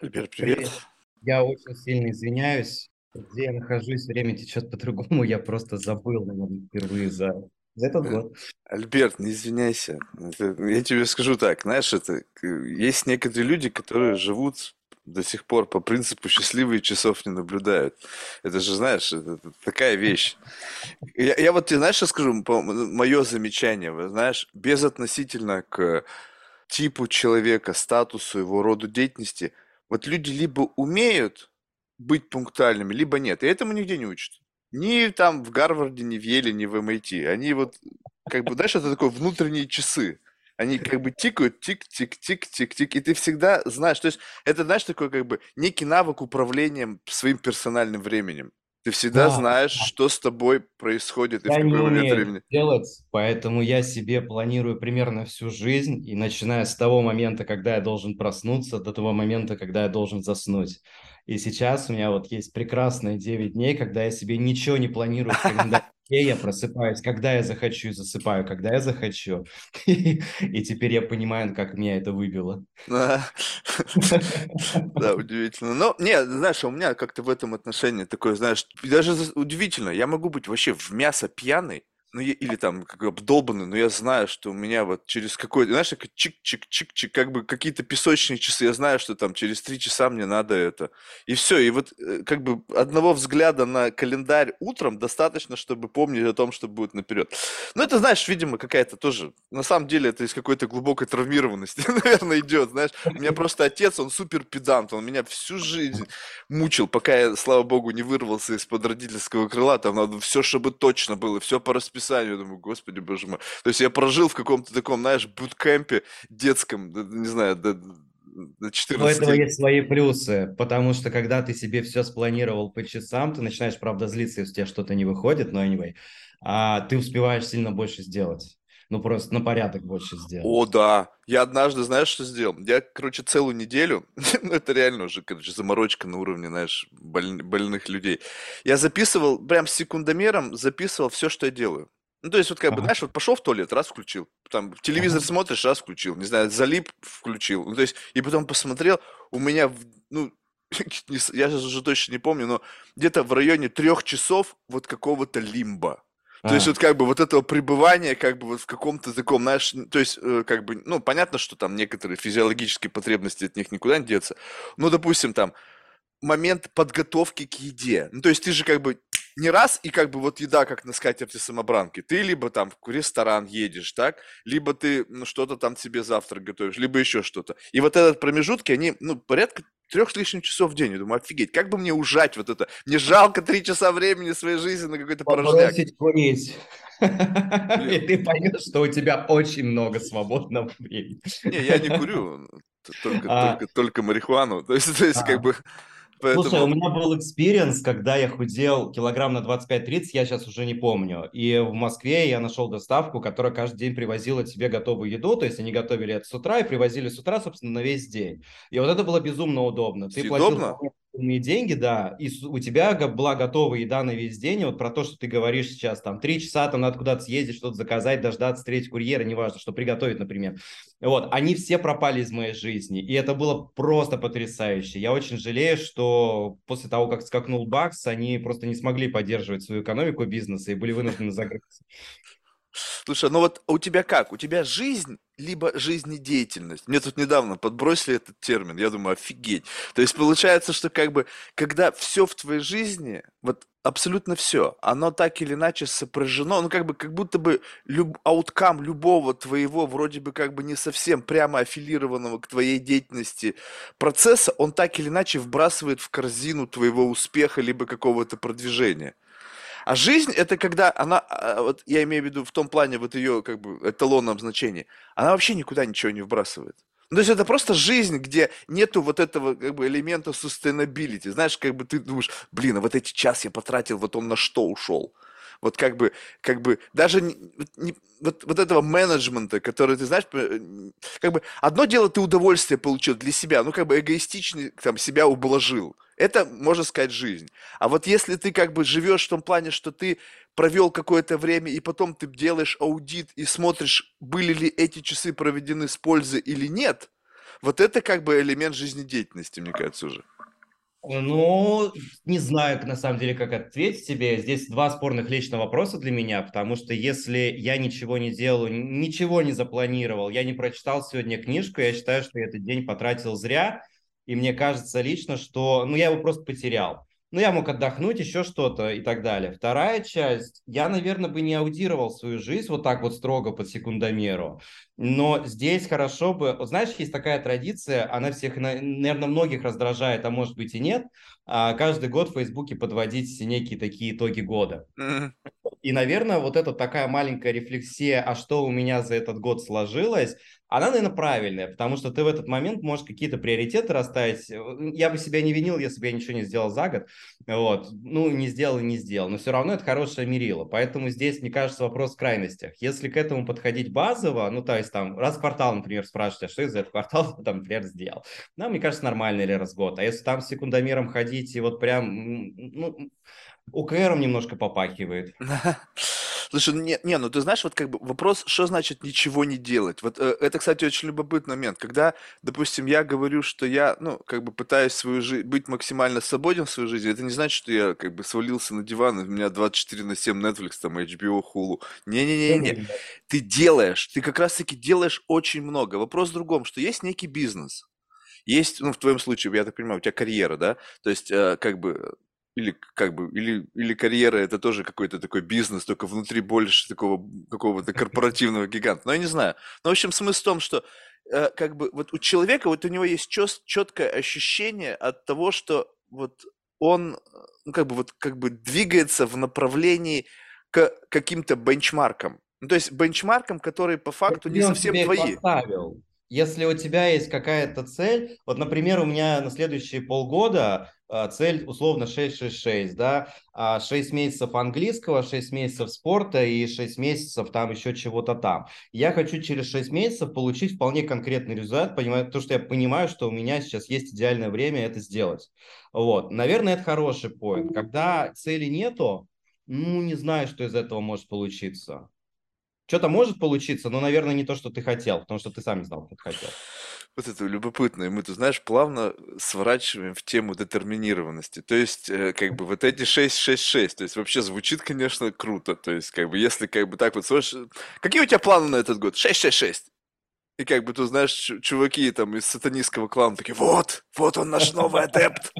Альберт, привет. Привет. Я очень сильно извиняюсь. Где я нахожусь, время течет по-другому. Я просто забыл, наверное, впервые за, за этот Э, год. Альберт, не извиняйся. Это- я тебе скажу так, знаешь, это к- есть некоторые люди, которые живут до сих пор по принципу счастливые часов не наблюдают. Это же, знаешь, это, это такая вещь. Я, я вот тебе, знаешь, что скажу, мое замечание, знаешь, безотносительно к типу человека, статусу, его роду деятельности, вот люди либо умеют быть пунктуальными, либо нет. И этому нигде не учат. Ни там в Гарварде, ни в Йеле, ни в MIT. Они вот, как бы, знаешь, это такое внутренние часы. Они как бы тикают, тик-тик-тик-тик-тик, и ты всегда знаешь, то есть это, знаешь, такой как бы некий навык управлением своим персональным временем. Ты всегда Да, знаешь, что с тобой происходит и в я какой момент времени. делать, поэтому я себе планирую примерно всю жизнь, и начиная с того момента, когда я должен проснуться, до того момента, когда я должен заснуть. И сейчас у меня вот есть прекрасные 9 дней, когда я себе ничего не планирую в календаре. Я просыпаюсь, когда я захочу, и засыпаю, когда я захочу. И теперь я понимаю, как меня это выбило. Да, удивительно. Но, не, знаешь, у меня как-то в этом отношении такое, знаешь, даже удивительно, я могу быть вообще в мясо пьяный, ну, я- или там как обдолбанный, но я знаю, что у меня вот через какой-то, знаешь, как чик-чик-чик-чик, как бы какие-то песочные часы, я знаю, что там через три часа мне надо это. И все, и вот э, как бы одного взгляда на календарь утром достаточно, чтобы помнить о том, что будет наперед. Ну, это, знаешь, видимо, какая-то тоже, на самом деле, это из какой-то глубокой травмированности, наверное, идет, знаешь. У меня просто отец, он супер педант, он меня всю жизнь мучил, пока я, слава богу, не вырвался из-под родительского крыла, там надо все, чтобы точно было, все по расписанию. Я думаю, господи, боже мой. То есть я прожил в каком-то таком, знаешь, буткемпе детском, не знаю, до, до У 14 этого есть свои плюсы, потому что когда ты себе все спланировал по часам, ты начинаешь, правда, злиться, если у тебя что-то не выходит, но anyway, а ты успеваешь сильно больше сделать. Ну, просто на порядок больше сделать. О, да. Я однажды, знаешь, что сделал? Я, короче, целую неделю, ну, это реально уже, короче, заморочка на уровне, знаешь, боль- больных людей. Я записывал, прям с секундомером записывал все, что я делаю. Ну, то есть, вот как бы, Ага, знаешь, вот пошел в туалет, раз включил, там, телевизор ага. смотришь, раз включил, не знаю, залип, включил. Ну, то есть, и потом посмотрел, у меня, в- ну, не с- я сейчас уже точно не помню, но где-то в районе трех часов вот какого-то лимба. То есть А, вот как бы вот этого пребывания как бы вот в каком-то таком, знаешь, н- то есть э, как бы, ну, понятно, что там некоторые физиологические потребности от них никуда не деться, но, допустим, там момент подготовки к еде. Ну, то есть ты же как бы не раз и как бы вот еда как на скатерти самобранки. Ты либо там в ресторан едешь, так, либо ты ну, что-то там себе завтрак готовишь, либо еще что-то. И вот этот промежутки, они, ну, порядка трех с лишним часов в день. Я думаю, офигеть, как бы мне ужать вот это? Мне жалко три часа времени своей жизни на какой-то порожняк. Курить. И ты поймешь, что у тебя очень много свободного времени. не, я не курю, только, А, только, только марихуану. То есть, то есть, как а. Бы, Слушай, у поэтому... меня был experience, когда я худел килограмм на 25-30, я сейчас уже не помню. И в Москве я нашел доставку, которая каждый день привозила тебе готовую еду, то есть они готовили это с утра и привозили с утра, собственно, на весь день. И вот это было безумно удобно. Ты платил Съедобно? вполне разумные деньги, да, и у тебя была готовая еда на весь день. И вот про то, что ты говоришь сейчас, там, три часа, там, надо куда-то съездить, что-то заказать, дождаться третьего курьера, неважно, что приготовить, например. Вот, они все пропали из моей жизни, и это было просто потрясающе. Я очень жалею, что после того, как скакнул Бакс, они просто не смогли поддерживать свою экономику бизнеса и были вынуждены закрыться. Слушай, ну вот у тебя как? У тебя жизнь, либо жизнедеятельность? Мне тут недавно подбросили этот термин, я думаю, офигеть. То есть получается, что как бы, когда все в твоей жизни, вот абсолютно все, оно так или иначе сопряжено, ну как бы, как будто бы люб, ауткам любого твоего, вроде бы как бы не совсем прямо аффилированного к твоей деятельности процесса, он так или иначе вбрасывает в корзину твоего успеха, либо какого-то продвижения. А жизнь это когда она, а, вот я имею в виду в том плане вот ее как бы эталонном значении, она вообще никуда ничего не вбрасывает. Ну, то есть это просто жизнь, где нету вот этого как бы элемента sustainability. Знаешь, как бы ты думаешь, блин, а вот эти час я потратил, вот он на что ушел? Вот как бы, как бы даже не- не- вот, вот этого менеджмента, который ты знаешь, н- как бы одно дело ты удовольствие получил для себя, ну как бы эгоистичный там себя ублажил. Это, можно сказать, жизнь. А вот если ты как бы живешь в том плане, что ты провел какое-то время, и потом ты делаешь аудит и смотришь, были ли эти часы проведены с пользой или нет, вот это как бы элемент жизнедеятельности, мне кажется, уже. Ну, не знаю, на самом деле, как ответить тебе. Здесь два спорных личных вопроса для меня, потому что если я ничего не делаю, ничего не запланировал, я не прочитал сегодня книжку, я считаю, что я этот день потратил зря, и мне кажется лично, что, ну, я его просто потерял ну, я мог отдохнуть, еще что-то и так далее. Вторая часть, я, наверное, бы не аудировал свою жизнь вот так вот строго под секундомеру, но здесь хорошо бы, вот знаешь, есть такая традиция, она всех, наверное, многих раздражает, а может быть и нет, а каждый год в Фейсбуке подводить некие такие итоги года. И, наверное, вот эта такая маленькая рефлексия, а что у меня за этот год сложилось, она, наверное, правильная, потому что ты в этот момент можешь какие-то приоритеты расставить. Я бы себя не винил, если бы я ничего не сделал за год. Вот. Ну, не сделал и не сделал. Но все равно это хорошее мерило. Поэтому здесь, мне кажется, вопрос в крайностях. Если к этому подходить базово, ну, то есть там раз в квартал, например, спрашивать, а что из этого квартала там, например, сделал? Ну, мне кажется, нормально или раз в год. А если там с секундомером ходить и вот прям, ну, УКРом немножко попахивает. Слушай, ну не, не, ну ты знаешь, вот как бы вопрос, что значит ничего не делать? Вот э, это, кстати, очень любопытный момент. Когда, допустим, я говорю, что я, ну, как бы пытаюсь свою жизнь, быть максимально свободен в своей жизни, это не значит, что я как бы свалился на диван, и у меня 24 на 7 Netflix, там, HBO, Hulu. Не-не-не-не. Ты делаешь, ты как раз-таки делаешь очень много. Вопрос в другом, что есть некий бизнес. Есть, ну, в твоем случае, я так понимаю, у тебя карьера, да? То есть, э, как бы, или как бы, или, или карьера это тоже какой-то такой бизнес, только внутри больше такого какого-то корпоративного гиганта. Но я не знаю. Но, в общем, смысл в том, что э, как бы вот у человека, вот у него есть чет, четкое ощущение от того, что вот он, ну, как бы вот как бы двигается в направлении к каким-то бенчмаркам. Ну, то есть бенчмаркам, которые по факту не совсем твои. Поставил. Если у тебя есть какая-то цель, вот, например, у меня на следующие полгода а, цель условно 666, да, 6 а, месяцев английского, 6 месяцев спорта и 6 месяцев там еще чего-то там. Я хочу через 6 месяцев получить вполне конкретный результат, понимаю, то, что я понимаю, что у меня сейчас есть идеальное время это сделать. Вот, наверное, это хороший поинт. Когда цели нету, ну, не знаю, что из этого может получиться. Что-то может получиться, но, наверное, не то, что ты хотел, потому что ты сам не знал, как хотел. Вот это любопытно. И мы, ты знаешь, плавно сворачиваем в тему детерминированности. То есть, э, как бы, вот эти 6-6-6, то есть, вообще звучит, конечно, круто. То есть, как бы, если, как бы, так вот, слушаешь, какие у тебя планы на этот год? 6-6-6. И как бы, ты знаешь, чуваки там из сатанистского клана такие, вот, вот он наш новый адепт.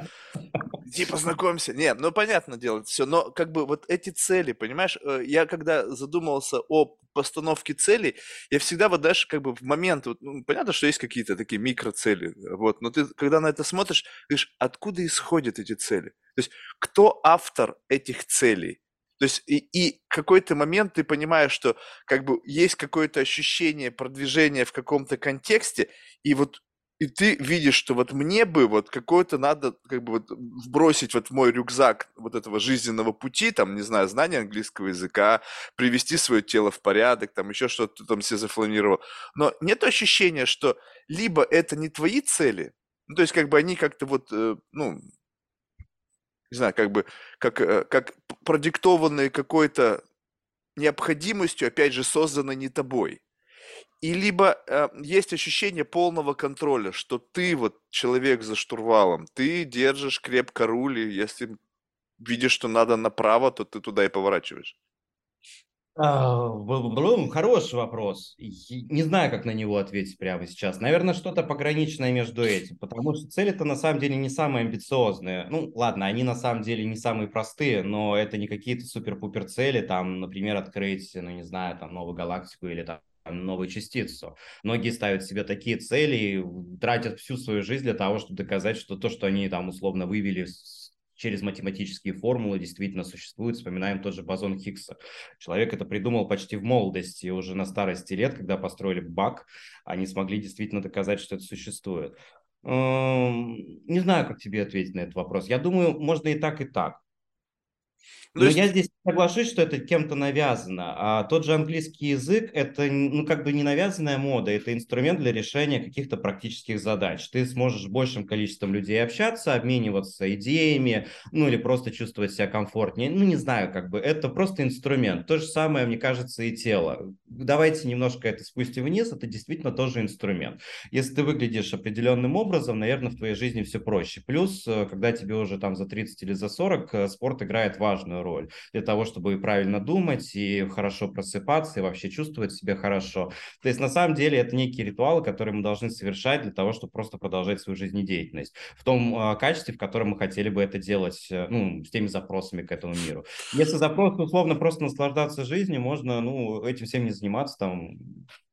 Иди познакомься. Нет, ну понятно делать все, но как бы вот эти цели, понимаешь, э, я когда задумался о постановке целей, я всегда вот даже как бы в момент, вот, ну, понятно, что есть какие-то такие микроцели, вот, но ты когда на это смотришь, говоришь, откуда исходят эти цели? То есть кто автор этих целей? То есть и, и какой-то момент ты понимаешь, что как бы есть какое-то ощущение продвижения в каком-то контексте, и вот и ты видишь, что вот мне бы вот какое-то надо как бы вот вбросить вот в мой рюкзак вот этого жизненного пути, там, не знаю, знания английского языка, привести свое тело в порядок, там, еще что-то там себе запланировал. Но нет ощущения, что либо это не твои цели, ну, то есть как бы они как-то вот, э, ну, не знаю, как бы, как, э, как продиктованные какой-то необходимостью, опять же, созданы не тобой. И либо э, есть ощущение полного контроля, что ты вот человек за штурвалом, ты держишь крепко руль, и если видишь, что надо направо, то ты туда и поворачиваешь. А, хороший вопрос. Не знаю, как на него ответить прямо сейчас. Наверное, что-то пограничное между этим, потому что цели-то на самом деле не самые амбициозные. Ну, ладно, они на самом деле не самые простые, но это не какие-то супер-пупер цели, там, например, открыть, ну, не знаю, там, новую галактику или там новую частицу. Многие ставят себе такие цели и тратят всю свою жизнь для того, чтобы доказать, что то, что они там условно вывели через математические формулы действительно существует. Вспоминаем тот же бозон Хиггса. Человек это придумал почти в молодости, уже на старости лет, когда построили бак, они смогли действительно доказать, что это существует. Эм, не знаю, как тебе ответить на этот вопрос. Я думаю, можно и так, и так. Ну, Но есть... я здесь соглашусь, что это кем-то навязано. А тот же английский язык – это ну, как бы не навязанная мода, это инструмент для решения каких-то практических задач. Ты сможешь большим количеством людей общаться, обмениваться идеями, ну или просто чувствовать себя комфортнее. Ну, не знаю, как бы это просто инструмент. То же самое, мне кажется, и тело. Давайте немножко это спустим вниз, это действительно тоже инструмент. Если ты выглядишь определенным образом, наверное, в твоей жизни все проще. Плюс, э, когда тебе уже там за 30 или за 40, э, спорт играет важную роль для того, чтобы правильно думать и хорошо просыпаться, и вообще чувствовать себя хорошо. То есть, на самом деле, это некие ритуалы, которые мы должны совершать для того, чтобы просто продолжать свою жизнедеятельность в том э, качестве, в котором мы хотели бы это делать, э, ну, с теми запросами к этому миру. Если запрос, условно, просто наслаждаться жизнью, можно, ну, этим всем не заниматься, там,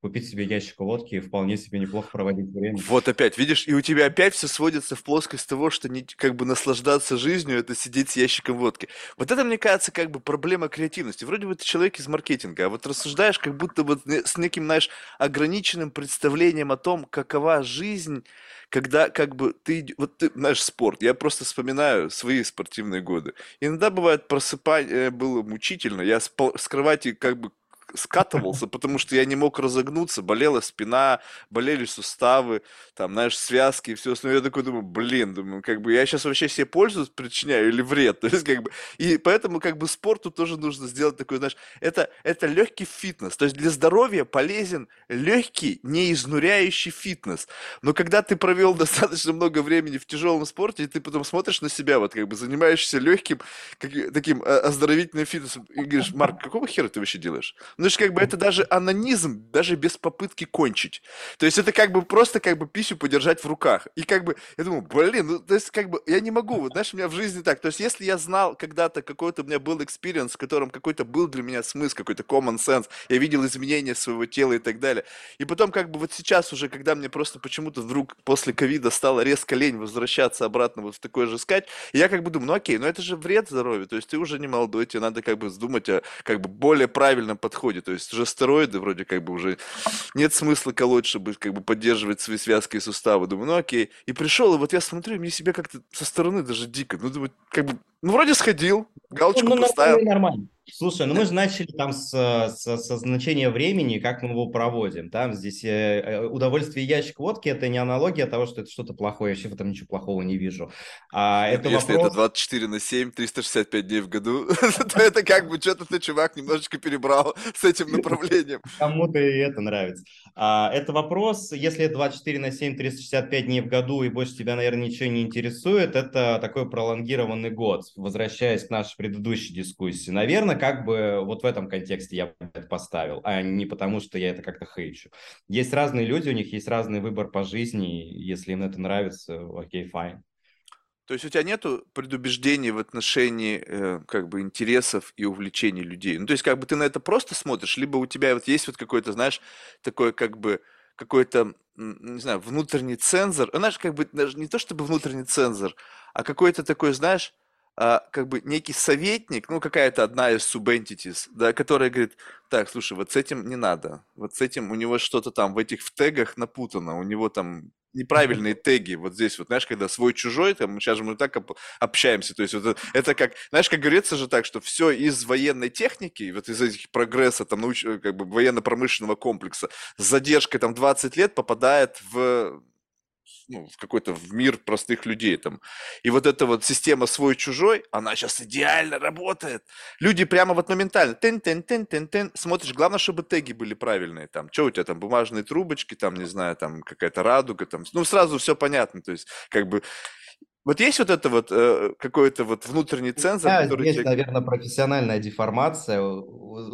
купить себе ящик водки и вполне себе неплохо проводить время. Вот опять, видишь, и у тебя опять все сводится в плоскость того, что не, как бы наслаждаться жизнью, это сидеть с ящиком водки. Вот это, мне кажется, как бы проблема креативности. Вроде бы ты человек из маркетинга, а вот рассуждаешь как будто вот с неким, знаешь, ограниченным представлением о том, какова жизнь, когда как бы ты, вот ты, знаешь, спорт. Я просто вспоминаю свои спортивные годы. Иногда бывает просыпание было мучительно. Я с, с кровати как бы скатывался, потому что я не мог разогнуться, болела спина, болели суставы, там, знаешь, связки и все остальное. Я такой думаю, блин, думаю, как бы я сейчас вообще себе пользу причиняю или вред? То есть, как бы, и поэтому, как бы, спорту тоже нужно сделать такой, знаешь, это, это легкий фитнес. То есть, для здоровья полезен легкий, не изнуряющий фитнес. Но когда ты провел достаточно много времени в тяжелом спорте, и ты потом смотришь на себя, вот, как бы, занимаешься легким, как, таким а, оздоровительным фитнесом, и говоришь, Марк, какого хера ты вообще делаешь? Ну, это как бы это даже онанизм, даже без попытки кончить. То есть это как бы просто как бы писю подержать в руках. И как бы, я думаю, блин, ну, то есть как бы, я не могу, вот знаешь, у меня в жизни так. То есть если я знал когда-то, какой-то у меня был experience, в котором какой-то был для меня смысл, какой-то common sense, я видел изменения своего тела и так далее. И потом как бы вот сейчас уже, когда мне просто почему-то вдруг после ковида стало резко лень возвращаться обратно вот в так же искать, я как бы думаю, ну окей, ну это же вред здоровью, то есть ты уже не молодой, тебе надо как бы думать о как бы более правильном подходе подходе. То есть уже стероиды вроде как бы уже нет смысла колоть, чтобы как бы поддерживать свои связки и суставы. Думаю, ну окей. И пришел, и вот я смотрю, мне себя как-то со стороны даже дико. Ну, думаю, как бы, ну вроде сходил, галочку ну, поставил. Нормально. Слушай, ну мы же начали там с, с, со значения времени, как мы его проводим. Там здесь э, э, удовольствие ящик водки – это не аналогия того, что это что-то плохое. Я вообще в этом ничего плохого не вижу. А, это Если вопрос... это 24 на 7, 365 дней в году, то это как бы что-то ты, чувак, немножечко перебрал с этим направлением. Кому-то и это нравится. А, это вопрос, если это 24 на 7, 365 дней в году, и больше тебя, наверное, ничего не интересует, это такой пролонгированный год, возвращаясь к нашей предыдущей дискуссии. Наверное, как бы вот в этом контексте я это поставил, а не потому, что я это как-то хейчу. Есть разные люди, у них есть разный выбор по жизни, если им это нравится, окей, fine. То есть у тебя нету предубеждений в отношении э, как бы интересов и увлечений людей. Ну, то есть как бы ты на это просто смотришь, либо у тебя вот есть вот какой-то, знаешь, такой как бы какой-то, не знаю, внутренний цензор. Знаешь, как бы даже не то чтобы внутренний цензор, а какой-то такой, знаешь, как бы некий советник, ну, какая-то одна из субентитис, да, которая говорит, так, слушай, вот с этим не надо, вот с этим у него что-то там в этих в тегах напутано, у него там неправильные теги, вот здесь вот, знаешь, когда свой-чужой, там, сейчас же мы так общаемся, то есть вот это, это как, знаешь, как говорится же так, что все из военной техники, вот из этих прогресса, там, науч, как бы военно-промышленного комплекса, с задержкой там 20 лет попадает в ну, в какой-то в мир простых людей там. И вот эта вот система свой-чужой, она сейчас идеально работает. Люди прямо вот моментально, тен тен тен тен тен смотришь, главное, чтобы теги были правильные там. Что у тебя там, бумажные трубочки, там, не знаю, там какая-то радуга, там, ну, сразу все понятно, то есть, как бы, вот есть вот это вот э, какой-то вот внутренний цензор, да, который... Есть, тебе... наверное, профессиональная деформация.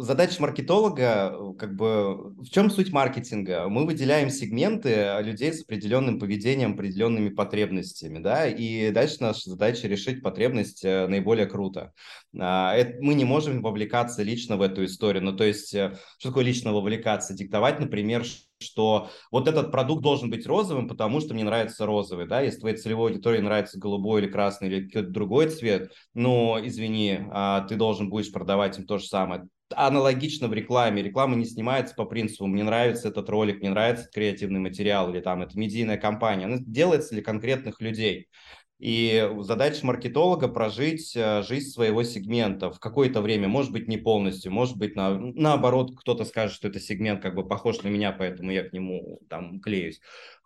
Задача маркетолога, как бы, в чем суть маркетинга? Мы выделяем сегменты людей с определенным поведением, определенными потребностями, да, и дальше наша задача решить потребность э, наиболее круто. А, мы не можем вовлекаться лично в эту историю. Ну, то есть, э, что такое лично вовлекаться? Диктовать, например, что вот этот продукт должен быть розовым, потому что мне нравится розовый, да, если твоей целевой аудитории нравится голубой или красный или какой-то другой цвет, но, извини, а, ты должен будешь продавать им то же самое. Аналогично в рекламе. Реклама не снимается по принципу «мне нравится этот ролик», «мне нравится этот креативный материал» или там «это медийная компания». Она делается для конкретных людей. И задача маркетолога прожить э, жизнь своего сегмента в какое-то время, может быть, не полностью, может быть, на, наоборот, кто-то скажет, что это сегмент как бы похож на меня, поэтому я к нему там клеюсь.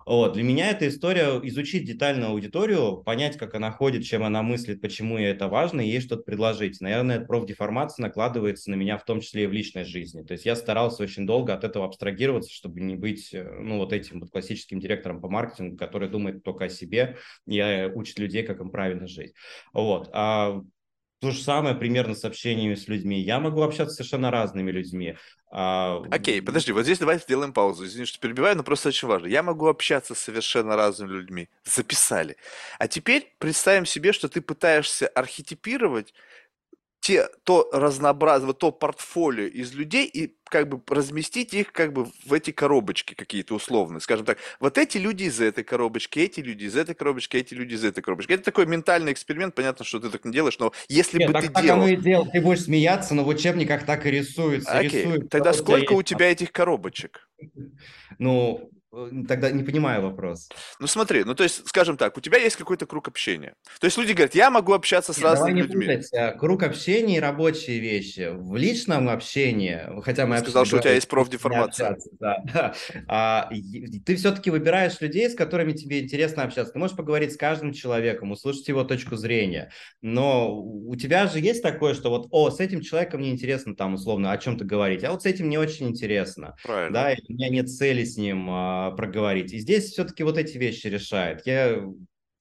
Вот. Для меня эта история изучить детально аудиторию, понять, как она ходит, чем она мыслит, почему ей это важно, и ей что-то предложить. Наверное, профдеформация накладывается на меня в том числе и в личной жизни. То есть я старался очень долго от этого абстрагироваться, чтобы не быть э, ну, вот этим вот классическим директором по маркетингу, который думает только о себе и э, учит людей, как им правильно жить. Вот. А то же самое примерно с общениями с людьми. Я могу общаться с совершенно разными людьми. А... Окей, подожди, вот здесь давай сделаем паузу. Извини, что перебиваю, но просто очень важно. Я могу общаться с совершенно разными людьми. Записали. А теперь представим себе, что ты пытаешься архетипировать те, то разнообразие, то портфолио из людей и как бы разместить их как бы в эти коробочки какие-то условные. Скажем так, вот эти люди из этой коробочки, эти люди из этой коробочки, эти люди из этой коробочки. Это такой ментальный эксперимент. Понятно, что ты так не делаешь, но если Нет, бы так, ты так делал... Оно и делал. Ты будешь смеяться, но в учебниках так и рисуется. Окей, рисуется, тогда сколько у тебя этих коробочек? Ну, тогда не понимаю вопрос. Ну смотри, ну то есть, скажем так, у тебя есть какой-то круг общения. То есть люди говорят, я могу общаться с Нет, разными давай не людьми. Путать. Э, круг общения и рабочие вещи. В личном общении, хотя мы... Сказал, что у тебя есть профдеформация. Да. А, ты все-таки выбираешь людей, с которыми тебе интересно общаться. Ты можешь поговорить с каждым человеком, услышать его точку зрения. Но у тебя же есть такое, что вот, о, с этим человеком мне интересно там условно о чем-то говорить, а вот с этим не очень интересно. Правильно. Да, и у меня нет цели с ним а, проговорить. И здесь все-таки вот эти вещи решает. Я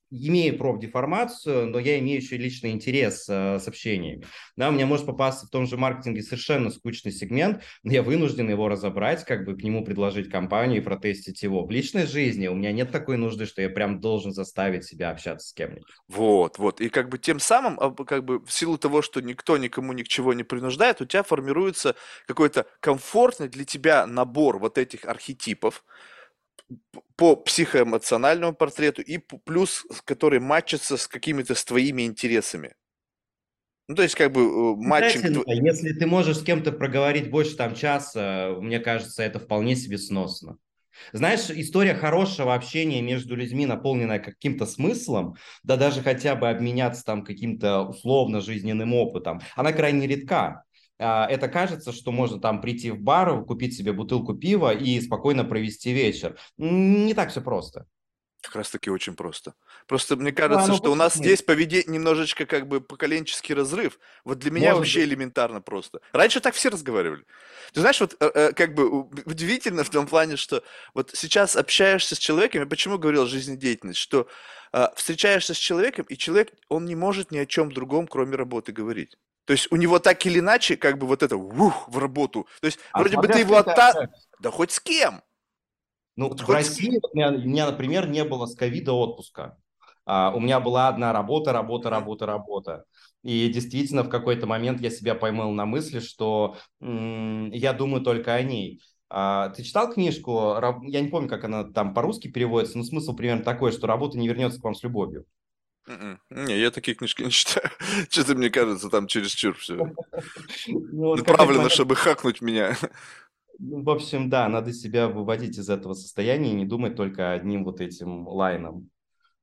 имею профдеформацию, но я имею еще личный интерес э, с общениями. Да, у меня может попасться в том же маркетинге совершенно скучный сегмент, но я вынужден его разобрать, как бы к нему предложить компанию и протестить его. В личной жизни у меня нет такой нужды, что я прям должен заставить себя общаться с кем-нибудь. Вот, вот. И как бы тем самым, а, как бы в силу того, что никто никому ни к чего не принуждает, у тебя формируется какой-то комфортный для тебя набор вот этих архетипов, по психоэмоциональному портрету и плюс, который матчится с какими-то с твоими интересами. Ну, то есть, как бы э, матчинг... Если ты можешь с кем-то проговорить больше там часа, мне кажется, это вполне себе сносно. Знаешь, история хорошего общения между людьми, наполненная каким-то смыслом, да даже хотя бы обменяться там каким-то условно жизненным опытом, она крайне редка. А, это кажется, что можно там прийти в бар, купить себе бутылку пива и спокойно провести вечер. Не так все просто. Как раз таки очень просто. Просто мне кажется, ну, что у нас нет. здесь поведение немножечко как бы поколенческий разрыв. Вот для меня Может вообще быть. элементарно просто. Раньше так все разговаривали. Ты знаешь, вот э, э, как бы удивительно в том плане, что вот сейчас общаешься с человеком, я почему говорил жизнедеятельность, что э, встречаешься с человеком, и человек, он не может ни о чем другом, кроме работы говорить. То есть у него так или иначе, как бы вот это ух, в работу. То есть а вроде бы ты его отта... Да хоть с кем. Ну, вот в России у меня, у меня, например, не было с ковида отпуска. А, у меня была одна работа, работа, работа, работа. И действительно, в какой-то момент я себя поймал на мысли, что м- я думаю только о ней. А, ты читал книжку? Я не помню, как она там по-русски переводится, но смысл примерно такой, что работа не вернется к вам с любовью. М-м. Не, я такие книжки не читаю. Что-то мне кажется, там чересчур все. Ну, Направлено, чтобы хакнуть меня. Ну, в общем, да, надо себя выводить из этого состояния и не думать только одним вот этим лайном.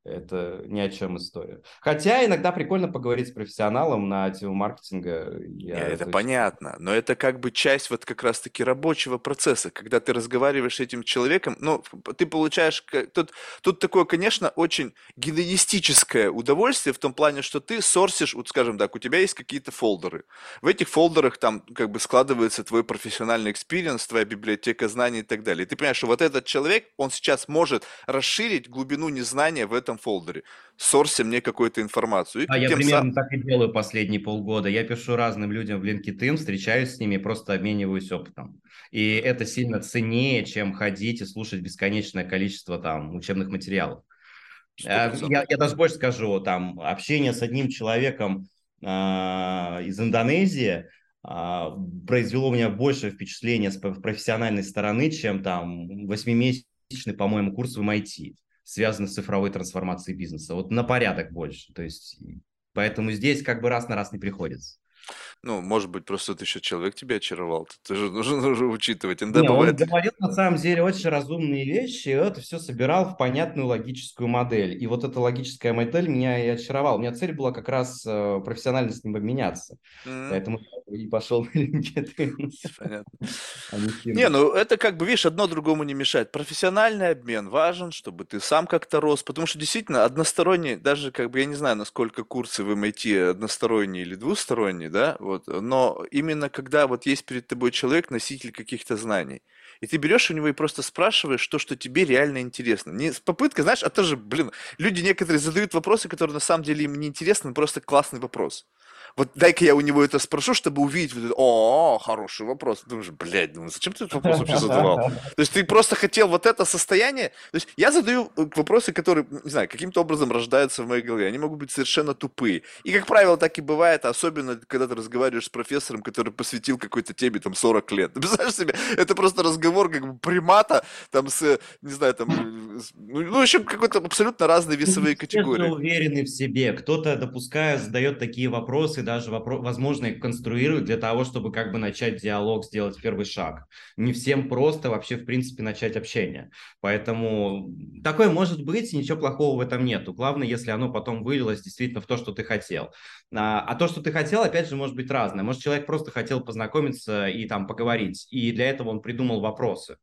Это ни о чем история. Хотя иногда прикольно поговорить с профессионалом на тему маркетинга. Я это точно... понятно, но это как бы часть вот как раз-таки рабочего процесса, когда ты разговариваешь с этим человеком, ну, ты получаешь... Тут, тут такое, конечно, очень гедонистическое удовольствие в том плане, что ты source ишь, вот скажем так, у тебя есть какие-то folder ы. В этих folder ах там как бы складывается твой профессиональный experience, твоя библиотека знаний и так далее. И ты понимаешь, что вот этот человек, он сейчас может расширить глубину знания в этом этом folder е, сорси мне какую-то информацию. И а я примерно сам... так и делаю последние полгода. Я пишу разным людям в LinkedIn, встречаюсь с ними, просто обмениваюсь опытом. И это сильно ценнее, чем ходить и слушать бесконечное количество там учебных материалов. 100%. А, я, я даже больше скажу, там общение с одним человеком э, из Индонезии э, произвело у меня большее впечатление с профессиональной стороны, чем там восьмимесячный, по-моему, курс в MIT связаны с цифровой трансформацией бизнеса. Вот на порядок больше. То есть, поэтому здесь как бы раз на раз не приходится. Ну, может быть, просто вот еще человек тебя очаровал. Ты же нужно, нужно учитывать. Иногда Не, он бывает... говорил на самом деле очень разумные вещи, и это все собирал в понятную логическую модель. И вот эта логическая модель меня и очаровала. У меня цель была как раз э, профессионально с ним обменяться. М, Поэтому я и пошел на LinkedIn, Понятно. а не ну это как бы, видишь, одно другому не мешает. Профессиональный обмен важен, чтобы ты сам как-то рос, потому что действительно односторонний, даже как бы я не знаю, насколько курсы в MIT односторонние или двусторонние, да, вот, но именно когда вот есть перед тобой человек, носитель каких-то знаний, и ты берешь у него и просто спрашиваешь то, что тебе реально интересно. Не с попыткой, знаешь, а тоже, блин, люди некоторые задают вопросы, которые на самом деле им не интересны, но просто классный вопрос. Вот дай-ка я у него это спрошу, чтобы увидеть, вот это, о, хороший вопрос. Думаешь, блядь, думаю, зачем ты этот вопрос вообще задавал? То есть ты просто хотел вот это состояние. То есть я задаю э, вопросы, которые, не знаю, каким-то образом рождаются в моей голове. Они могут быть совершенно тупые. И, как правило, так и бывает, особенно когда ты разговариваешь с профессором, который посвятил какой-то теме там 40 лет. Ты представляешь себе, это просто разговор как бы примата там с, не знаю, там, с- ну, ну, в общем, какой-то абсолютно разные весовые Все категории. уверены в себе. Кто-то, допуская, задает такие вопросы, даже, вопро- возможно, их конструирует для того, чтобы как бы начать диалог, сделать первый шаг. Не всем просто вообще, в принципе, начать общение. Поэтому такое может быть, ничего плохого в этом нету. Главное, если оно потом вылилось действительно в то, что ты хотел. А, а то, что ты хотел, опять же, может быть разное. Может, человек просто хотел познакомиться и там поговорить, и для этого он придумал вопросы.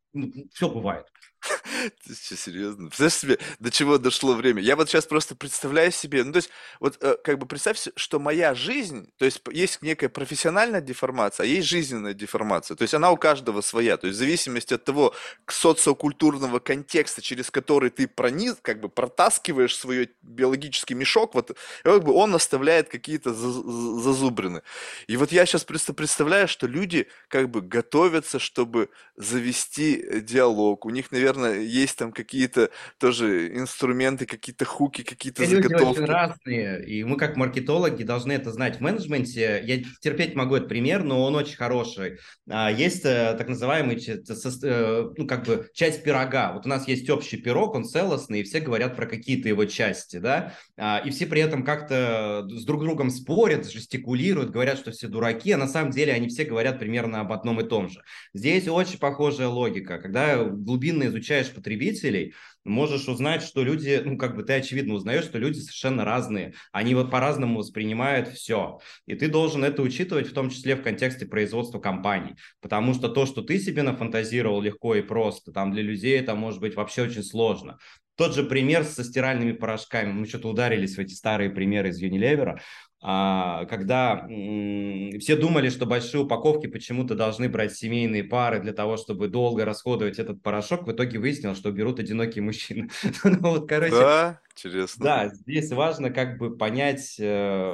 все бывает. Ты что, серьезно? Представляешь себе, до чего дошло время? Я вот сейчас просто представляю себе, ну, то есть, вот, э, как бы представь, что моя жизнь, то есть, есть некая профессиональная деформация, а есть жизненная деформация, то есть, она у каждого своя, то есть, в зависимости от того социокультурного контекста, через который ты прониз, как бы протаскиваешь свой биологический мешок, вот, как бы он оставляет какие-то за- за- зазубрины. И вот я сейчас просто представляю, что люди как бы готовятся, чтобы завести э, диалог. У них, наверное, есть там какие-то тоже инструменты, какие-то хуки, какие-то Все люди заготовки. разные, и мы как маркетологи должны это знать. В менеджменте, я терпеть могу этот пример, но он очень хороший. А, Есть э, так называемый, э, ну, как бы часть пирога. Вот у нас есть общий пирог, он целостный, и все говорят про какие-то его части, да, А, и все при этом как-то с друг другом спорят, жестикулируют, говорят, что все дураки, а на самом деле они все говорят примерно об одном и том же. Здесь очень похожая логика. Когда глубинно изучаешь потребителей, можешь узнать, что люди, ну, как бы ты очевидно узнаешь, что люди совершенно разные. Они вот по-разному воспринимают все. И ты должен это учитывать, в том числе в контексте производства компаний. Потому что то, что ты себе нафантазировал легко и просто, там для людей это может быть вообще очень сложно. Тот же пример со стиральными порошками. Мы что-то ударились в эти старые примеры из Unilever когда м, все думали, что большие упаковки почему-то должны брать семейные пары для того, чтобы долго расходовать этот порошок, в итоге выяснилось, что берут одинокие мужчины. Ну вот, короче, Да, интересно. да, здесь важно как бы понять, э,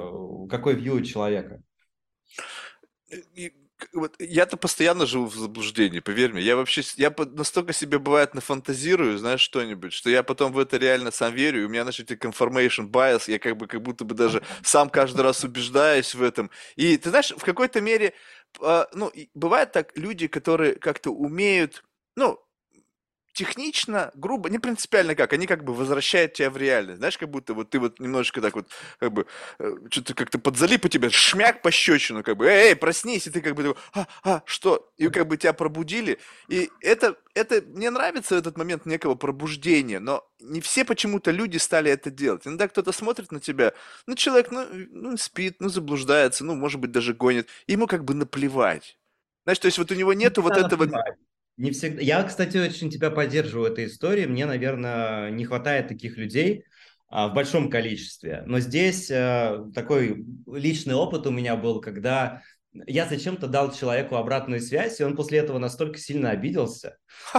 какой вью у человека. Вот я-то постоянно живу в заблуждении, поверь мне. Я вообще, я настолько себе бывает нафантазирую, знаешь, что-нибудь, что я потом в это реально сам верю, и у меня, эти confirmation bias, я как бы, как будто бы даже сам каждый раз убеждаюсь в этом. И ты знаешь, в какой-то мере, а, ну, бывает так, люди, которые как-то умеют, ну, технично, грубо, не принципиально как, они как бы возвращают тебя в реальность. Знаешь, как будто вот ты вот немножечко так вот, как бы, что-то как-то подзалип у тебя, шмяк по щечину, как бы, эй, эй, проснись, и ты как бы, такой, а, а, что? И как бы тебя пробудили. И это, это, мне нравится этот момент некого пробуждения, но не все почему-то люди стали это делать. Иногда кто-то смотрит на тебя, ну, человек, ну, ну, спит, ну, заблуждается, ну, может быть, даже гонит, ему как бы наплевать. Знаешь, то есть вот у него нету вот Надо этого... понимать. Не всегда. Я, кстати, очень тебя поддерживаю в этой истории. Мне, наверное, не хватает таких людей а, в большом количестве. Но здесь а, такой личный опыт у меня был, когда я зачем-то дал человеку обратную связь, и он после этого настолько сильно обиделся,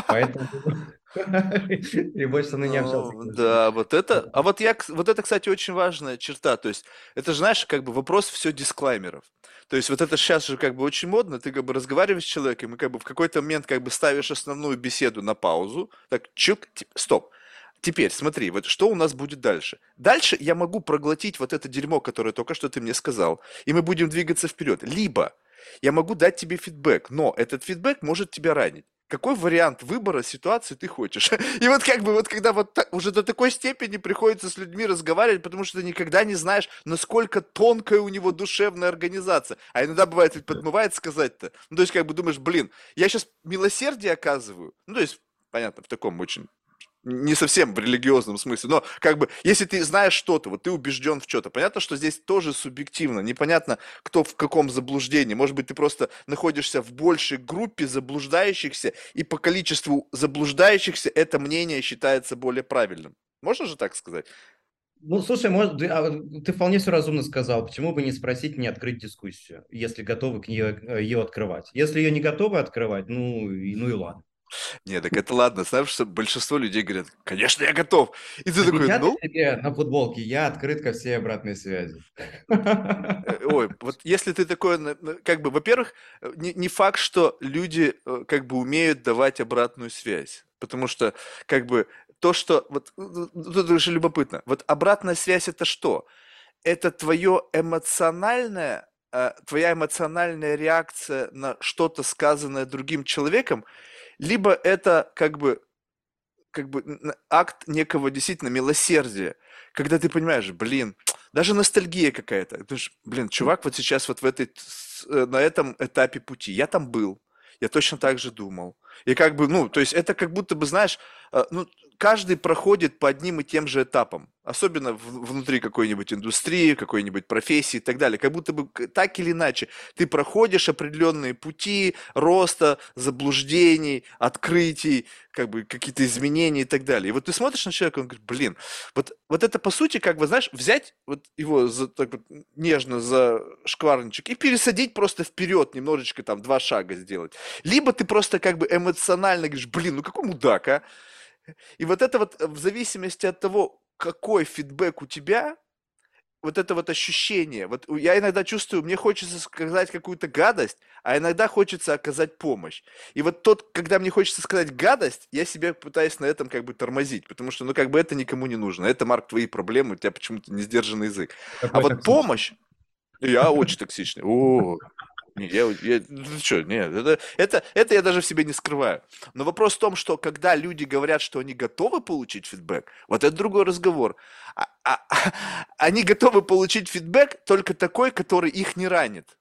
поэтому и больше мной не общался. Да, вот это, а вот я, вот это, кстати, очень важная черта, то есть, это же, знаешь, как бы вопрос все дисклаймеров. То есть, вот это сейчас же как бы очень модно, ты как бы разговариваешь с человеком, и как бы в какой-то момент как бы ставишь основную беседу на паузу, так, чук, стоп. Теперь, смотри, вот что у нас будет дальше? Дальше я могу проглотить вот это дерьмо, которое только что ты мне сказал, и мы будем двигаться вперед. Либо я могу дать тебе фидбэк, но этот фидбэк может тебя ранить. Какой вариант выбора ситуации ты хочешь. И вот как бы вот когда вот так, уже до такой степени приходится с людьми разговаривать, потому что ты никогда не знаешь, насколько тонкая у него душевная организация. А иногда бывает ведь подмывает сказать-то. Ну, то есть как бы думаешь, блин, я сейчас милосердие оказываю. Ну, то есть, понятно, в таком очень не совсем в религиозном смысле, но как бы, если ты знаешь что-то, вот ты убежден в что-то, понятно, что здесь тоже субъективно, непонятно, кто в каком заблуждении. Может быть, ты просто находишься в большей группе заблуждающихся, и по количеству заблуждающихся это мнение считается более правильным. Можно же так сказать? Ну, слушай, может, а, ты вполне все разумно сказал. Почему бы не спросить, не открыть дискуссию, если готовы к нее, ее открывать? Если ее не готовы открывать, ну, и, ну и ладно. Не, так это ладно. Знаешь, что большинство людей говорят, конечно, я готов. И ты такой, Я ну... на футболке, я открыт ко всей обратной связи. Э, ой, вот если ты такой, как бы, во-первых, э, не, не факт, что люди э, как бы умеют давать обратную связь. Потому что, как бы, то, что... Вот тут уже любопытно. Вот обратная связь это что? Это твое эмоциональное твоя эмоциональная реакция на что-то сказанное другим человеком, либо это как бы, как бы акт некого действительно милосердия, когда ты понимаешь, блин, даже ностальгия какая-то. Ж, блин, чувак вот сейчас вот в этой, э, на этом этапе пути, я там был, я точно так же думал. И как бы, ну, то есть это как будто бы, знаешь, э, ну, каждый проходит по одним и тем же этапам, особенно внутри какой-нибудь индустрии, какой-нибудь профессии и так далее. Как будто бы так или иначе ты проходишь определенные пути роста, заблуждений, открытий, как бы какие-то изменения и так далее. И вот ты смотришь на человека, он говорит, блин, вот, вот это по сути, как бы, знаешь, взять вот его за, так вот, нежно за шкварничек и пересадить просто вперед немножечко, там, два шага сделать. Либо ты просто как бы эмоционально говоришь, блин, ну какой мудак, а? И вот это вот э, в зависимости от того, какой фидбэк у тебя, вот это вот ощущение, вот я иногда чувствую, мне хочется сказать какую-то гадость, а иногда хочется оказать помощь. И вот тот, когда мне хочется сказать гадость, я себя пытаюсь на этом как бы тормозить, потому что, ну, как бы это никому не нужно. Это, Марк, твои проблемы, у тебя почему-то не сдержанный язык. Какой а вот помощь, я очень токсичный. О, не, я, я, ну что, нет, это, это, это я даже в себе не скрываю. Но вопрос в том, что когда люди говорят, что они готовы получить фидбэк, вот это другой разговор. А, а, они готовы получить фидбэк только такой, который их не ранит.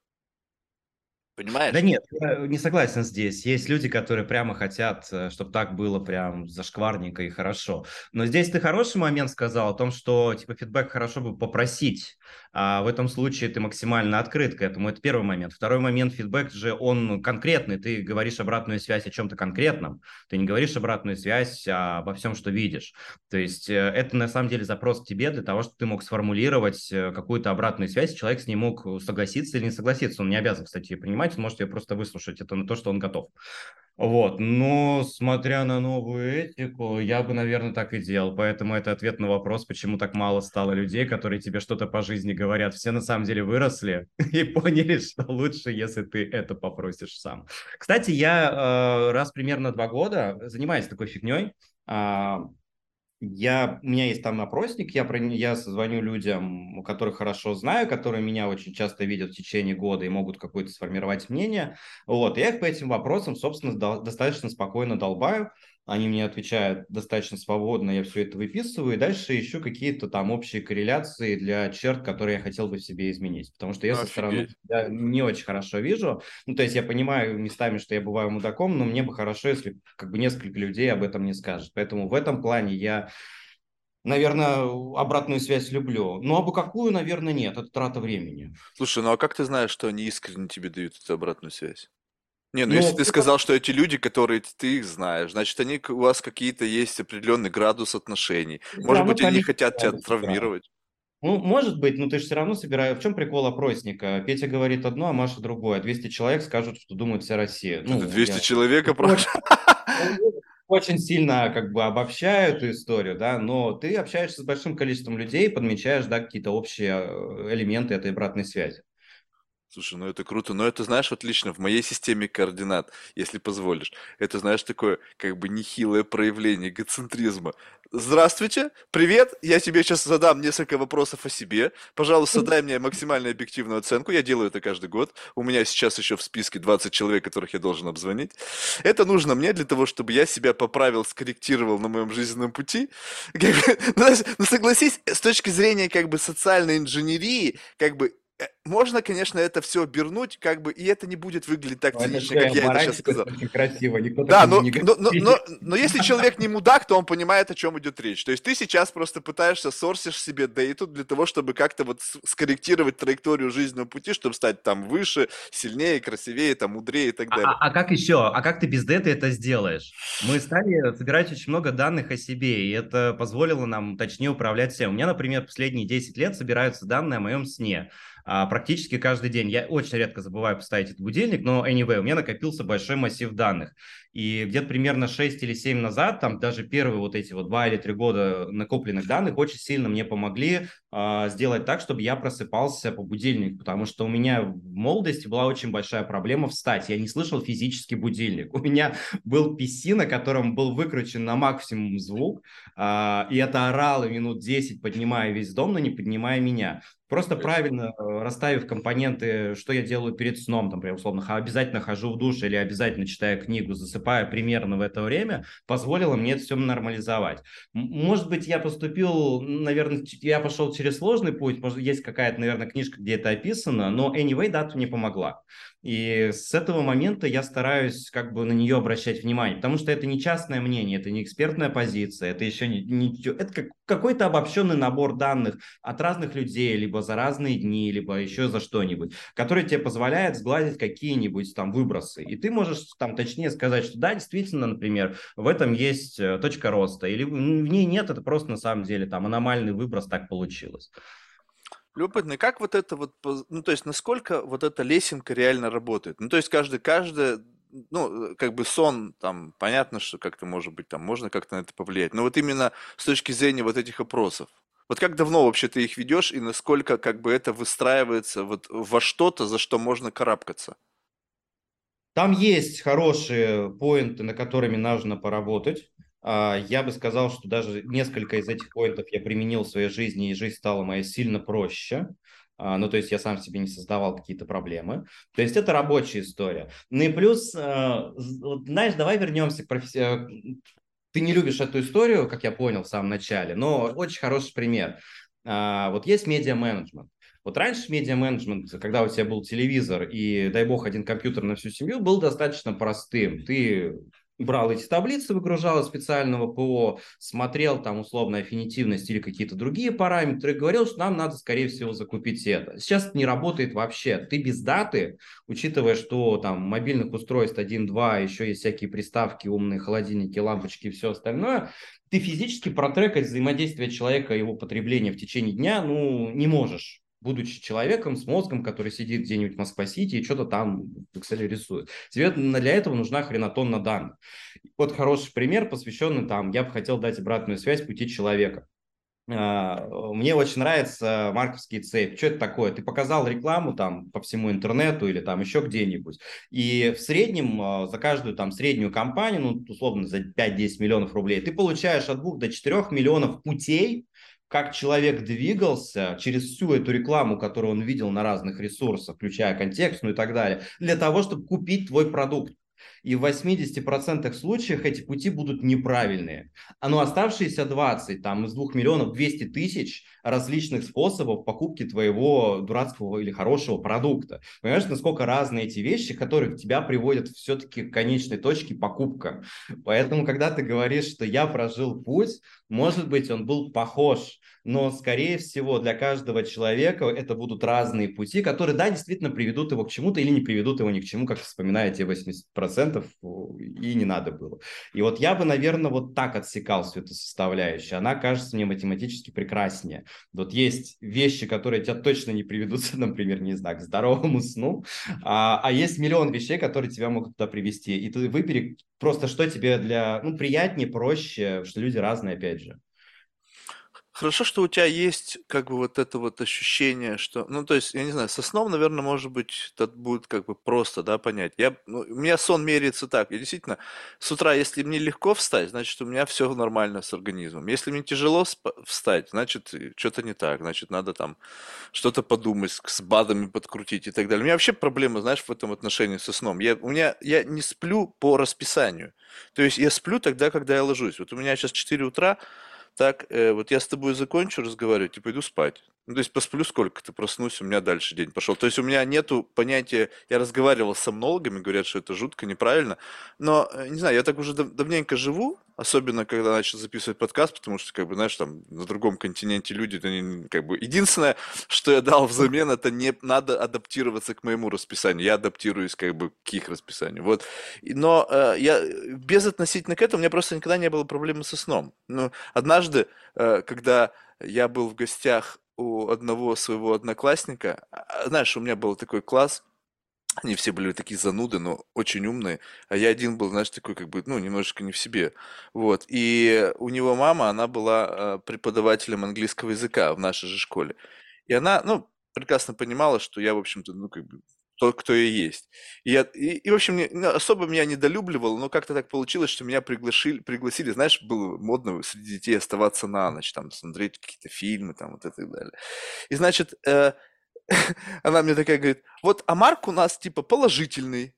Понимаешь? Да нет, я не согласен здесь. Есть люди, которые прямо хотят, э, чтобы так было прям зашкварненько и хорошо. Но здесь ты хороший момент сказал о том, что типа фидбэк хорошо бы попросить, а в этом случае ты максимально открыт к этому. Это первый момент. Второй момент, фидбэк же он конкретный. Ты говоришь обратную связь о чем-то конкретном. Ты не говоришь обратную связь обо всем, что видишь. То есть э, это на самом деле запрос к тебе для того, чтобы ты мог сформулировать э, какую-то обратную связь, человек с ней мог согласиться или не согласиться. Он не обязан, кстати, принимать понимать, может ее просто выслушать. Это на то, что он готов. Вот, но смотря на новую этику, я бы, наверное, так и делал. Поэтому это ответ на вопрос, почему так мало стало людей, которые тебе что-то по жизни говорят. Все на самом деле выросли и поняли, что лучше, если ты это попросишь сам. Кстати, я э, раз примерно два года занимаюсь такой фигней. Я, у меня есть там опросник, я, про, я созвоню людям, которых хорошо знаю, которые меня очень часто видят в течение года и могут какое-то сформировать мнение. Вот, я их по этим вопросам, собственно, до, достаточно спокойно долбаю они мне отвечают достаточно свободно, я все это выписываю, и дальше ищу какие-то там общие корреляции для черт, которые я хотел бы в себе изменить. Потому что я Офигеть. со стороны я не очень хорошо вижу. Ну, то есть я понимаю местами, что я бываю мудаком, но мне бы хорошо, если как бы несколько людей об этом не скажет. Поэтому в этом плане я наверное, обратную связь люблю. Ну, а бы какую, наверное, нет. Это трата времени. Слушай, ну а как ты знаешь, что они искренне тебе дают эту обратную связь? Не, ну, ну если ты сказал, что эти люди, которые ты их знаешь, значит, они у вас какие-то есть определенный градус отношений. Может да, быть, ну, они хотят тебя травмировать. Ну, может быть, но ты же все равно собираешь. В чем прикол опросника? Петя говорит одно, а Маша другое. 200 человек скажут, что думает вся Россия. Ну, 200 я... человек опросят. Очень сильно как бы обобщаю эту историю, да, но ты общаешься с большим количеством людей, подмечаешь, да, какие-то общие э, элементы этой обратной связи. Слушай, ну это круто, но это, знаешь, вот лично в моей системе координат, если позволишь, это, знаешь, такое как бы нехилое проявление эгоцентризма. Здравствуйте, привет, я тебе сейчас задам несколько вопросов о себе. Пожалуйста, дай мне максимально объективную оценку, я делаю это каждый год. У меня сейчас еще в списке 20 человек, которых я должен обзвонить. Это нужно мне для того, чтобы я себя поправил, скорректировал на моем жизненном пути. Ну, ну согласись, с точки зрения как бы социальной инженерии, как бы можно, конечно, это все обернуть, как бы, и это не будет выглядеть так цинично, как я это сейчас сказал. Красиво, никто да, но, не но, но, но, но если человек не мудак, то он понимает, о чем идет речь. То есть ты сейчас просто пытаешься сорсишь себе дейту для того, чтобы как-то вот скорректировать траекторию жизненного пути, чтобы стать там выше, сильнее, красивее, там мудрее и так далее. А, а как еще? А как ты без дета это сделаешь? Мы стали собирать очень много данных о себе, и это позволило нам точнее управлять всем. У меня, например, последние 10 лет собираются данные о моем сне а, практически каждый день. Я очень редко забываю поставить этот будильник, но anyway, у меня накопился большой массив данных. И где-то примерно 6 или 7 назад, там даже первые вот эти вот 2 или 3 года накопленных данных очень сильно мне помогли э, сделать так, чтобы я просыпался по будильнику, потому что у меня в молодости была очень большая проблема встать. Я не слышал физический будильник. У меня был PC, на котором был выкручен на максимум звук, э, и это орало минут 10, поднимая весь дом, но не поднимая меня. Просто правильно э, расставив компоненты, что я делаю перед сном, там, например, условно, обязательно хожу в душ или обязательно читаю книгу, засыпая примерно в это время, позволило мне это все нормализовать. Может быть, я поступил, наверное, я пошел через сложный путь, может, есть какая-то, наверное, книжка, где это описано, но anyway, дата мне помогла. И с этого момента я стараюсь как бы на нее обращать внимание, потому что это не частное мнение, это не экспертная позиция, это еще не, не это как, какой-то обобщенный набор данных от разных людей, либо за разные дни, либо еще за что-нибудь, который тебе позволяет сгладить какие-нибудь там выбросы. И ты можешь там точнее сказать, что да, действительно, например, в этом есть э, точка роста, или в ней нет, это просто на самом деле там аномальный выброс так получилось. Любопытно, как вот это вот, ну, то есть, насколько вот эта лесенка реально работает? Ну, то есть, каждый, каждый, ну, как бы сон, там, понятно, что как-то, может быть, там, можно как-то на это повлиять, но вот именно с точки зрения вот этих опросов, вот как давно вообще ты их ведешь и насколько как бы это выстраивается вот во что-то, за что можно карабкаться? Там есть хорошие поинты, на которыми нужно поработать. А, я бы сказал, что даже несколько из этих поинтов я применил в своей жизни, и жизнь стала моя сильно проще. А, ну, то есть я сам себе не создавал какие-то проблемы. То есть это рабочая история. Ну и плюс, а, знаешь, давай вернемся к профессии. Ты не любишь эту историю, как я понял в самом начале, но очень хороший пример. Вот есть медиа-менеджмент. Вот раньше медиа-менеджмент, когда у тебя был телевизор и, дай бог, один компьютер на всю семью, был достаточно простым. Ты брал эти таблицы, выгружал из специального ПО, смотрел там условно аффинитивность или какие-то другие параметры, и говорил, что нам надо, скорее всего, закупить это. Сейчас это не работает вообще. Ты без даты, учитывая, что там мобильных устройств 1-2, еще есть всякие приставки, умные холодильники, лампочки и все остальное, ты физически протрекать взаимодействие человека и его потребление в течение дня, ну, не можешь будучи человеком с мозгом, который сидит где-нибудь в Москва-Сити и что-то там Excel рисует. Тебе для этого нужна хренотонна данных. Вот хороший пример, посвященный там, я бы хотел дать обратную связь пути человека. А, мне очень нравится марковский цепь. Что это такое? Ты показал рекламу там по всему интернету или там еще где-нибудь. И в среднем а, за каждую там среднюю компанию, ну, условно, за 5-10 миллионов рублей, ты получаешь от 2 до 4 миллионов путей, как человек двигался через всю эту рекламу, которую он видел на разных ресурсах, включая контекстную и так далее, для того, чтобы купить твой продукт и в 80% случаев эти пути будут неправильные. А ну оставшиеся 20, там из 2 миллионов 200 тысяч различных способов покупки твоего дурацкого или хорошего продукта. Понимаешь, насколько разные эти вещи, которые тебя приводят все-таки к конечной точке покупка. Поэтому, когда ты говоришь, что я прожил путь, может быть, он был похож, но, скорее всего, для каждого человека это будут разные пути, которые, да, действительно приведут его к чему-то или не приведут его ни к чему, как вспоминаете 80% процентов э, и не надо было. И вот я бы, наверное, вот так отсекал всю эту составляющую. Она кажется мне математически прекраснее. Вот есть вещи, которые тебя точно не приведут, например, не знаю, к здоровому сну, а, а есть миллион вещей, которые тебя могут туда привести. И ты выбери просто, что тебе для, ну, приятнее, проще, что люди разные, опять же. Хорошо, что у тебя есть как бы вот это вот ощущение, что, ну, то есть, я не знаю, со сном, наверное, может быть, это будет как бы просто, да, понять. Я, ну, у меня сон меряется так. Я действительно с утра, если мне легко встать, значит, у меня все нормально с организмом. Если мне тяжело встать, значит, что-то не так, значит, надо там что-то подумать, с БАДами подкрутить и так далее. У меня вообще проблема, знаешь, в этом отношении со сном. Я, у меня, я не сплю по расписанию. То есть я сплю тогда, когда я ложусь. Вот у меня сейчас 4 утра, так, э, вот я с тобой закончу разговаривать и пойду спать. Ну, то есть посплю сколько-то, проснусь, у меня дальше день пошел. То есть у меня нету понятия, я разговаривал с сомнологами, говорят, что это жутко, неправильно, но, э, не знаю, я так уже дав- давненько живу, особенно когда начал записывать подкаст, потому что, как бы, знаешь, там на другом континенте люди, не- как бы, единственное, что я дал взамен, это не надо адаптироваться к моему расписанию, я адаптируюсь, как бы, к их расписанию, вот. Но э, я без относительно к этому, у меня просто никогда не было проблемы со сном. Ну, однажды, э, когда я был в гостях у одного своего одноклассника. А, а, Знаешь, у меня был такой класс, они все были такие зануды, но очень умные, а я один был, знаешь, такой как бы, ну, немножечко не в себе. Вот. И у него мама, она была э, преподавателем английского языка в нашей же школе. И она, ну, прекрасно понимала, что я, в общем-то, ну, как бы, тот, кто я есть. И, я, и, и, в общем, не- особо меня недолюбливал, но как-то так получилось, что меня пригласили, пригласили, знаешь, было модно среди детей оставаться на ночь, там, смотреть какие-то фильмы, там, вот это и далее. И, значит, э, она мне такая говорит, вот, а Марк у нас, типа, положительный.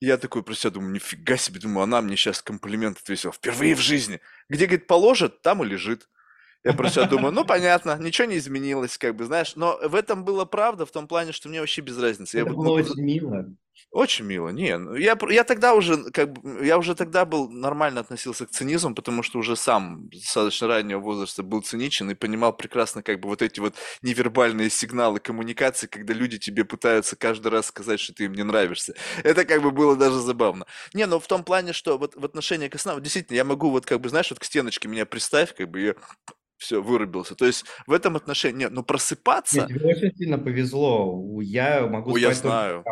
Я такой про себя думаю, нифига себе, думаю, она мне сейчас комплимент ответила, впервые в жизни. Где, говорит, положит, там и лежит. Я про себя думаю, ну, понятно, ничего не изменилось, как бы, знаешь, но в этом была правда, в том плане, что мне вообще без разницы. Я Это вот было могу очень мило. очень мило. Не, ну я, я тогда уже, как бы, я уже тогда был нормально относился к цинизму, потому что уже сам достаточно раннего возраста был циничен и понимал прекрасно, как бы, вот эти вот невербальные сигналы коммуникации, когда люди тебе пытаются каждый раз сказать, что ты им не нравишься. Это как бы было даже забавно. Не, но в том плане, что вот в отношении сну, вот действительно, я могу вот как бы, знаешь, вот к стеночке меня приставь, как бы я все, вырубился. То есть в этом отношении, нет, ну Нет, просыпаться, тебе очень сильно повезло. Я могу о, я знаю.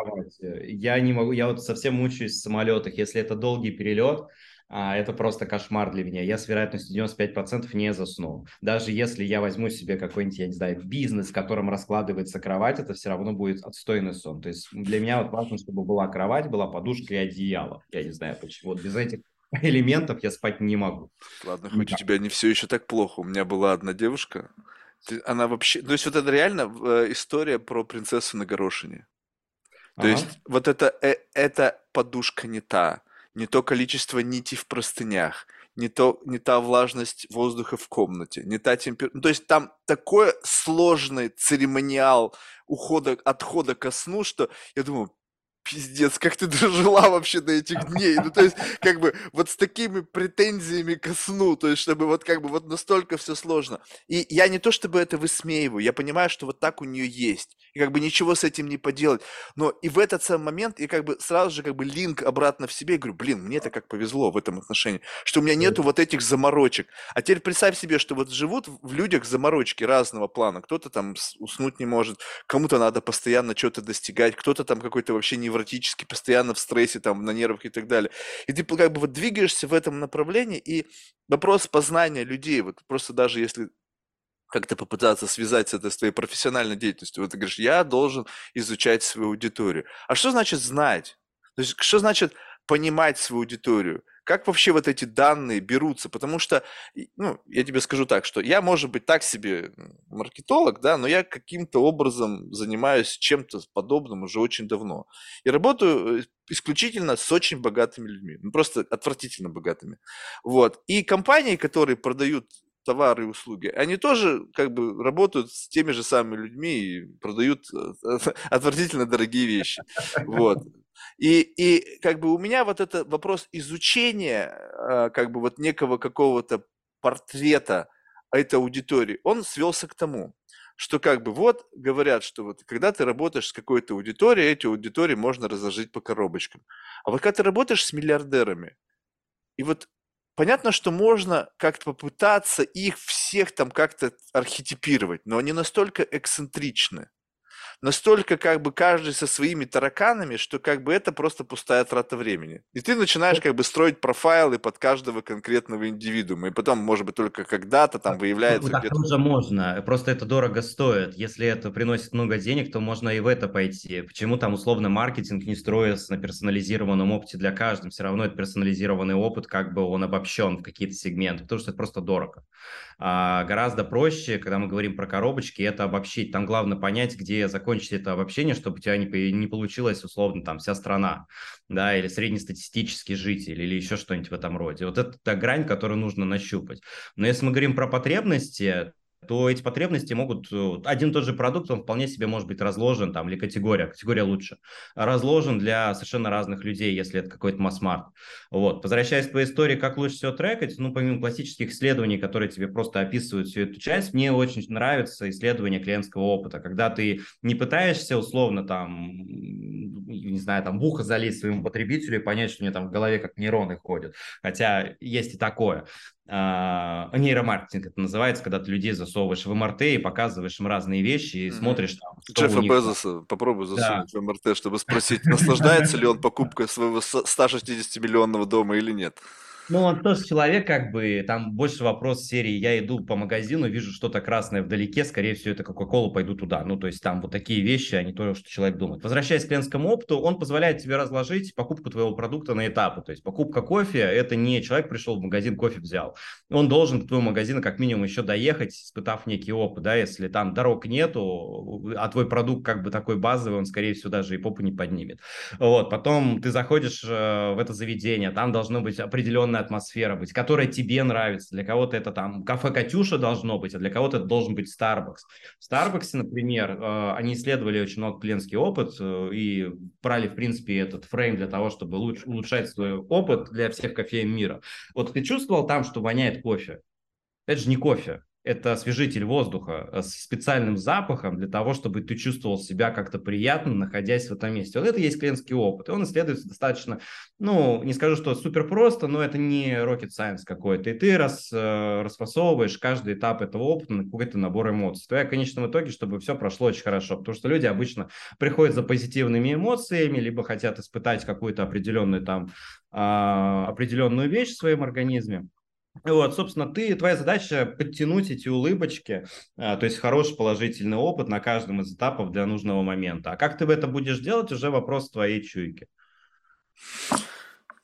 Я не могу, я вот совсем мучаюсь в самолетах. Если это долгий перелет, а, это просто кошмар для меня. Я с вероятностью 95% не засну. Даже если я возьму себе какой-нибудь, я не знаю, бизнес, в котором раскладывается кровать, это все равно будет отстойный сон. То есть для меня вот важно, чтобы была кровать, была подушка и одеяло. Я не знаю почему. Вот без этих элементов я спать не могу. Ладно, хоть у Никак. тебя не все еще так плохо. У меня была одна девушка, она вообще... То есть вот это реально э, история про принцессу на горошине. То есть Ага. вот это, э, эта подушка не та, не то количество нитей в простынях, не, то, не та влажность воздуха в комнате, не та температура. То есть там такой сложный церемониал ухода, отхода ко сну, что я думаю, пиздец, как ты дожила вообще до этих дней? Ну, то есть, как бы, вот с такими претензиями ко сну, то есть, чтобы вот как бы вот настолько все сложно. И я не то чтобы это высмеиваю, я понимаю, что вот так у нее есть, и как бы ничего с этим не поделать. Но и в этот самый момент я как бы сразу же как бы линк обратно в себе и говорю, блин, мне это как повезло в этом отношении, что у меня нету вот этих заморочек. А теперь представь себе, что вот живут в людях заморочки разного плана. Кто-то там уснуть не может, кому-то надо постоянно что-то достигать, кто-то там какой-то вообще невротический, постоянно в стрессе, там, на нервах и так далее. И ты как бы вот двигаешься в этом направлении, и вопрос познания людей, вот просто даже если как-то попытаться связать это с твоей профессиональной деятельностью. Вот ты говоришь, я должен изучать свою аудиторию. А что значит знать? То есть что значит понимать свою аудиторию? Как вообще вот эти данные берутся? Потому что, ну, я тебе скажу так, что я, может быть, так себе маркетолог, да, но я каким-то образом занимаюсь чем-то подобным уже очень давно. И работаю э, исключительно с очень богатыми людьми. Ну, просто отвратительно богатыми. Вот. И компании, которые продают товары и услуги, они тоже как бы работают с теми же самыми людьми и продают э, отвратительно дорогие вещи. Вот. И, и как бы у меня вот это вопрос изучения э, как бы вот некого какого-то портрета этой аудитории, он свелся к тому, что как бы вот говорят, что вот когда ты работаешь с какой-то аудиторией, эти аудитории можно разложить по коробочкам. А вот когда ты работаешь с миллиардерами, и вот понятно, что можно как-то попытаться их всех там как-то архетипировать, но они настолько эксцентричны. Настолько как бы каждый со своими тараканами, что как бы это просто пустая трата времени. И ты начинаешь как бы строить профайлы под каждого конкретного индивидуума, и потом, может быть, только когда-то там выявляется Так где-то... тоже можно, просто это дорого стоит. Если это приносит много денег, то можно и в это пойти. Почему там условно маркетинг не строится на персонализированном опыте для каждого? Все равно это персонализированный опыт, как бы он обобщен в какие-то сегменты, потому что это просто дорого. А гораздо проще, когда мы говорим про коробочки, это обобщить. Там главное понять, где закончить это обобщение, чтобы у тебя не, не получилось условно там вся страна, да, или среднестатистический житель, или еще что-нибудь в этом роде. Вот это та грань, которую нужно нащупать. Но если мы говорим про потребности, то эти потребности могут... Э, один и тот же продукт, он вполне себе может быть разложен, там, или категория, категория лучше, разложен для совершенно разных людей, если это какой-то масс-март. Вот. Возвращаясь к твоей истории, как лучше всего трекать, ну, помимо классических исследований, которые тебе просто описывают всю эту часть, мне очень нравится исследование клиентского опыта, когда ты не пытаешься условно там, не знаю, там в ухо залезть своему потребителю и понять, что у него там в голове как нейроны ходят, хотя есть и такое, нейромаркетинг это называется, когда ты людей засовываешь в МРТ и показываешь им разные вещи и mm-hmm. смотришь там. Джеффа них... Безоса попробуй засунуть да. в МРТ, чтобы спросить, наслаждается ли он покупкой своего 160-миллионного дома или нет. Ну, он тоже человек, как бы, там больше вопрос серии, я иду по магазину, вижу что-то красное вдалеке, скорее всего, это Кока-Кола, пойду туда. Ну, то есть там вот такие вещи, а не то, что человек думает. Возвращаясь к клиентскому опыту, он позволяет тебе разложить покупку твоего продукта на этапы. То есть покупка кофе – это не человек пришел в магазин, кофе взял. Он должен к твоему магазину как минимум еще доехать, испытав некий опыт, да, если там дорог нету, а твой продукт как бы такой базовый, он, скорее всего, даже и попу не поднимет. Вот, потом ты заходишь э, в это заведение, там должно быть определенное определенная атмосфера быть, которая тебе нравится. Для кого-то это там кафе Катюша должно быть, а для кого-то это должен быть Starbucks. В Starbucks, например, э, они исследовали очень много клиентский опыт э, и брали, в принципе, этот фрейм для того, чтобы улучшать свой опыт для всех кофеин мира. Вот ты чувствовал там, что воняет кофе? Это же не кофе это освежитель воздуха э, с специальным запахом для того, чтобы ты чувствовал себя как-то приятно, находясь в этом месте. Вот это есть клиентский опыт. И он исследуется достаточно, ну, не скажу, что супер просто, но это не rocket science какой-то. И ты рас, э, расфасовываешь каждый этап этого опыта на какой-то набор эмоций. В твоем конечном итоге, чтобы все прошло очень хорошо. Потому что люди обычно приходят за позитивными эмоциями, либо хотят испытать какую-то определенную там а, определенную вещь в своем организме вот, собственно, ты, твоя задача подтянуть эти улыбочки, а, то есть хороший положительный опыт на каждом из этапов для нужного момента. А как ты это будешь делать, уже вопрос твоей чуйки.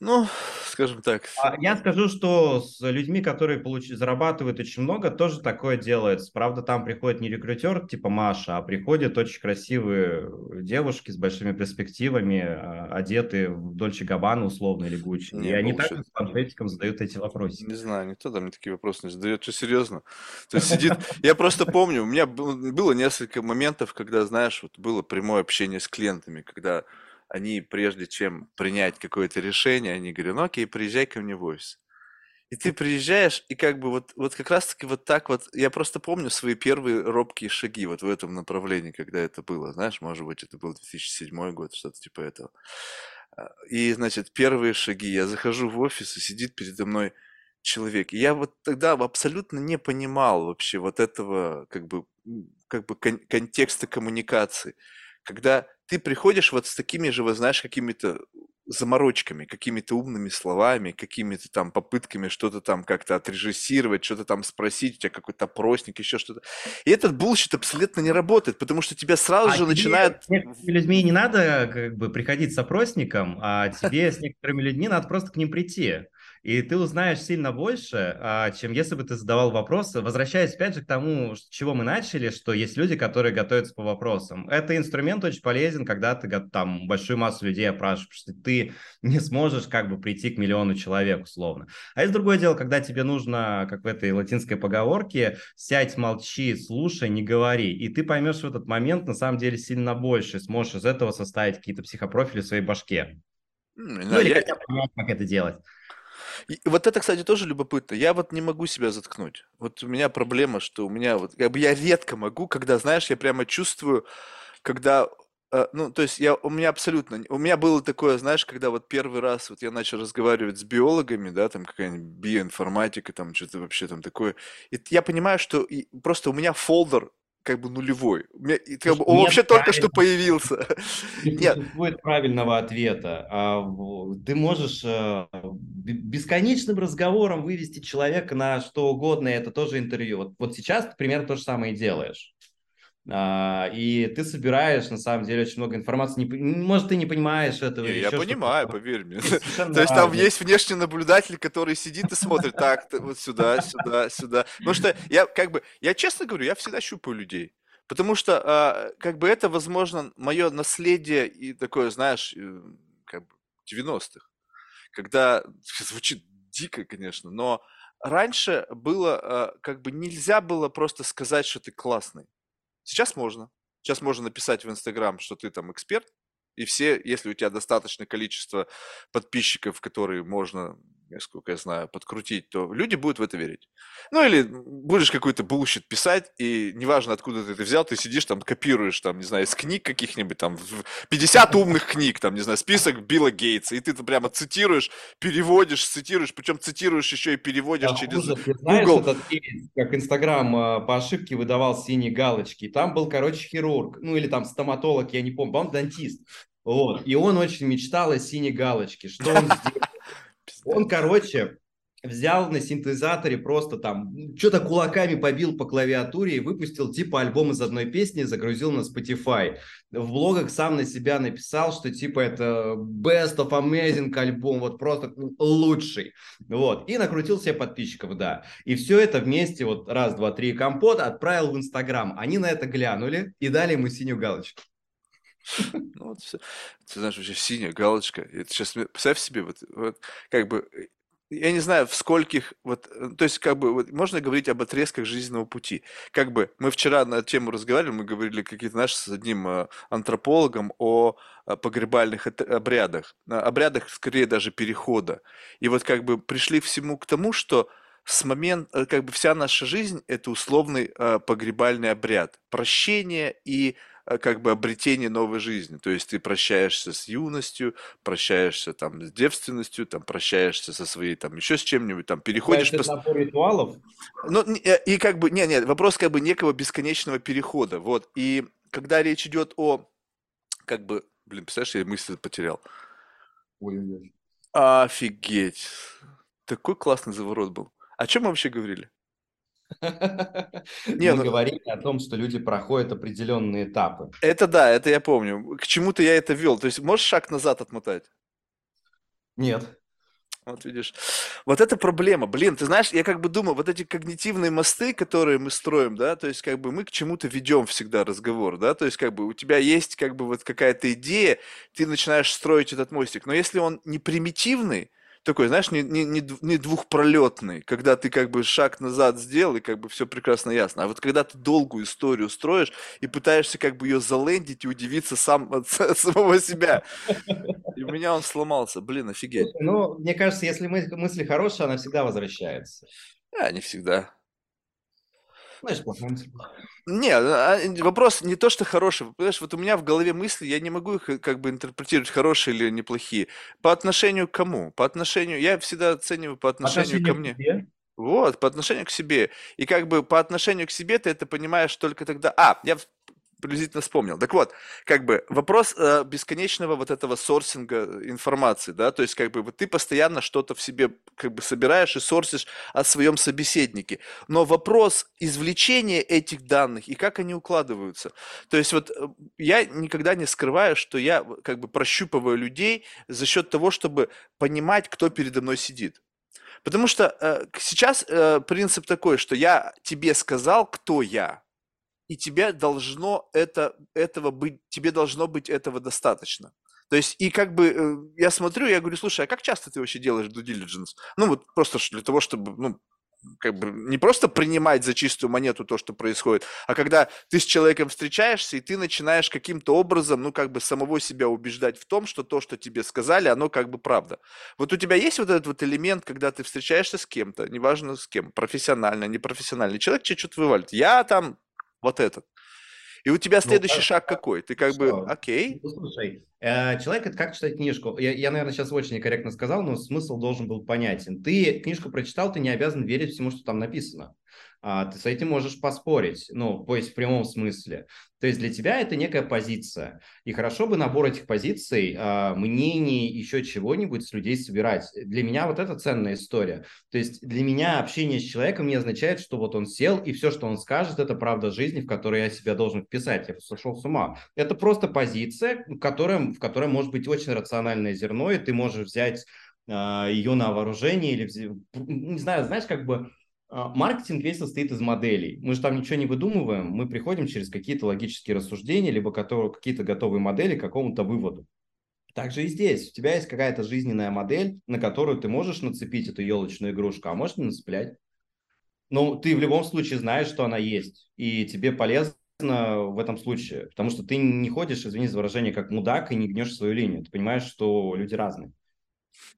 Ну, скажем так. А я скажу, что с людьми, которые получ... зарабатывают очень много, тоже такое делается. Правда, там приходит не рекрутер типа Маша, а приходят очень красивые девушки с большими перспективами, а, одетые в Дольче Габбана условно или Гуччи. И они так с планшетиком задают эти вопросы. Не знаю, никто там мне такие вопросы не задает. Что, серьезно? То есть сидит... Я просто помню, у меня было несколько моментов, когда, знаешь, вот было прямое общение с клиентами, когда они, прежде чем принять какое-то решение, они говорят, ну окей, приезжай ко мне в офис. И ты приезжаешь, и как бы вот, вот как раз-таки вот так вот, я просто помню свои первые робкие шаги вот в этом направлении, когда это было, знаешь, может быть, это был 2007 год, что-то типа этого. А, и, значит, первые шаги, я захожу в офис, и сидит передо мной человек. И я вот тогда абсолютно не понимал вообще вот этого, как бы, как бы кон- контекста коммуникации. Когда ты приходишь вот с такими же, вот знаешь, какими-то заморочками, какими-то умными словами, какими-то там попытками что-то там как-то отрежиссировать, что-то там спросить, у тебя какой-то опросник, еще что-то. И этот bullshit абсолютно не работает, потому что тебя сразу а же начинают... С некоторыми людьми не надо как бы приходить с опросником, а тебе с некоторыми людьми надо просто к ним прийти и ты узнаешь сильно больше, а, чем если бы ты задавал вопросы. Возвращаясь опять же к тому, с чего мы начали, что есть люди, которые готовятся по вопросам. Это инструмент очень полезен, когда ты там большую массу людей опрашиваешь, что ты не сможешь как бы прийти к миллиону человек условно. А есть другое дело, когда тебе нужно, как в этой латинской поговорке, сядь, молчи, слушай, не говори, и ты поймешь в этот момент на самом деле сильно больше, сможешь из этого составить какие-то психопрофили в своей башке. Mm, ну, или я... хотя бы понять, как это делать. И вот это, кстати, тоже любопытно. Я вот не могу себя заткнуть. Вот у меня проблема, что у меня вот, как бы я редко могу, когда, знаешь, я прямо чувствую, когда э, ну, то есть я, у меня абсолютно, у меня было такое, знаешь, когда вот первый раз вот я начал разговаривать с биологами, да, там какая-нибудь биоинформатика, там что-то вообще там такое, и я понимаю, что и, просто у меня фолдер как бы нулевой. Как бы, он Нет, вообще только что появился. Не Нет. существует правильного ответа. А ты можешь э, бесконечным разговором вывести человека на что угодно, и это тоже интервью. Вот, вот сейчас ты примерно то же самое и делаешь. А, и ты собираешь, на самом деле, очень много информации. Не, может, ты не понимаешь этого. Не, я понимаю, поверь мне. То есть там есть внешний наблюдатель, который сидит и смотрит, так, вот сюда, сюда, сюда. Потому что я, как бы, я честно говорю, я всегда щупаю людей. Потому что, а, как бы, это, возможно, мое наследие и такое, знаешь, э, как бы, 90-х. Когда, звучит дико, конечно, но раньше было, а, как бы, нельзя было просто сказать, что ты классный. Сейчас можно. Сейчас можно написать в Инстаграм, что ты там эксперт, и все, если у тебя достаточное количество подписчиков, которые можно насколько я знаю, подкрутить, то люди будут в это верить. Ну или будешь какой-то bullshit писать, и неважно, откуда ты это взял, ты сидишь там, копируешь, там, не знаю, из книг каких-нибудь, там, 50 умных книг, там, не знаю, список Билла Гейтса, и ты это прямо цитируешь, переводишь, цитируешь, причем цитируешь еще и переводишь а через хуже, ты знаешь, Google. Этот кейс, как Инстаграм а, по ошибке выдавал синие галочки, там был, короче, хирург, ну или там стоматолог, я не помню, по-моему, дантист. Вот. И он очень мечтал о синей галочке. Что он сделал? Он, короче, взял на синтезаторе просто там, что-то кулаками побил по клавиатуре и выпустил типа альбом из одной песни, загрузил на Spotify. В блогах сам на себя написал, что типа это best of amazing альбом, вот просто лучший. Вот. И накрутил себе подписчиков, да. И все это вместе, вот раз, два, три, компот, отправил в Инстаграм. Они на это глянули и дали ему синюю галочку. Ну, вот все. Ты знаешь, вообще синяя галочка. Это сейчас, представь себе, вот, вот как бы, э, я не знаю, в скольких, вот, э, то есть, как бы, вот, можно говорить об отрезках жизненного пути. Как бы, мы вчера на тему разговаривали, мы говорили какие-то наши с одним э, антропологом о погребальных обрядах, обрядах, скорее, даже перехода. И вот, как бы, пришли всему к тому, что с момента, как бы, вся наша жизнь – это условный погребальный обряд. Прощение и Э, как бы обретение новой жизни. То есть ты прощаешься с юностью, прощаешься там с девственностью, там прощаешься со своей там еще с чем-нибудь, там переходишь... Это по... набор ритуалов? Ну, э, и как бы, нет, нет, вопрос как бы некого бесконечного перехода, вот. И когда речь идет о, как бы, блин, представляешь, я мысль потерял. Ой-ой-ой. Офигеть. Такой классный заворот был. О чем мы вообще говорили? Не, Мы ну... говорили о том, что люди проходят определенные этапы. Это да, это я помню. К чему-то я это вел. То есть можешь шаг назад отмотать? Нет. Вот видишь. Вот это проблема. Блин, ты знаешь, я как бы думаю, вот эти когнитивные мосты, которые мы строим, да, то есть как бы мы к чему-то ведем всегда разговор, да, то есть как бы у тебя есть как бы вот какая-то идея, ты начинаешь строить этот мостик, но если он не примитивный, такой, знаешь, не, не, не, двухпролетный, когда ты как бы шаг назад сделал, и как бы все прекрасно ясно. А вот когда ты долгую историю строишь и пытаешься как бы ее залендить и удивиться сам от, от самого себя. И у меня он сломался. Блин, офигеть. Ну, мне кажется, если мысли хорошие, она всегда возвращается. А, не всегда. Мысль. Не, а, вопрос не то, что хороший. Понимаешь, вот у меня в голове мысли, я не могу их э, как бы интерпретировать, хорошие или неплохие. По отношению к кому? По отношению... Я всегда оцениваю по отношению, отношению ко мне. Вот, по отношению к себе. И как бы по отношению к себе ты это понимаешь только тогда... А, я приблизительно вспомнил. Так вот, как бы вопрос э, бесконечного вот этого сорсинга информации, да, то есть как бы вот ты постоянно что-то в себе как бы собираешь и сорсишь о своем собеседнике, но вопрос извлечения этих данных и как они укладываются. То есть вот э, я никогда не скрываю, что я как бы прощупываю людей за счет того, чтобы понимать, кто передо мной сидит. Потому что э, сейчас э, принцип такой, что я тебе сказал, кто я, и тебе должно это, этого быть, тебе должно быть этого достаточно. То есть, и как бы э, я смотрю, я говорю, слушай, а как часто ты вообще делаешь due diligence? Ну, вот просто для того, чтобы, ну, как бы не просто принимать за чистую монету то, что происходит, а когда ты с человеком встречаешься, и ты начинаешь каким-то образом, ну, как бы самого себя убеждать в том, что то, что тебе сказали, оно как бы правда. Вот у тебя есть вот этот вот элемент, когда ты встречаешься с кем-то, неважно с кем, профессионально, непрофессионально, человек тебе что-то вывалит. Я там вот этот. И у тебя ну, следующий ну, шаг какой? Ты как что? бы, окей. Ну, слушай, э, человек это как читать книжку. Я, я, наверное, сейчас очень некорректно сказал, но смысл должен был понятен. Ты книжку прочитал, ты не обязан верить всему, что там написано. А, ты с этим можешь поспорить, ну, то есть в прямом смысле. То есть для тебя это некая позиция. И хорошо бы набор этих позиций, а, мнений, еще чего-нибудь с людей собирать. Для меня вот это ценная история. То есть для меня общение с человеком не означает, что вот он сел, и все, что он скажет, это правда жизни, в которой я себя должен вписать. Я сошел с ума. Это просто позиция, в которой, в которой может быть очень рациональное зерно, и ты можешь взять а, ее на вооружение или, не знаю, знаешь, как бы маркетинг весь состоит из моделей. Мы же там ничего не выдумываем, мы приходим через какие-то логические рассуждения, либо какие-то готовые модели к какому-то выводу. Также и здесь. У тебя есть какая-то жизненная модель, на которую ты можешь нацепить эту елочную игрушку, а можешь не нацеплять. Но ты в любом случае знаешь, что она есть, и тебе полезно в этом случае, потому что ты не ходишь, извини за выражение, как мудак и не гнешь свою линию. Ты понимаешь, что люди разные.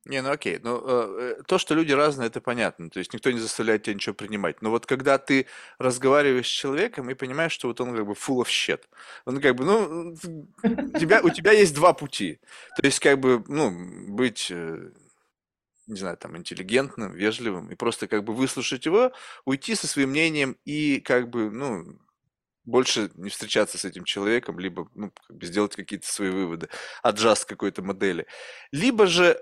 Не, ну окей. Ну, э, э, то, что люди разные, это понятно. То есть никто не заставляет тебя ничего принимать. Но вот когда ты разговариваешь с человеком и понимаешь, что вот он как бы full of shit. Он как бы, ну, тебя, у тебя есть два пути. То есть как бы, ну, быть э, не знаю, там, интеллигентным, вежливым, и просто как бы выслушать его, уйти со своим мнением и как бы, ну, больше не встречаться с этим человеком, либо ну, сделать какие-то свои выводы, аджаст какой-то модели. Либо же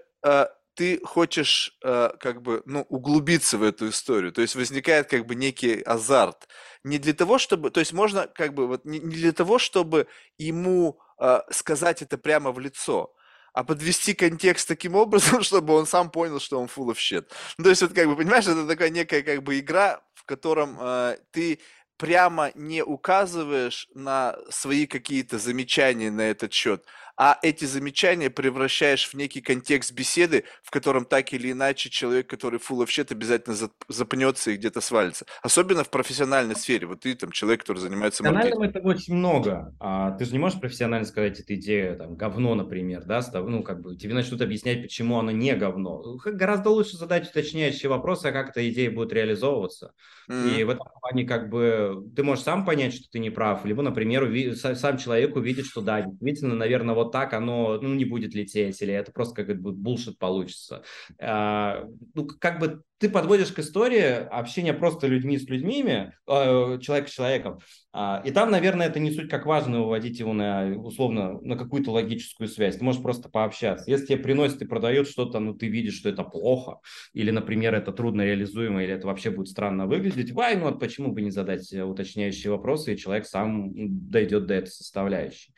ты хочешь э, как бы ну, углубиться в эту историю, то есть возникает как бы некий азарт. Не для того, чтобы, то есть можно как бы вот не, не для того, чтобы ему э, сказать это прямо в лицо, а подвести контекст таким образом, чтобы он сам понял, что он full of shit. Ну, то есть, вот как бы, понимаешь, это такая некая как бы игра, в котором э, ты прямо не указываешь на свои какие-то замечания на этот счет, а эти замечания превращаешь в некий контекст беседы, в котором так или иначе человек, который full of shit, обязательно запнется и где-то свалится. Особенно в профессиональной сфере. Вот ты там человек, который занимается маркетингом. это очень много. А, ты же не можешь профессионально сказать, эта идея там говно, например, да? Ну, как бы тебе начнут объяснять, почему она не говно. Гораздо лучше задать уточняющие вопросы, а как эта идея будет реализовываться. Mm-hmm. И в этом плане как бы ты можешь сам понять, что ты не прав, либо, например, уви- сам человек увидит, что да, действительно, наверное, вот так оно ну, не будет лететь, или это просто как бы булшит получится. А, ну, как бы ты подводишь к истории общения просто людьми с людьми, э, человек с человеком, э, и там, наверное, это не суть как важно выводить его на, условно, на какую-то логическую связь. Ты можешь просто пообщаться. Если тебе приносят и продают что-то, ну, ты видишь, что это плохо, или, например, это трудно реализуемо, или это вообще будет странно выглядеть, вай, ну, вот почему бы не задать уточняющие вопросы, и человек сам дойдет до этой составляющей.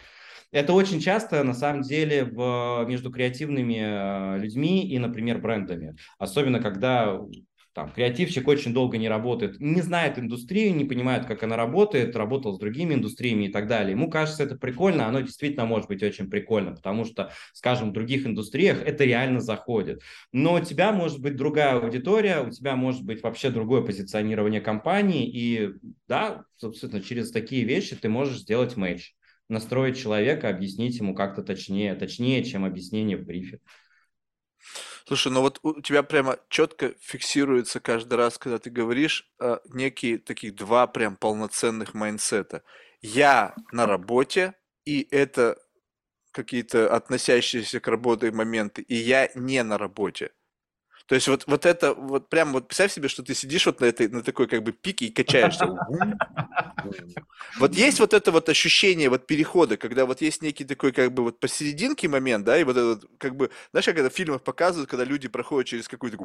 Это очень часто, на самом деле, в, между креативными э, людьми и, например, брендами. Особенно, когда там, креативщик очень долго не работает, не знает индустрию, не понимает, как она работает, работал с другими индустриями и так далее. Ему кажется это прикольно, оно действительно может быть очень прикольно, потому что, скажем, в других индустриях это реально заходит. Но у тебя может быть другая аудитория, у тебя может быть вообще другое позиционирование компании, и да, собственно, через такие вещи ты можешь сделать матч настроить человека, объяснить ему как-то точнее, точнее, чем объяснение в брифе. Слушай, ну вот у тебя прямо четко фиксируется каждый раз, когда ты говоришь, э, некие таких два прям полноценных майнсета. Я на работе, и это какие-то относящиеся к работе моменты, и я не на работе. То есть вот, вот это, вот прям вот представь себе, что ты сидишь вот на этой, на такой как бы пике и качаешься. Вот есть вот это вот ощущение вот перехода, когда вот есть некий такой как бы вот посерединке момент, да, и вот этот как бы, знаешь, это в фильмах показывают, когда люди проходят через какую-то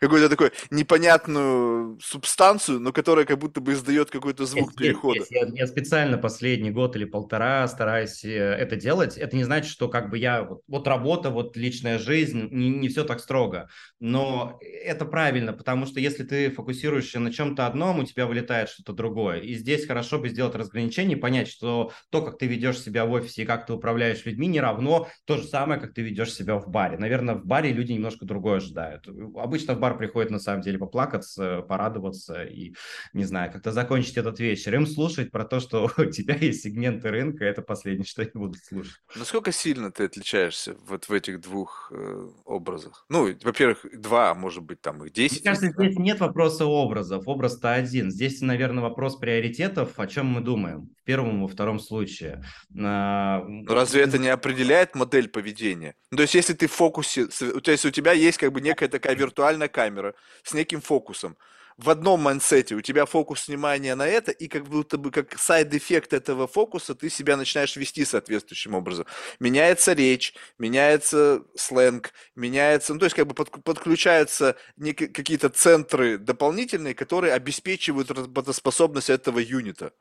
какую-то такую непонятную субстанцию, но которая как будто бы издает какой-то звук есть, перехода. Есть, есть. Я, я специально последний год или полтора стараюсь э, это делать. Это не значит, что как бы я вот, вот работа, вот личная жизнь, не, не все так строго. Но это правильно, потому что если ты фокусируешься на чем-то одном, у тебя вылетает что-то другое. И здесь хорошо бы сделать разграничение, понять, что то, как ты ведешь себя в офисе и как ты управляешь людьми, не равно то же самое, как ты ведешь себя в баре. Наверное, в баре люди немножко другое ожидают. Обычно обычно в бар приходят на самом деле поплакаться, порадоваться и, не знаю, как-то закончить этот вечер. Им слушать про то, что у тебя есть сегменты рынка, это последнее, что они будут слушать. Насколько сильно ты отличаешься вот в этих двух э, образах? Ну, во-первых, два, а может быть, там их десять. Мне кажется, здесь нет вопроса образов. Образ-то один. Здесь, наверное, вопрос приоритетов, о чем мы думаем в первом и во втором случае. А, Но разве это не определяет модель поведения? Ну, то есть, если ты в фокусе, то есть у тебя есть как бы некая такая виртуальная камера с неким фокусом. в одном mindset е, у тебя фокус внимания на это, и как будто бы как side effect этого фокуса ты себя начинаешь вести соответствующим образом. Меняется речь, меняется сленг, меняется, ну, то есть как бы под, подключаются какие-то центры дополнительные, которые обеспечивают работоспособность этого unit а.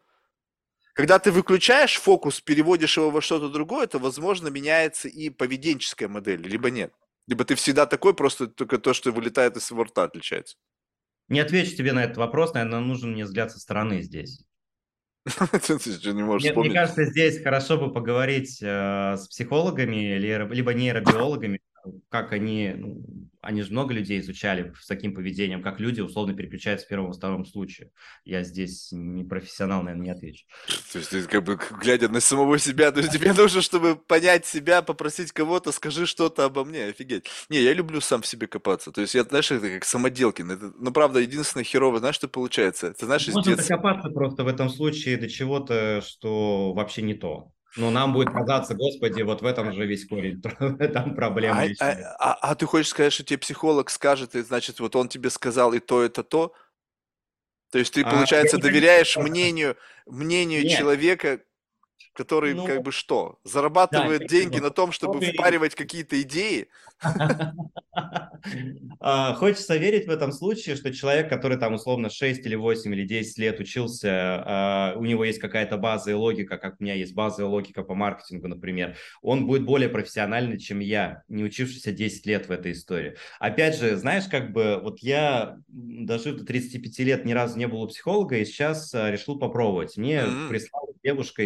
Когда ты выключаешь фокус, переводишь его во что-то другое, то, возможно, меняется и поведенческая модель, либо нет. Либо ты всегда такой, просто только то, что вылетает из его рта, отличается. Не отвечу тебе на этот вопрос, наверное, нужен мне взгляд со стороны здесь. Мне, мне кажется, здесь хорошо бы поговорить э, с психологами, либо нейробиологами, как они, ну, они же много людей изучали с таким поведением, как люди условно переключаются в первом и втором случае. Я здесь не профессионал, наверное, не отвечу. То есть ты как бы глядя на самого себя, то есть тебе нужно, чтобы понять себя, попросить кого-то, скажи что-то обо мне, офигеть. Не, я люблю сам в себе копаться. То есть я, знаешь, это как самоделкин. Это, ну, правда, единственное херово, знаешь, что получается? Ты знаешь, Можно из детства... докопаться просто в этом случае до чего-то, что вообще не то. Но нам будет казаться, господи, вот в этом же весь корень, там проблема. А, а, а, а ты хочешь сказать, что тебе психолог скажет, и значит, вот он тебе сказал и то, это то? То есть ты, а, получается, доверяешь мнению, мнению Нет. человека, который ну, как бы что? Зарабатывает да, деньги на том, чтобы впаривать какие-то идеи? А, хочется верить в этом случае, что человек, который там условно 6 или 8 или 10 лет учился, а, у него есть какая-то база и логика, как у меня есть база и логика по маркетингу, например, он будет более профессиональный, чем я, не учившийся 10 лет в этой истории. Опять же, знаешь, как бы вот я, дожив до 35 лет, ни разу не был у психолога, и сейчас а, решил попробовать. Мне прислала девушка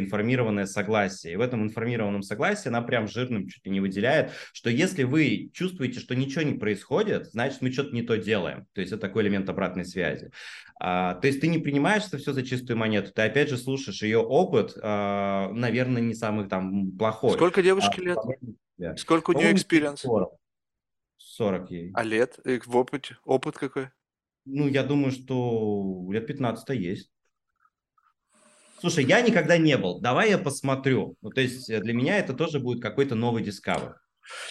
информированное согласие. И в этом информированном согласии она прям жирным чуть ли не выделяет, что если вы чувствуете, что ничего не происходит, значит, мы что-то не то делаем. То есть это такой элемент обратной связи. А, то есть ты не принимаешь это все за чистую монету, ты опять же слушаешь ее опыт, а, наверное, не самый там плохой. Сколько девушке а, лет? Сколько у нее experience? 40. 40 ей. А лет? И в опыте? Опыт какой? Ну, я думаю, что лет 15 есть. Слушай, я никогда не был. Давай я посмотрю. Ну, то есть э, для меня это тоже будет какой-то новый discover.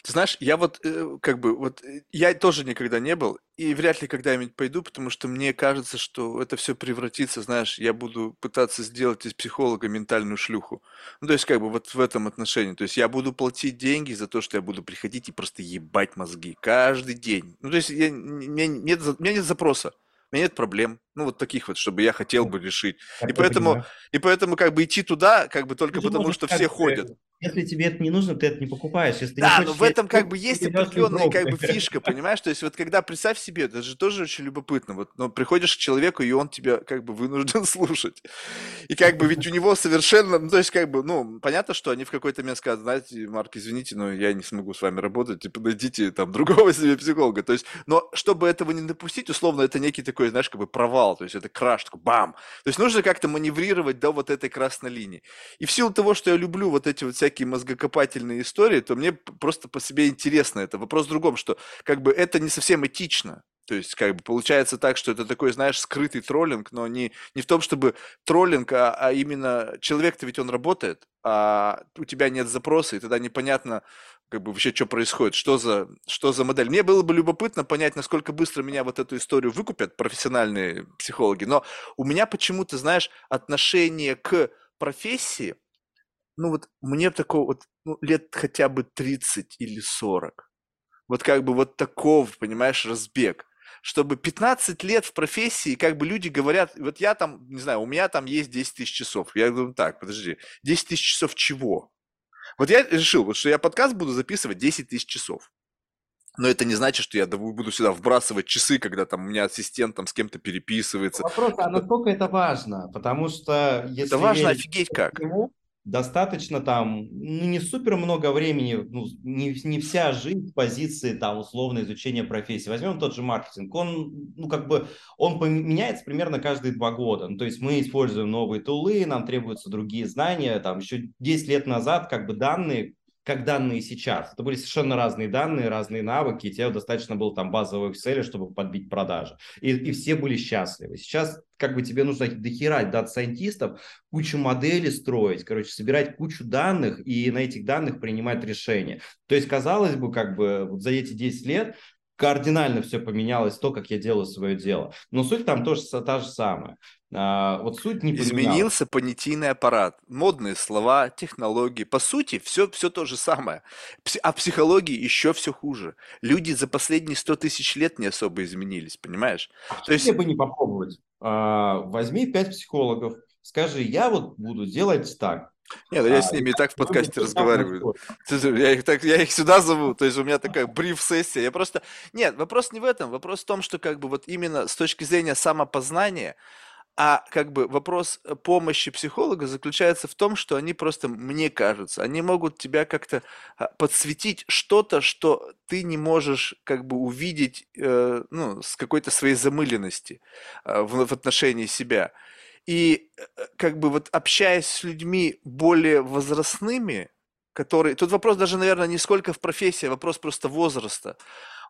Ты знаешь, я вот э, как бы вот э, я тоже никогда не был и вряд ли когда-нибудь пойду, потому что мне кажется, что это все превратится, знаешь, я буду пытаться сделать из психолога ментальную шлюху. Ну, то есть как бы вот в этом отношении. То есть я буду платить деньги за то, что я буду приходить и просто ебать мозги каждый день. Ну, то есть я, у, нет, у меня нет запроса у меня нет проблем, ну вот таких вот, чтобы я хотел бы решить. и поэтому, и поэтому как бы идти туда, как бы только Ты потому, что все ходят. Если тебе это не нужно, ты это не покупаешь. Если да, хочешь, но в этом как бы есть определенная как бы фишка, понимаешь? То есть вот когда, представь себе, это же тоже очень любопытно. Вот но приходишь к человеку, и он тебя как бы вынужден слушать. И как бы ведь у него совершенно, ну то есть как бы, ну, понятно, что они в какой-то момент скажут, знаете, Марк, извините, но я не смогу с вами работать, типа, найдите там другого себе психолога. То есть, но чтобы этого не допустить, условно, это некий такой, знаешь, как бы провал, то есть это краш, такой бам. То есть нужно как-то маневрировать до вот этой красной линии. И в силу того, что я люблю вот эти вот всякие мозгокопательные истории, то мне просто по себе интересно это. Вопрос в другом, что как бы это не совсем этично. То есть, как бы получается так, что это такой, знаешь, скрытый троллинг, но не, не в том, чтобы троллинг, а, а именно человек-то ведь он работает, а у тебя нет запроса, и тогда непонятно, как бы вообще, что происходит, что за, что за модель. Мне было бы любопытно понять, насколько быстро меня вот эту историю выкупят профессиональные психологи, но у меня почему-то, знаешь, отношение к профессии – ну вот мне такого вот ну, лет хотя бы 30 или 40. Вот как бы вот такого, понимаешь, разбег. Чтобы 15 лет в профессии, как бы люди говорят, вот я там, не знаю, у меня там есть 10 тысяч часов. Я думаю, так, подожди, 10 тысяч часов чего? Вот я решил, вот, что я подкаст буду записывать 10 тысяч часов. Но это не значит, что я буду сюда вбрасывать часы, когда там у меня ассистент там с кем-то переписывается. Вопрос, а насколько это важно? Потому что если... Это важно офигеть как. Достаточно там, ну, не супер много времени, ну, не, не вся жизнь в позиции там условно изучения профессии. Возьмем тот же маркетинг, он, ну, как бы, он меняется примерно каждые два года. Ну, то есть мы используем новые tool ы, нам требуются другие знания, там еще 10 лет назад как бы данные как данные сейчас. Это были совершенно разные данные, разные навыки, и тебе достаточно было там базового Excel, чтобы подбить продажи. И, и все были счастливы. Сейчас как бы тебе нужно дохера дата-сайентистов, кучу моделей строить, короче, собирать кучу данных и на этих данных принимать решения. То есть, казалось бы, как бы вот за эти 10 лет кардинально все поменялось, то, как я делаю свое дело. Но суть там тоже та же самая. А, вот суть не Изменился понятийный аппарат, модные слова, технологии. По сути, все, все то же самое. А в психологии еще все хуже. Люди за последние 100 тысяч лет не особо изменились, понимаешь? А то есть... бы не попробовать? А, возьми пять психологов, скажи, я вот буду делать так. Нет, ну я а, с ними и так в подкасте разговариваю. Я их, так, я их сюда зову, то есть у меня такая бриф-сессия. Я просто... Нет, вопрос не в этом. Вопрос в том, что как бы вот именно с точки зрения самопознания, а как бы вопрос э, помощи психолога заключается в том, что они просто, мне кажется, они могут тебя как-то а, подсветить что-то, что ты не можешь как бы увидеть э, ну, с какой-то своей замыленности э, в, в отношении себя. И э, как бы вот общаясь с людьми более возрастными, которые... Тут вопрос даже, наверное, не сколько в профессии, а вопрос просто возраста.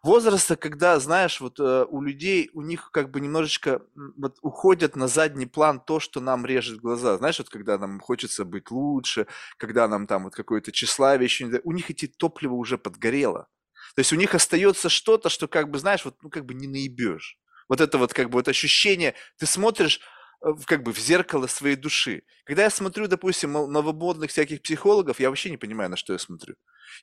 Возраста, когда, знаешь, вот э, у людей, у них как бы немножечко вот, уходят на задний план то, что нам режет глаза. Знаешь, вот когда нам хочется быть лучше, когда нам там вот какое-то тщеславие еще. У них эти топливо уже подгорело. То есть у них остается что-то, что как бы, знаешь, вот, ну как бы не наебешь. Вот это вот как бы вот ощущение, ты смотришь, как бы в зеркало своей души. Когда я смотрю, допустим, новомодных всяких психологов, я вообще не понимаю, на что я смотрю.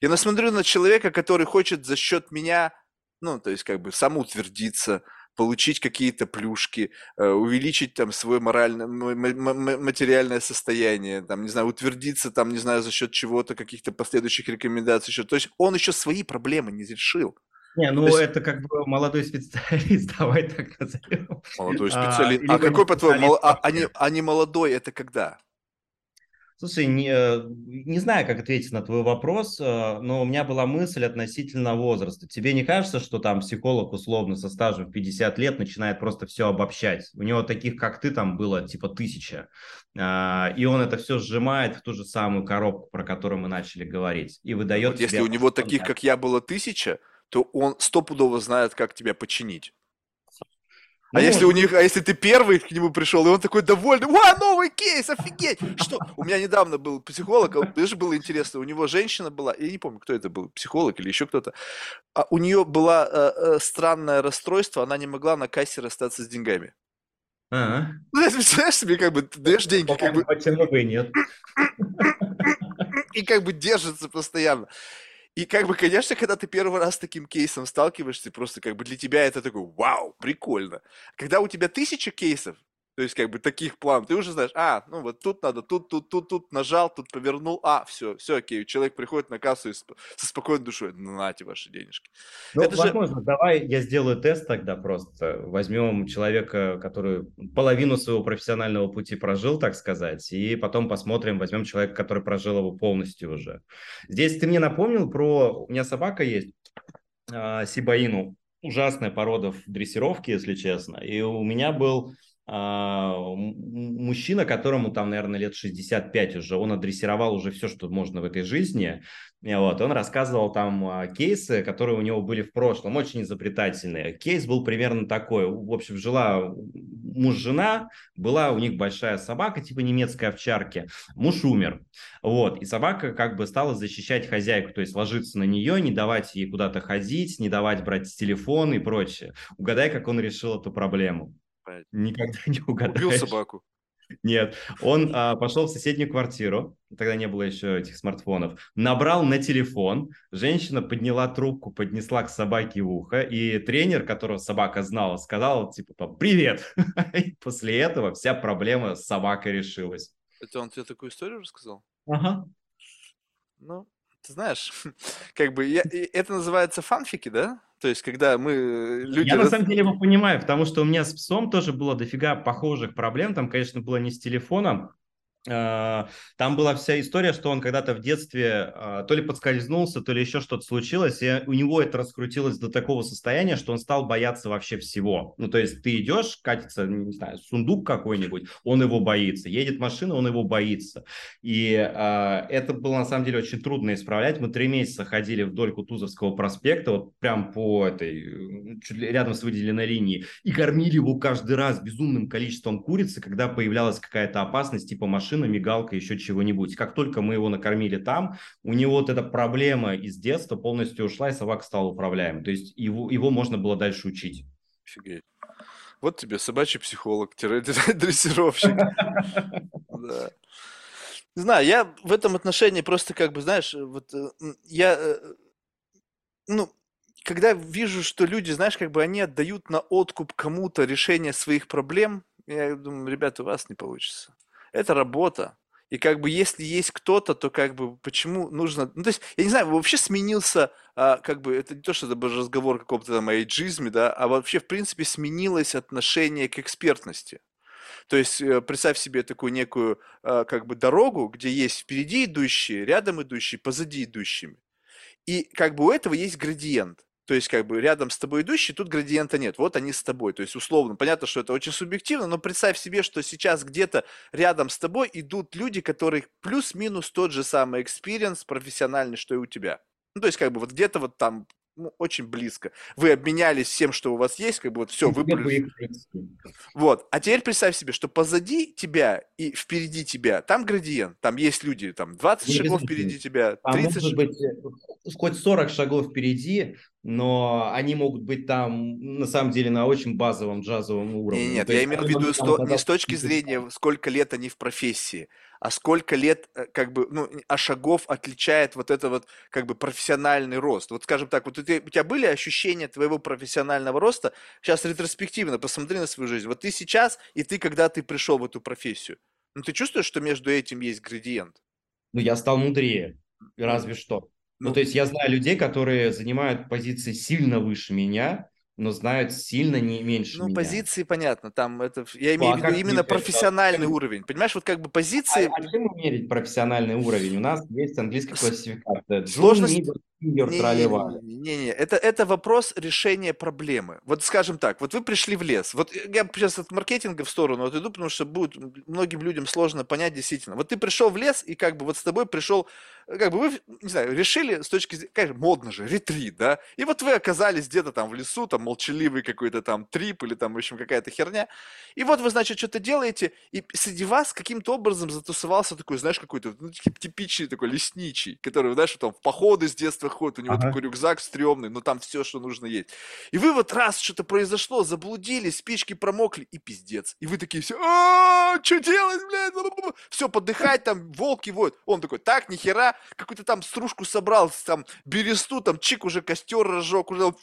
Я насмотрю на человека, который хочет за счет меня, ну, то есть как бы самоутвердиться, получить какие-то плюшки, э, увеличить там свое моральное, материальное состояние, там, не знаю, утвердиться там, не знаю, за счет чего-то, каких-то последующих рекомендаций. Еще. То есть он еще свои проблемы не решил. Не, ну есть... это как бы молодой специалист, давай так назовем. Молодой а, специалист. А, а какой, по-твоему, а, а, не, а не молодой, это когда? Слушай, не, э, не знаю, как ответить на твой вопрос, э, но у меня была мысль относительно возраста. Тебе не кажется, что там психолог условно со стажем в 50 лет начинает просто все обобщать? У него таких, как ты, там было типа тысяча. А, и он это все сжимает в ту же самую коробку, про которую мы начали говорить. И выдает вот Если у него таких, как я, было тысяча, то он стопудово знает, как тебя починить. А ну, если у них, а если ты первый к нему пришел, и он такой довольный, ва, новый кейс, офигеть! Что? У меня недавно был психолог, даже было интересно, у него женщина была, я не помню, кто это был, психолог или еще кто-то, а у нее было э, э, странное расстройство, она не могла на кассе расстаться с деньгами. А-а. Ну, ты представляешь себе, как бы, ты даешь деньги, как бы... Почему бы и нет? И как бы держится постоянно. И как бы, конечно, когда ты первый раз с таким кейсом сталкиваешься, просто как бы для тебя это такой, вау, прикольно. Когда у тебя тысяча кейсов, то есть, как бы, таких планов. Ты уже знаешь, а, ну вот тут надо, тут, тут, тут, тут нажал, тут повернул, а, все, все окей. Человек приходит на кассу и сп- со спокойной душой, ну, нате ваши денежки. Ну, Это возможно, же... давай я сделаю тест тогда просто. Возьмем человека, который половину своего профессионального пути прожил, так сказать, и потом посмотрим, возьмем человека, который прожил его полностью уже. Здесь ты мне напомнил про... У меня собака есть, э, Сибаину, ужасная порода в дрессировке, если честно. И у меня был а, мужчина, которому там, наверное, лет 65 уже, он адресировал уже все, что можно в этой жизни. Вот, он рассказывал там а, кейсы, которые у него были в прошлом, очень изобретательные. Кейс был примерно такой. В общем, жила муж-жена, была у них большая собака, типа немецкой овчарки. Муж умер. Вот, и собака как бы стала защищать хозяйку, то есть ложиться на нее, не давать ей куда-то ходить, не давать брать телефон и прочее. Угадай, как он решил эту проблему. Никогда не угадаешь. Убил собаку. Нет, он а, пошел в соседнюю квартиру, тогда не было еще этих смартфонов, набрал на телефон, женщина подняла трубку, поднесла к собаке ухо, и тренер, которого собака знала, сказал типа «Привет!» И после этого вся проблема с собакой решилась. Это он тебе такую историю рассказал? Ага. Ну, ты знаешь, как бы я, это называется фанфики, да? То есть, когда мы э, люди... Я на самом деле его понимаю, потому что у меня с псом тоже было дофига похожих проблем. Там, конечно, было не с телефоном, там была вся история, что он когда-то в детстве а, то ли подскользнулся, то ли еще что-то случилось, и у него это раскрутилось до такого состояния, что он стал бояться вообще всего. Ну, то есть ты идешь, катится, не знаю, сундук какой-нибудь, он его боится, едет машина, он его боится. И э, это было на самом деле очень трудно исправлять. Мы три месяца ходили вдоль Кутузовского проспекта, вот прям по этой, чуть ли рядом с выделенной линией, и кормили его каждый раз безумным количеством курицы, когда появлялась какая-то опасность, типа машины машина, мигалка, еще чего-нибудь. Как только мы его накормили там, у него вот эта проблема из детства полностью ушла, и собака стала управляемой. То есть его, его можно было дальше учить. Офигеть. Вот тебе собачий психолог-дрессировщик. Не знаю, я в этом отношении просто как бы, знаешь, вот э, я, э, ну, когда вижу, что люди, знаешь, как бы они отдают на откуп кому-то решение своих проблем, я думаю, ребята, у вас не получится. Это работа. И как бы если есть кто-то, то как бы почему нужно... Ну, то есть, я не знаю, вообще сменился, а, как бы, это не то, что это был разговор о каком-то там эйджизме, да, а вообще, в принципе, сменилось отношение к экспертности. То есть э, представь себе такую некую а, как бы дорогу, где есть впереди идущие, рядом идущие, позади идущими. И как бы у этого есть градиент. То есть, как бы рядом с тобой идущий, тут градиента нет. Вот они с тобой. То есть, условно, понятно, что это очень субъективно, но представь себе, что сейчас где-то рядом с тобой идут люди, которых плюс-минус тот же самый experience профессиональный, что и у тебя. Ну, то есть, как бы вот где-то вот там ну, очень близко. Вы обменялись всем, что у вас есть, как бы вот все, выплюнули. Вот. А теперь представь себе, что позади тебя и впереди тебя, там градиент, там есть люди, там 20 не шагов впереди тебя, 30 а может быть э, хоть 40 шагов впереди, но они могут быть там на самом деле на очень базовом джазовом уровне. Нет, нет я имею в виду сто, не с точки зрения, сколько лет они в профессии, а сколько лет, э, как бы, ну, а шагов отличает вот это вот, как бы, профессиональный рост. Вот, скажем так, вот у тебя были ощущения твоего профессионального роста? Сейчас ретроспективно посмотри на свою жизнь. Вот ты сейчас и ты, когда ты пришел в эту профессию. Ну, ты чувствуешь, что между этим есть градиент? Ну, я стал мудрее, разве что. Ну, ну, то есть я знаю людей, которые занимают позиции сильно выше меня, но знают сильно не меньше Ну, меня. позиции, понятно, там это, я имею ну, а в виду именно мерить, профессиональный уровень, понимаешь, вот как бы позиции... А, а чем мерить профессиональный уровень? У нас есть английская классификация. Сложность... Не-не-не, это, это вопрос решения проблемы. Вот скажем так, вот вы пришли в лес. Вот я сейчас от маркетинга в сторону вот иду, потому что будет многим людям сложно понять действительно. Вот ты пришел в лес, и как бы вот с тобой пришел, как бы вы, не знаю, решили с точки зрения, конечно, модно же, ретрит, да? И вот вы оказались где-то там в лесу, там молчаливый какой-то там трип или там, в общем, какая-то херня. И вот вы, значит, что-то делаете, и среди вас каким-то образом затусовался такой, знаешь, какой-то ну, типичный такой лесничий, который, знаешь, там в походы с детства ходит, у него ага. такой рюкзак стрёмный, но там все, что нужно есть. И вы вот раз что-то произошло, заблудились, спички промокли, и пиздец. И вы такие все, а что делать, блядь? Все, подыхать, там волки воют. Он такой, так, нихера, какую-то там стружку собрал, там бересту, там чик уже костер разжег, уже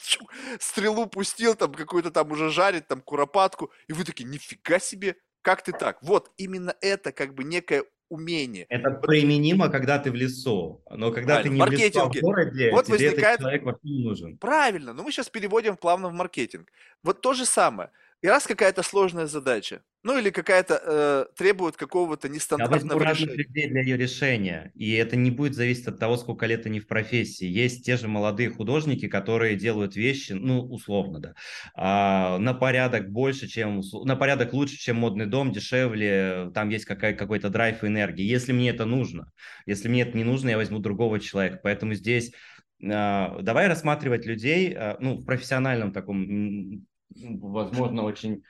стрелу пустил, там какую-то там уже жарит, там куропатку. И вы такие, нифига себе, как ты так? Вот именно это как бы некое умение. Это применимо, когда ты в лесу, но когда Правильно. ты не в, маркетинге. в лесу, а в городе, вот тебе возникает... этот человек вообще не нужен. Правильно, но мы сейчас переводим плавно в маркетинг. Вот то же самое. И раз какая-то сложная задача, ну или какая-то э, требует какого-то нестандартного Я разных людей для ее решения, и это не будет зависеть от того, сколько лет они в профессии. Есть те же молодые художники, которые делают вещи, ну условно, да, а, на порядок больше, чем на порядок лучше, чем модный дом, дешевле, там есть какая, какой-то драйв и энергия. Если мне это нужно, если мне это не нужно, я возьму другого человека. Поэтому здесь а, давай рассматривать людей, а, ну в профессиональном таком возможно, очень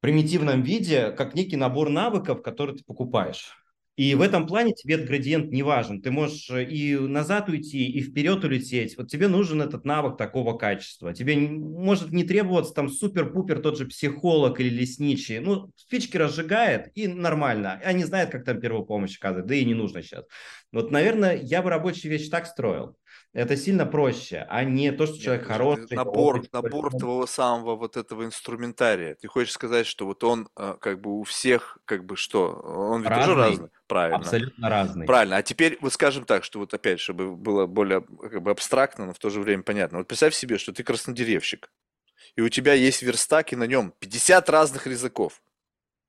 примитивном виде, как некий набор навыков, которые ты покупаешь. И в этом плане тебе этот градиент не важен. Ты можешь и назад уйти, и вперед улететь. Вот тебе нужен этот навык такого качества. Тебе может не требоваться там супер-пупер тот же психолог или лесничий. Ну, спички разжигает, и нормально. Они знают, как там первую помощь оказывать, да и не нужно сейчас. Вот, наверное, я бы рабочую вещь так строил это сильно проще, а не то, что человек Нет, хороший. Набор, опыт, набор твоего самого вот этого инструментария. Ты хочешь сказать, что вот он а, как бы у всех, как бы что, он ведь разный, тоже разный? Правильно. Абсолютно разный. Правильно. А теперь вот скажем так, что вот опять, чтобы было более как бы абстрактно, но в то же время понятно. Вот представь себе, что ты краснодеревщик, и у тебя есть верстак, и на нем 50 разных резаков.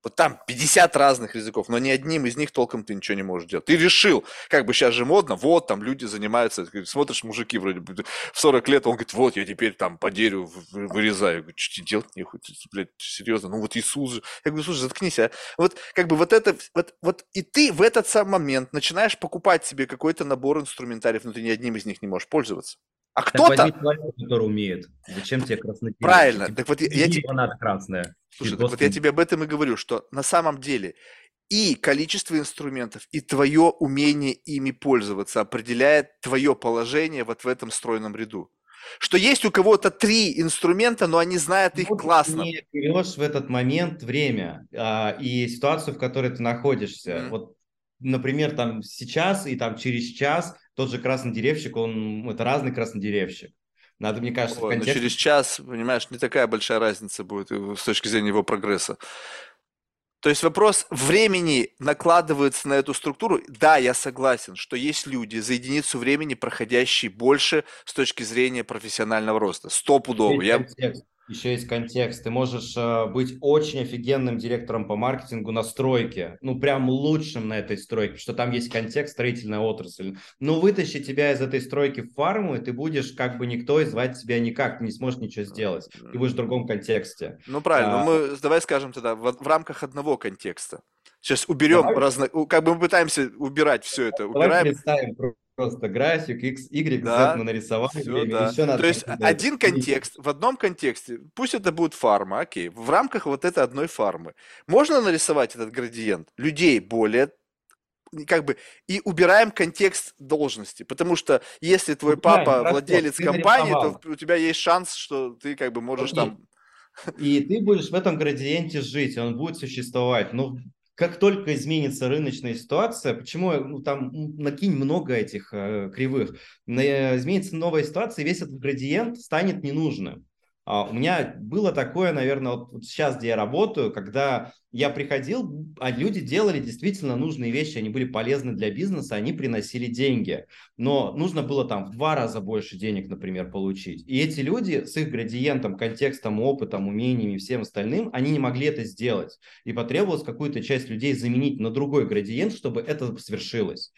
Вот там 50 разных языков, но ни одним из них толком ты ничего не можешь делать. Ты решил, как бы сейчас же модно, вот там люди занимаются, смотришь, мужики вроде бы в 40 лет, он говорит, вот я теперь там по дереву вырезаю. Я говорю, что делать нехуй, блядь, серьезно, ну вот Иисус же. Я говорю, слушай, заткнись, а. Вот как бы вот это, вот, вот и ты в этот самый момент начинаешь покупать себе какой-то набор инструментариев, но ты ни одним из них не можешь пользоваться. А кто-то... человек, который умеет. Зачем тебе красный Правильно. Так вот я, я тебе... красная. Слушай, так вот я тебе об этом и говорю, что на самом деле И количество инструментов, и твое умение ими пользоваться определяет твое положение вот в этом стройном ряду. Что есть у кого-то три инструмента, но они знают их Вот классно. не берешь в этот момент время а, и ситуацию, в которой ты находишься. Мгм. Вот, например, там сейчас и там через час тот же краснодеревщик, он это разный краснодеревщик. Надо, мне кажется, в Ой, но контексте через час, понимаешь, не такая большая разница будет э, с точки зрения его прогресса. То есть вопрос времени накладывается на эту структуру. Да, я согласен, что есть люди за единицу времени, проходящие больше с точки зрения профессионального роста. Стопудово. Я... контекст. Еще есть контекст. Ты можешь э, быть очень офигенным директором по маркетингу на стройке, ну прям лучшим на этой стройке, что там есть контекст, строительная отрасль. Но вытащи тебя из этой стройки в фарму, и ты будешь как бы никто, и звать тебя никак, ты не сможешь ничего сделать. Ты будешь в другом контексте. Ну правильно, А, мы давай скажем тогда в, в рамках одного контекста. Сейчас уберем Давай. разно... как бы мы пытаемся убирать все это, Давай убираем. представим просто график, X, Y, Да, Z мы нарисовали, Всё, время, да. еще надо То есть как-то один контекст, в одном контексте, пусть это будет фарма, окей, в рамках вот этой одной фармы. Можно нарисовать этот градиент людей более как бы и убираем контекст должности, потому что если твой Убираем, папа хорошо, владелец ты компании, то нарисовал. у тебя есть шанс, что ты как бы можешь Окей. там И ты будешь в этом градиенте жить, он будет существовать. Но как только изменится рыночная ситуация, почему ну, там накинь много этих э, кривых, на- изменится новая ситуация, весь этот градиент станет ненужным. А у меня было такое, наверное, вот, сейчас, где я работаю, когда я приходил, а люди делали действительно нужные вещи, они были полезны для бизнеса, они приносили деньги. Но нужно было там в два раза больше денег, например, получить. И эти люди с их градиентом, контекстом, опытом, умениями и всем остальным, они не могли это сделать. И потребовалось какую-то часть людей заменить на другой градиент, чтобы это свершилось.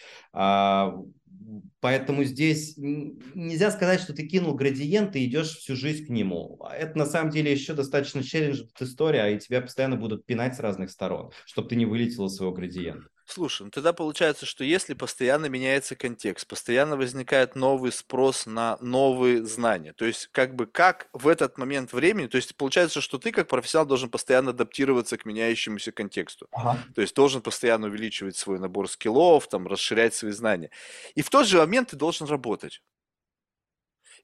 Поэтому здесь нельзя сказать, что ты кинул градиент и идешь всю жизнь к нему. А Это на самом деле еще достаточно челленджевая история, и тебя постоянно будут пинать с разных сторон, чтобы ты не вылетел из своего градиента. Слушай, ну тогда получается, что если постоянно меняется контекст, постоянно возникает новый спрос на новые знания, то есть как бы как в этот момент времени, то есть получается, что ты как профессионал должен постоянно адаптироваться к меняющемуся контексту, то есть должен постоянно увеличивать свой набор скиллов, там, расширять свои знания. И в тот же момент ты должен работать.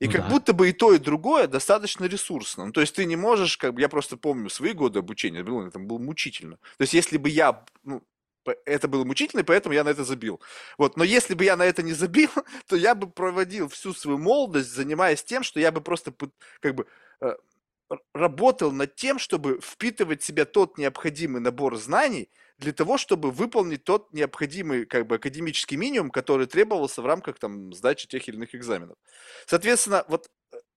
И Ну как да. будто бы и то, и другое достаточно ресурсно. Ну, то есть ты не можешь, как бы, я просто помню свои годы обучения, блин, это было мучительно. То есть если бы я, ну, это было мучительно, и поэтому я на это забил. Вот, но если бы я на это не забил, то я бы проводил всю свою молодость, занимаясь тем, что я бы просто как бы э, работал над тем, чтобы впитывать в себя тот необходимый набор знаний для того, чтобы выполнить тот необходимый как бы академический минимум, который требовался в рамках там сдачи тех или иных экзаменов. Соответственно, вот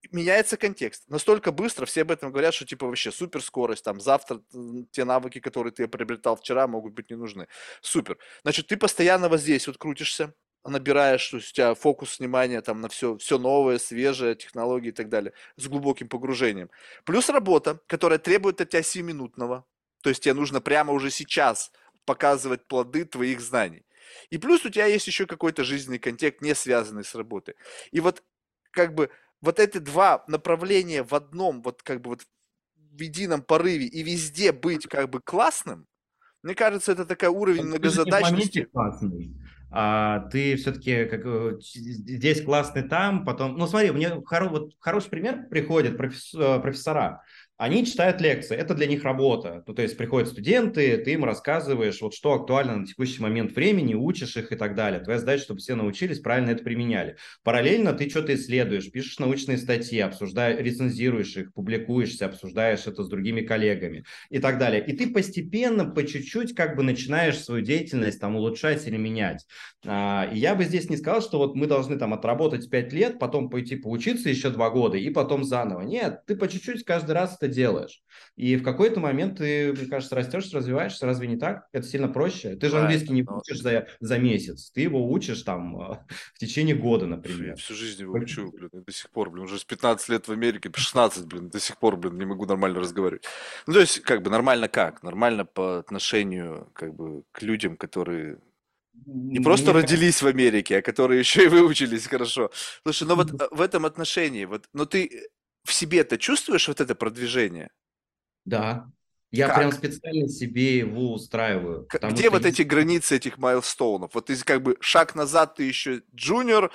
меняется контекст. Настолько быстро все об этом говорят, что типа вообще супер скорость, там завтра те навыки, которые ты приобретал вчера, могут быть не нужны. Супер. Значит, ты постоянно вот здесь вот крутишься, набираешь, то у тебя фокус внимания там на все, все новое, свежее, технологии и так далее, с глубоким погружением. Плюс работа, которая требует от тебя сиюминутного, то есть тебе нужно прямо уже сейчас показывать плоды твоих знаний. И плюс у тебя есть еще какой-то жизненный контекст, не связанный с работой. И вот как бы вот эти два направления в одном, вот как бы вот в едином порыве и везде быть как бы классным, мне кажется, это такой уровень многозадачности. классный. А ты все-таки как э, здесь классный там, потом. Ну смотри, мне хоро- вот хороший пример приходят профес- э, профессора. Они читают лекции, это для них работа. Ну, то есть приходят студенты, ты им рассказываешь, вот что актуально на текущий момент времени, учишь их и так далее. Твоя задача, чтобы все научились, правильно это применяли. Параллельно ты что-то исследуешь, пишешь научные статьи, обсуждаешь, рецензируешь их, публикуешься, обсуждаешь это с другими коллегами и так далее. И ты постепенно, по чуть-чуть как бы начинаешь свою деятельность там улучшать или менять. А, И я бы здесь не сказал, что вот мы должны там отработать 5 лет, потом пойти поучиться еще 2 года и потом заново. Нет, ты по чуть-чуть каждый раз это делаешь. И в какой-то момент ты, мне кажется, растешь, развиваешься. Разве не так? Это сильно проще. Ты же английский не но- учишь за, за месяц. Ты его учишь там а, в течение года, Слушай, Я например. всю жизнь его учу, блин, и до сих пор, блин, уже с 15 лет в Америке, 16, блин, до сих пор, блин, не могу нормально разговаривать. Ну, то есть, как бы, нормально как? Нормально по отношению, как бы, к людям, которые не просто Мне родились в Америке, а которые еще и выучились хорошо. Слушай, ну вот э, в этом отношении, вот, но ты в себе-то чувствуешь вот это продвижение? Да. Я прям Как? специально себе его устраиваю, К- Где вот эти границы этих майлстоунов? Вот ты как бы шаг назад ты еще джуниор,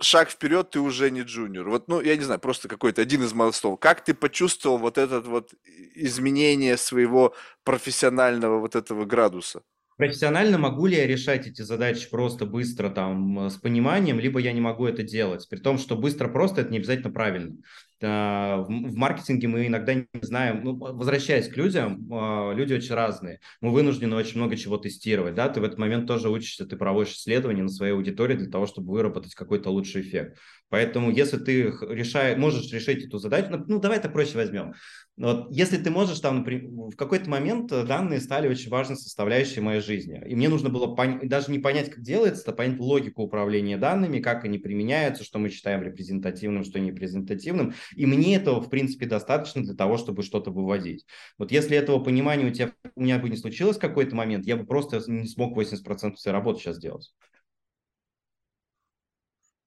шаг вперед ты уже не джуниор. Вот, ну, я не знаю, просто какой-то один из майлстоунов. Как ты почувствовал вот этот вот изменение своего профессионального вот этого градуса? Профессионально могу ли я решать эти задачи просто быстро там э, с пониманием, либо я не могу это делать. При том, что быстро просто это не обязательно правильно. А, В маркетинге мы иногда не знаем, ну, возвращаясь к людям, а, люди очень разные. Мы вынуждены очень много чего тестировать, да, ты в этот момент тоже учишься, ты проводишь исследования на своей аудитории для того, чтобы выработать какой-то лучший эффект. Поэтому если ты решаешь, можешь решить эту задачу, ну, давай так проще возьмем. Вот, если ты можешь там, например, в какой-то момент данные стали очень важной составляющей моей жизни. И мне нужно было пон- даже не понять, как делается, а понять логику управления данными, как они применяются, что мы считаем репрезентативным, что не репрезентативным. И мне этого, в принципе, достаточно для того, чтобы что-то выводить. Вот если этого понимания у тебя, у меня бы не случилось в какой-то момент, я бы просто не смог 80% своей работы сейчас делать.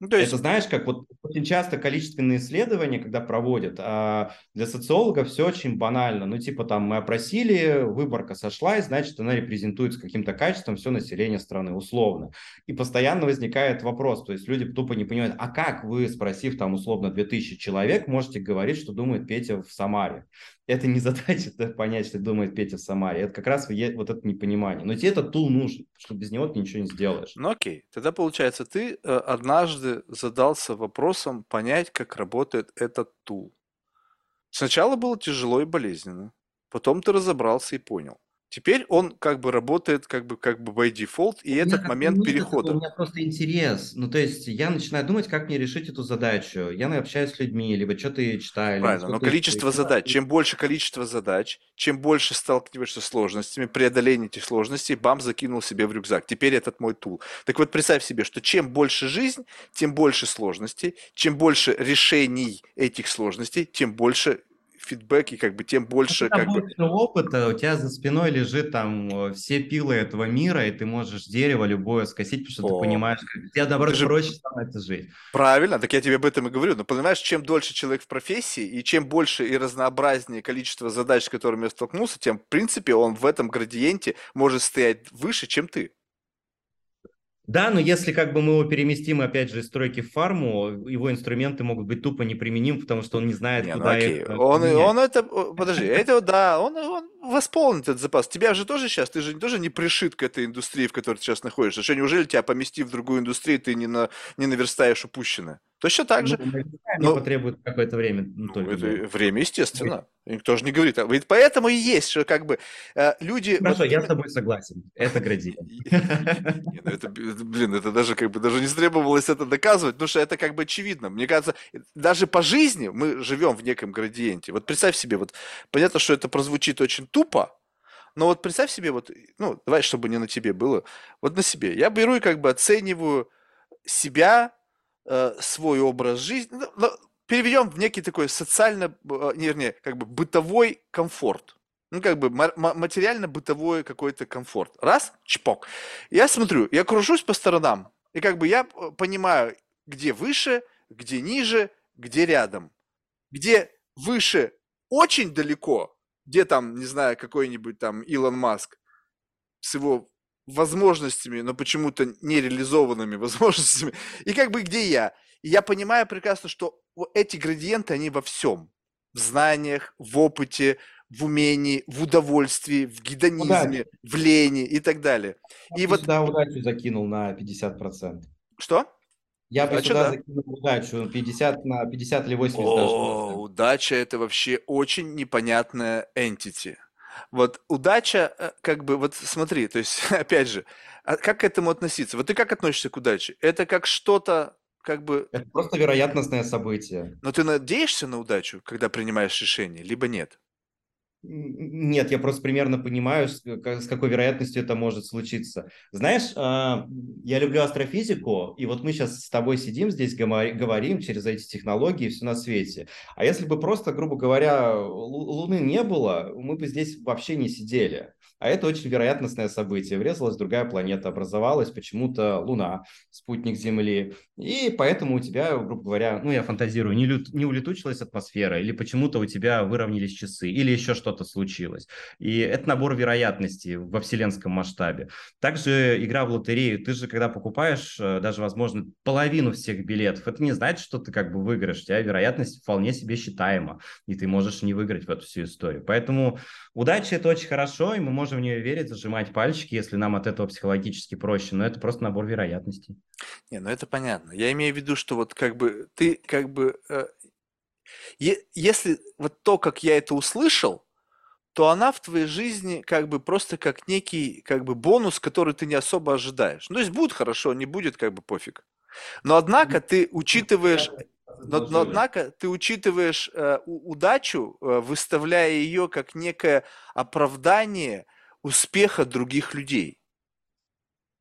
Ну, то есть, Это знаешь, как вот очень часто количественные исследования, когда проводят, а для социологов все очень банально. Ну, типа там мы опросили, выборка сошлась, значит, она репрезентует с каким-то качеством все население страны, условно. И постоянно возникает вопрос, то есть люди тупо не понимают, а как вы, спросив там условно 2000 человек, можете говорить, что думает Петя в Самаре? Это не задача да, понять, что думает Петя в Самаре. Это как раз вот это непонимание. Но тебе этот тул нужен, что без него ты ничего не сделаешь. ну окей. Тогда получается, ты э, однажды задался вопросом понять, как работает этот тул. Сначала было тяжело и болезненно. Потом ты разобрался и понял. Теперь он как бы работает как бы, как бы by default, и У этот момент нет, перехода. У меня просто интерес. Ну, то есть я начинаю думать, как мне решить эту задачу. Я общаюсь с людьми, либо что-то читаю. Правильно, но количество историй. задач, чем больше количество задач, чем больше сталкиваешься с сложностями, преодоление этих сложностей, бам, закинул себе в рюкзак. Теперь этот мой тул. Так вот, представь себе, что чем больше жизнь, тем больше сложностей, чем больше решений этих сложностей, тем больше фидбэк и как бы тем больше как бы... больше опыта, у тебя за спиной лежит там все пилы этого мира, и ты можешь дерево любое скосить, потому что О. ты понимаешь, как тебе, наоборот, Ты же- проще становится жить. Правильно, так я тебе об этом и говорю. Но понимаешь, чем дольше человек в профессии, и чем больше и разнообразнее количество задач, с которыми я столкнулся, тем, в принципе, он в этом градиенте может стоять выше, чем ты. Да, но если как бы мы его переместим, опять же, из стройки в фарму, его инструменты могут быть тупо неприменимы, потому что он не знает, Не, ну куда окей. их э, Он, он это, подожди, это да, он, он восполнит этот запас. Тебя же тоже сейчас, ты же тоже не пришит к этой индустрии, в которой ты сейчас находишься. Что, неужели тебя поместив в другую индустрию, ты не, на, не наверстаешь упущенное? Точно так же. Ну, но- потребует какое-то время. ну, Ну, только это для- время, естественно. Никто же не говорит. А Ведь поэтому и есть, что как бы э, люди... Хорошо, вот я с тобой согласен. Это градиент. Ну это, блин, это даже как бы даже не требовалось это доказывать, потому что это как бы очевидно. Мне кажется, даже по жизни мы живем в неком градиенте. Вот представь себе, вот понятно, что это прозвучит очень тупо, но вот представь себе, вот, ну, давай, чтобы не на тебе было, вот на себе. Я беру и как бы оцениваю себя, э, свой образ жизни, ну, ну, переведем в некий такой социально, э, не, вернее, как бы бытовой комфорт. Ну, как бы ма- ма- материально-бытовой какой-то комфорт. Раз, чпок. Я смотрю, я кружусь по сторонам, и как бы я э, понимаю, где выше, где ниже, где рядом. Где выше очень далеко, где там, не знаю, какой-нибудь там Илон Маск с его возможностями, но почему-то нереализованными возможностями, и как бы где я. И я понимаю прекрасно, что эти градиенты, они во всем. В знаниях, в опыте, в умении, в удовольствии, в гедонизме, в лени и так далее. И Я бы вот сюда удачу закинул на 50%. что? Я бы Удача, сюда да. закинул удачу 50 на 50 или 80 даже. О, удача это вообще очень непонятная entity. Вот удача, э, как бы, вот смотри, то есть, опять же, а как к этому относиться? Вот ты как относишься к удаче? Это как что-то, как бы, Это просто вероятностное событие. но ты надеешься на удачу, когда принимаешь решение, либо нет? Нет, я просто примерно понимаю, с ка- с какой вероятностью это может случиться. Знаешь, а, я люблю астрофизику, и вот мы сейчас с тобой сидим здесь, говорим через эти технологии, все на свете. А если бы просто, грубо говоря, Лу- Луны не было, мы бы здесь вообще не сидели. А это очень вероятностное событие. Врезалась другая планета, образовалась почему-то Луна, спутник Земли. И поэтому у тебя, грубо говоря, ну я фантазирую, не, лю... не улетучилась атмосфера, или почему-то у тебя выровнялись часы, или еще что-то случилось. И это набор вероятностей во вселенском масштабе. Также игра в лотерею. Ты же, когда покупаешь э, даже, возможно, половину всех билетов, это не значит, что ты как бы выиграешь. У тебя вероятность вполне себе считаема, и ты можешь не выиграть в эту всю историю. Поэтому удача – это очень хорошо, и мы можем в нее верить, зажимать пальчики, если нам от этого психологически проще, но это просто набор вероятностей. Не, ну это понятно. Я имею в виду, что вот как бы ты как бы... Э, если вот то, как я это услышал, то она в твоей жизни как бы просто как некий как бы бонус, который ты не особо ожидаешь. Ну, то есть будет хорошо, не будет как бы пофиг. Но однако ты учитываешь, но, но однако ты учитываешь э, удачу, э, выставляя ее как некое оправдание успеха других людей.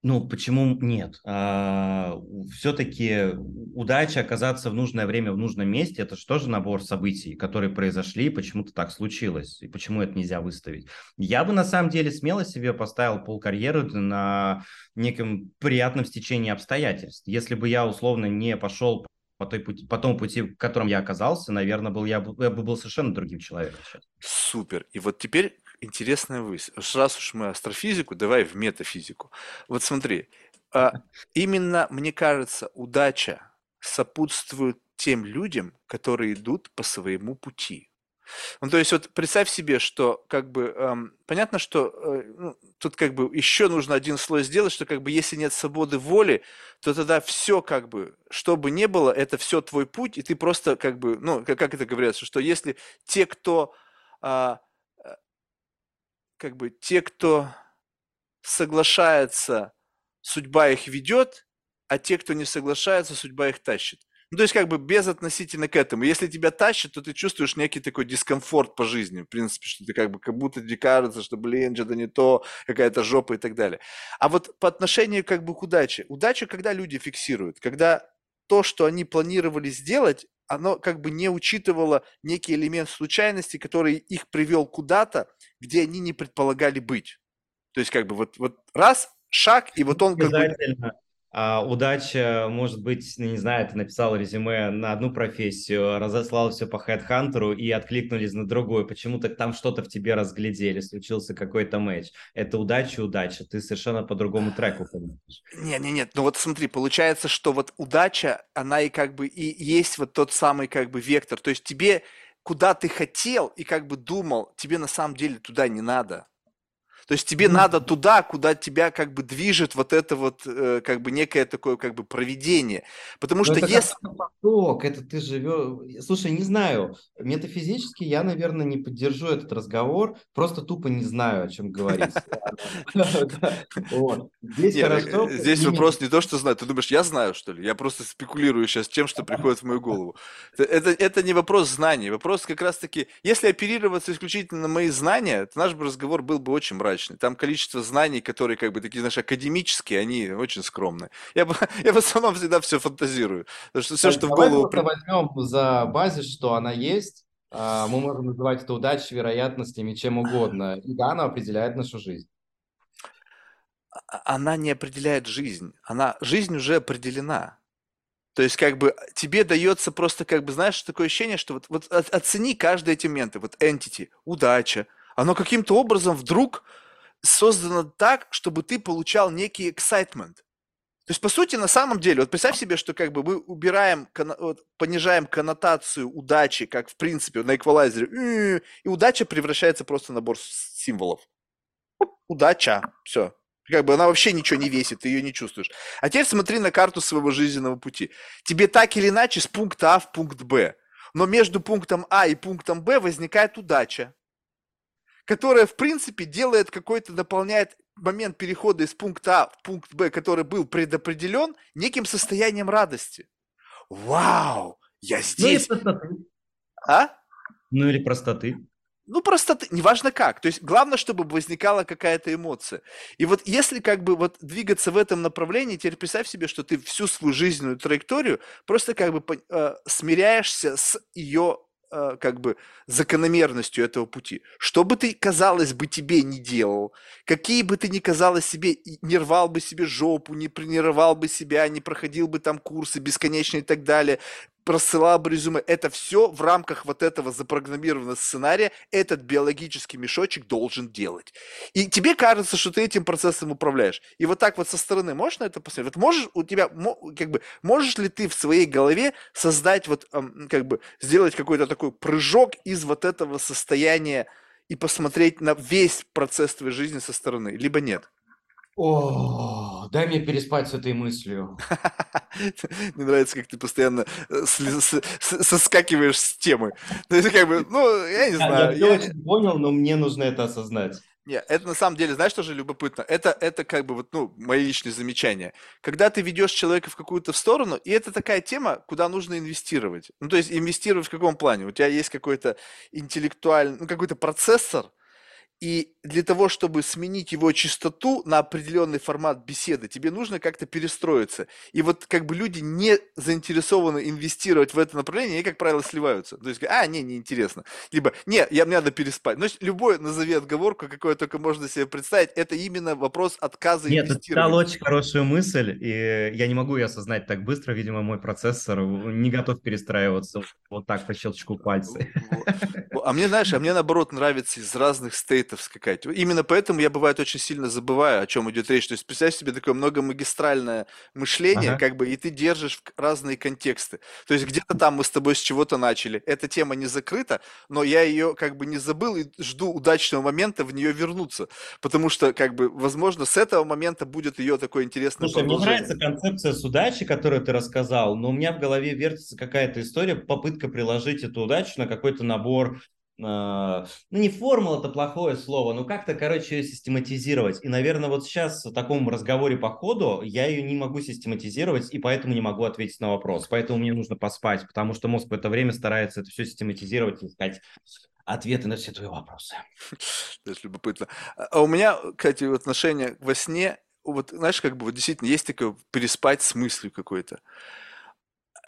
Ну, почему нет? А, все-таки удача оказаться в нужное время в нужном месте – это же тоже набор событий, которые произошли, и почему-то так случилось, и почему это нельзя выставить. Я бы на самом деле смело себе поставил полкарьеры на неком приятном стечении обстоятельств. Если бы я условно не пошел по, той пути, по тому пути, в котором я оказался, наверное, был, я, бы, я бы был совершенно другим человеком сейчас. Супер. И вот теперь интересная мысль. Раз уж мы астрофизику, давай в метафизику. Вот смотри, а, именно, мне кажется, удача сопутствует тем людям, которые идут по своему пути. Ну, то есть вот представь себе, что как бы эм, понятно, что э, ну, тут как бы еще нужно один слой сделать, что как бы если нет свободы воли, то тогда все как бы, что бы ни было, это все твой путь, и ты просто как бы, ну, как, как это говорится, что если те, кто а, как бы те, кто соглашается, судьба их ведет, а те, кто не соглашается, судьба их тащит. Ну, то есть, как бы без относительно к этому. Если тебя тащит, то ты чувствуешь некий такой дискомфорт по жизни. В принципе, что ты как бы как будто тебе кажется, что, блин, что-то не то, какая-то жопа и так далее. А вот по отношению как бы к удаче. Удача, когда люди фиксируют, когда то, что они планировали сделать, оно как бы не учитывало некий элемент случайности, который их привел куда-то, где они не предполагали быть. То есть как бы вот, вот раз, шаг, и вот он как бы... А, удача, может быть, ну, не знаю, ты написал резюме на одну профессию, разослал все по хедхантеру и откликнулись на другую. Почему-то там что-то в тебе разглядели, случился какой-то матч. Это удача, удача. Ты совершенно по другому треку ходишь. Не, не, нет. Ну вот смотри, получается, что вот удача, она и как бы и есть вот тот самый как бы вектор. То есть тебе куда ты хотел и как бы думал, тебе на самом деле туда не надо. То есть тебе надо туда, куда тебя как бы движет вот это вот э, как бы некое такое как бы проведение. Потому Но ну, что это если... Поток, это ты живешь... Слушай, не знаю, метафизически я, наверное, не поддержу этот разговор, просто тупо не знаю, о чем говорить. Здесь вопрос не то, что знаю. Ты думаешь, я знаю, что ли? Я просто спекулирую сейчас тем, что приходит в мою голову. Это не вопрос знаний. Вопрос как раз-таки, если оперироваться исключительно на мои знания, то наш разговор был бы очень мрачный мрачный. Там количество знаний, которые как бы такие, знаешь, академические, они очень скромные. Я, я в основном всегда все фантазирую. Потому что все, так, что в голову... Давай возьмем за базис, что она есть. А, мы можем называть это удачей, вероятностями, чем угодно. И да, она определяет нашу жизнь. А, она не определяет жизнь. Она, жизнь уже определена. То есть, как бы, тебе дается просто, как бы, знаешь, такое ощущение, что вот, вот оцени каждый эти моменты. Вот entity, удача. Оно каким-то образом вдруг создано так, чтобы ты получал некий excitement. То есть, по сути, на самом деле, вот представь себе, что как бы мы убираем, вот, понижаем коннотацию удачи, как в принципе на эквалайзере, и удача превращается просто в набор символов. Удача, все. Как бы она вообще ничего не весит, ты ее не чувствуешь. А теперь смотри на карту своего жизненного пути. Тебе так или иначе с пункта А в пункт Б. Но между пунктом А и пунктом Б возникает удача которая, в принципе, делает какой-то, дополняет момент перехода из пункта А в пункт Б, который был предопределен, неким состоянием радости. Вау, я здесь. Ну или простоты. А? Ну или простоты. Ну, простоты, неважно как. То есть, главное, чтобы возникала какая-то эмоция. И вот если как бы вот двигаться в этом направлении, теперь представь себе, что ты всю свою жизненную траекторию просто как бы э, смиряешься с ее как бы закономерностью этого пути. Что бы ты, казалось бы, тебе не делал, какие бы ты ни казалось себе, не рвал бы себе жопу, не тренировал бы себя, не проходил бы там курсы бесконечные и так далее, просылал бы резюме. Это все в рамках вот этого запрограммированного сценария этот биологический мешочек должен делать. И тебе кажется, что ты этим процессом управляешь. И вот так вот со стороны можешь на это посмотреть? Вот можешь у тебя, как бы, можешь ли ты в своей голове создать вот, как бы, сделать какой-то такой прыжок из вот этого состояния и посмотреть на весь процесс твоей жизни со стороны, либо нет? О, дай мне переспать с этой мыслью. Мне нравится, как ты постоянно э, соскакиваешь с темы. То есть, как бы, ну, я не знаю. Я очень понял, но мне нужно это осознать. Нет, это на самом деле, знаешь, что же любопытно? Это, это как бы вот, ну, мои личные замечания. Когда ты ведешь человека в какую-то сторону, и это такая тема, куда нужно инвестировать. Ну, то есть инвестировать в каком плане? У тебя есть какой-то интеллектуальный, ну, какой-то процессор, и для того, чтобы сменить его частоту на определенный формат беседы, тебе нужно как-то перестроиться. И вот как бы люди не заинтересованы инвестировать в это направление, они, как правило, сливаются. То есть, а, не, неинтересно. Либо, не, я, мне надо переспать. Значит, любой назови отговорку, какое только можно себе представить, это именно вопрос отказа Нет, ты сказал очень хорошую мысль, и я не могу ее осознать так быстро. Видимо, мой процессор не готов перестраиваться вот так по щелчку пальца. А мне, знаешь, а мне наоборот нравится из разных стейтов скакать. Именно поэтому я бывает очень сильно забываю, о чем идет речь. То есть представь себе такое многомагистральное мышление, ага. как бы, и ты держишь разные контексты. То есть где-то там мы с тобой с чего-то начали. Эта тема не закрыта, но я ее как бы не забыл и жду удачного момента в нее вернуться. Потому что, как бы, возможно, с этого момента будет ее такое интересное Слушай, мне нравится концепция с удачи, которую ты рассказал, но у меня в голове вертится какая-то история, попытка приложить эту удачу на какой-то набор ну не формула это плохое слово, но как-то, короче, ее систематизировать. И, наверное, вот сейчас в таком разговоре по ходу я ее не могу систематизировать, и поэтому не могу ответить на вопрос. Поэтому мне нужно поспать, потому что мозг в это время старается это все систематизировать и искать ответы на все твои вопросы. То есть любопытно. А у меня, кстати, отношение во сне, вот знаешь, как бы вот действительно есть такое переспать с мыслью какой-то.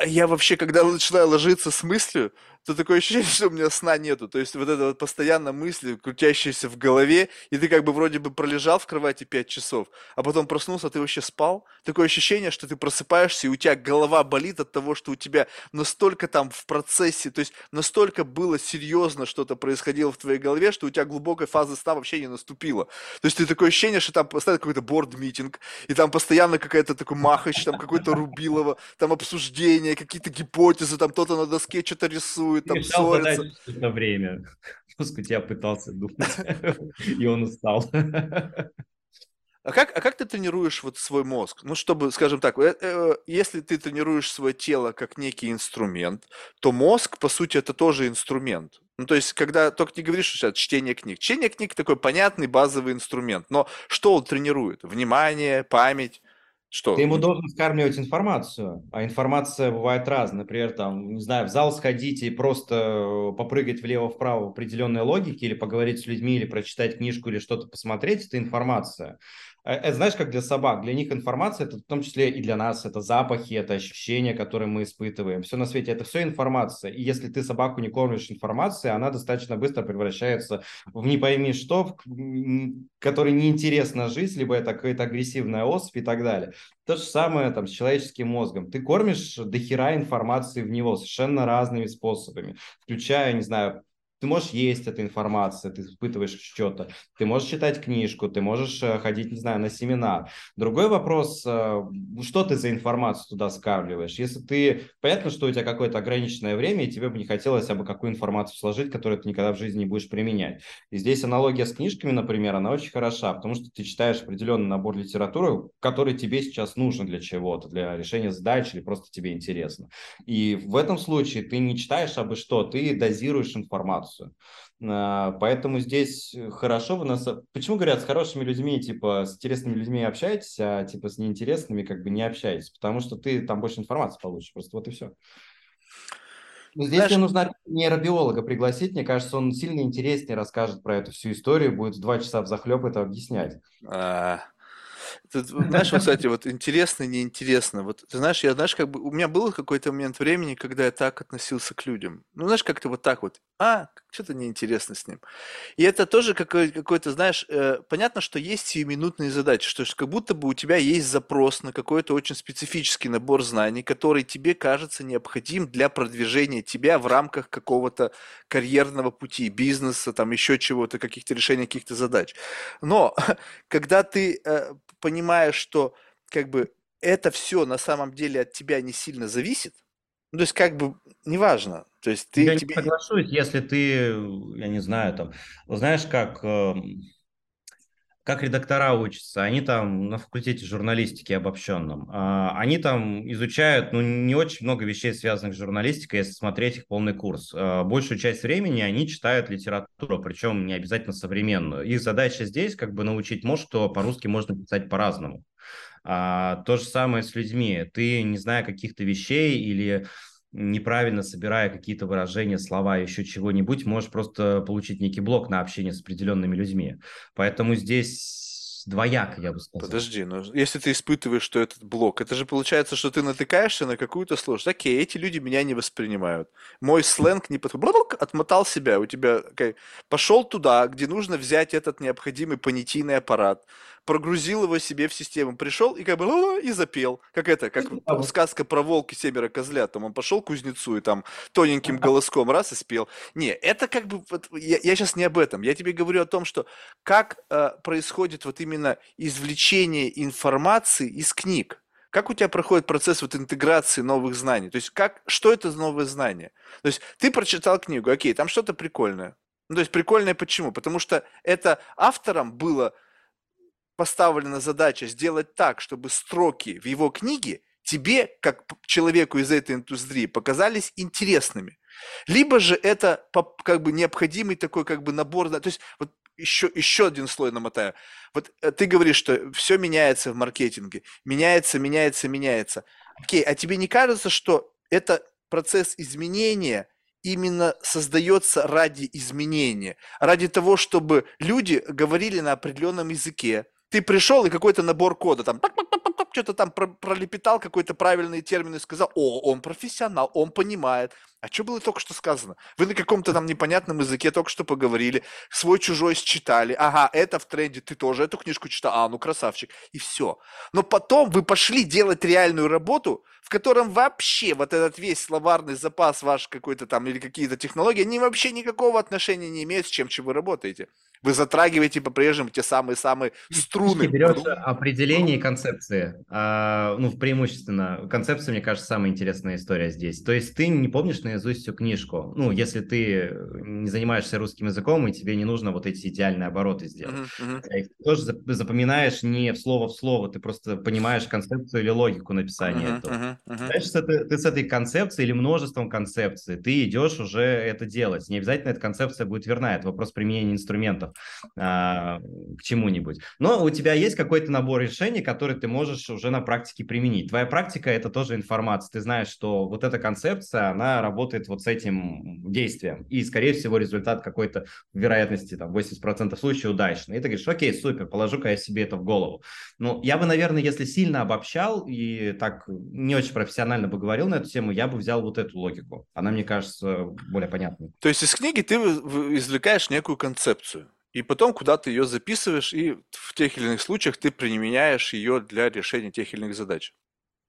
Я вообще, когда начинаю ложиться с мыслью, то такое ощущение, что у меня сна нету. То есть вот это вот постоянно мысли, крутящиеся в голове, и ты как бы вроде бы пролежал в кровати 5 часов, а потом проснулся, а ты вообще спал. Такое ощущение, что ты просыпаешься, и у тебя голова болит от того, что у тебя настолько там в процессе, то есть настолько было серьезно что-то происходило в твоей голове, что у тебя глубокой фазы сна вообще не наступило. То есть ты такое ощущение, что там постоянно какой-то борд-митинг, и там постоянно какая-то такой махач, там какой-то Рубилова, там обсуждение, какие-то гипотезы, там кто-то на доске что-то рисует, целует, там ссорится. Это время. У тебя пытался думать, и он устал. А как, а как ты тренируешь вот свой мозг? Ну, чтобы, скажем так, э, э, если ты тренируешь свое тело как некий инструмент, то мозг, по сути, это тоже инструмент. Ну, то есть, когда только не говоришь, это чтение книг. Чтение книг такой понятный базовый инструмент. Но что он тренирует? Внимание, память, что? Ты ему должен скармливать информацию, а информация бывает разная. Например, там, не знаю, в зал сходить и просто попрыгать влево-вправо в определенной логике или поговорить с людьми, или прочитать книжку, или что-то посмотреть – это информация. Э, это знаешь, как для собак, для них информация, это в том числе и для нас, это запахи, это ощущения, которые мы испытываем. Все на свете, это все информация. И если ты собаку не кормишь информацией, она достаточно быстро превращается в не пойми что, в, который неинтересна жизнь, либо это какая-то агрессивная особь и так далее. То же самое там с человеческим мозгом. Ты кормишь дохера информации в него совершенно разными способами, включая, не знаю, ты можешь есть эту информацию, ты испытываешь что-то, ты можешь читать книжку, ты можешь э, ходить, не знаю, на семинар. Другой вопрос, э, что ты за информацию туда скармливаешь? Если ты, понятно, что у тебя какое-то ограниченное время, и тебе бы не хотелось бы какую информацию сложить, которую ты никогда в жизни не будешь применять. И здесь аналогия с книжками, например, она очень хороша, потому что ты читаешь определенный набор литературы, который тебе сейчас нужен для чего-то, для решения задач или просто тебе интересно. И в этом случае ты не читаешь абы что, ты дозируешь информацию информацию. А, поэтому здесь хорошо вы нас... Почему говорят, с хорошими людьми, типа, с интересными людьми общаетесь, а типа с неинтересными как бы не общаетесь? Потому что ты там больше информации получишь, просто вот и все. Здесь Знаешь... мне нужно нейробиолога пригласить, мне кажется, он сильно интереснее расскажет про эту всю историю, будет в два часа в захлеб это объяснять. А, Ты знаешь, вот, кстати, вот интересно, неинтересно. Вот ты знаешь, я, знаешь, как бы у меня был какой-то момент времени, когда я так относился к людям. Ну, знаешь, как-то вот так вот. А, что-то неинтересно с ним. И это тоже какой- какой-то, знаешь, э, понятно, что есть сиюминутные задачи, что как будто бы у тебя есть запрос на какой-то очень специфический набор знаний, который тебе кажется необходим для продвижения тебя в рамках какого-то карьерного пути, бизнеса, там еще чего-то, каких-то решений каких-то задач. Но когда ты э, понимаешь, что как бы это все на самом деле от тебя не сильно зависит, ну, то есть как бы неважно, то есть ты Я не тебе... соглашусь, если ты, я не знаю, там, знаешь, как, эм, как редактора учатся, они там на факультете журналистики обобщенном, а, они там изучают, ну, не очень много вещей, связанных с журналистикой, если смотреть их полный курс. А, большую часть времени они читают литературу, причем не обязательно современную. Их задача здесь как бы научить мозг, что по-русски можно писать по-разному. А, то же самое с людьми. Ты, не зная каких-то вещей или неправильно собирая какие-то выражения, слова, еще чего-нибудь, можешь просто получить некий блок на общение с определенными людьми. Поэтому здесь двояко, я бы сказал. Подожди, но если ты испытываешь, что этот блок, это же получается, что ты натыкаешься на какую-то сложность. Окей, эти люди меня не воспринимают. Мой сленг не подходит. Отмотал себя. У тебя пошел туда, где нужно взять этот необходимый понятийный аппарат, прогрузил его себе в систему, пришел и как бы и запел. Как это, как а сказка про волки семеро козлят. Там он пошел к кузнецу и там тоненьким голоском раз и спел. Не, это как бы, вот, я, я сейчас не об этом. Я тебе говорю о том, что как э, происходит вот именно извлечение информации из книг. Как у тебя проходит процесс вот интеграции новых знаний? То есть как, что это за новые знания? То есть ты прочитал книгу, окей, там что-то прикольное. Ну, то есть прикольное почему? Потому что это автором было поставлена задача сделать так, чтобы строки в его книге тебе, как человеку из этой индустрии, показались интересными. Либо же это как бы необходимый такой как бы набор, то есть вот еще, еще один слой намотаю. Вот э, ты говоришь, что все меняется в маркетинге, меняется, меняется, меняется. Окей, а тебе не кажется, что это процесс изменения именно создается ради изменения, ради того, чтобы люди говорили на определенном языке, ты пришел и какой-то набор кода там что-то там пролепетал, какой-то правильный термин и сказал, о, он профессионал, он понимает. А что было только что сказано? Вы на каком-то там непонятном языке только что поговорили, свой-чужой считали, ага, это в тренде, ты тоже эту книжку читал, а, ну красавчик, и все. Но потом вы пошли делать реальную работу, в котором вообще вот этот весь словарный запас ваш какой-то там или какие-то технологии, они вообще никакого отношения не имеют с чем, чем вы работаете. Вы затрагиваете по-прежнему те самые-самые струны. Берется определение и концепции. А, ну, преимущественно. Концепция, мне кажется, самая интересная история здесь. То есть ты не помнишь наизусть всю книжку. Ну, если ты не занимаешься русским языком, и тебе не нужно вот эти идеальные обороты сделать. Uh-huh, uh-huh. Ты тоже запоминаешь не в слово в слово, ты просто понимаешь концепцию или логику написания uh-huh, этого. Uh-huh, uh-huh. Дальше ты, ты с этой концепцией или множеством концепций, ты идешь уже это делать. Не обязательно эта концепция будет верна, это вопрос применения инструментов а, к чему-нибудь. Но у тебя есть какой-то набор решений, который ты можешь уже на практике применить. Твоя практика – это тоже информация. Ты знаешь, что вот эта концепция, она работает вот с этим действием. И, скорее всего, результат какой-то вероятности, там, 80% случаев удачный. И ты говоришь, окей, супер, положу-ка я себе это в голову. Ну, я бы, наверное, если сильно обобщал и так не очень профессионально бы говорил на эту тему, я бы взял вот эту логику. Она, мне кажется, более понятной. То есть из книги ты извлекаешь некую концепцию и потом куда ты ее записываешь, и в тех или иных случаях ты применяешь ее для решения тех или иных задач.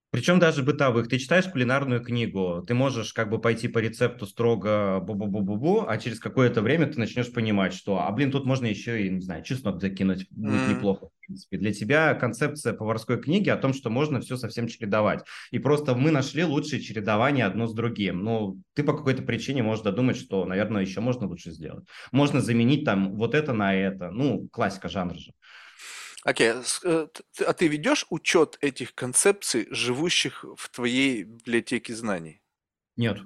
Причем даже бытовых. Ты читаешь кулинарную книгу, ты можешь как бы пойти по рецепту строго бу-бу-бу-бу-бу, а через какое-то время ты начнешь понимать, что, а блин, тут можно еще и, не знаю, чеснок закинуть, будет mm. неплохо. В принципе. Для тебя концепция поварской книги о том, что можно все совсем чередовать. И просто мы нашли лучшее чередование одно с другим. Ну, ты по какой-то причине можешь додумать, что, наверное, еще можно лучше сделать. Можно заменить там вот это на это. Ну, классика жанра же. Окей, okay. Э, а ты ведешь учет этих концепций, живущих в твоей библиотеке знаний? Нет.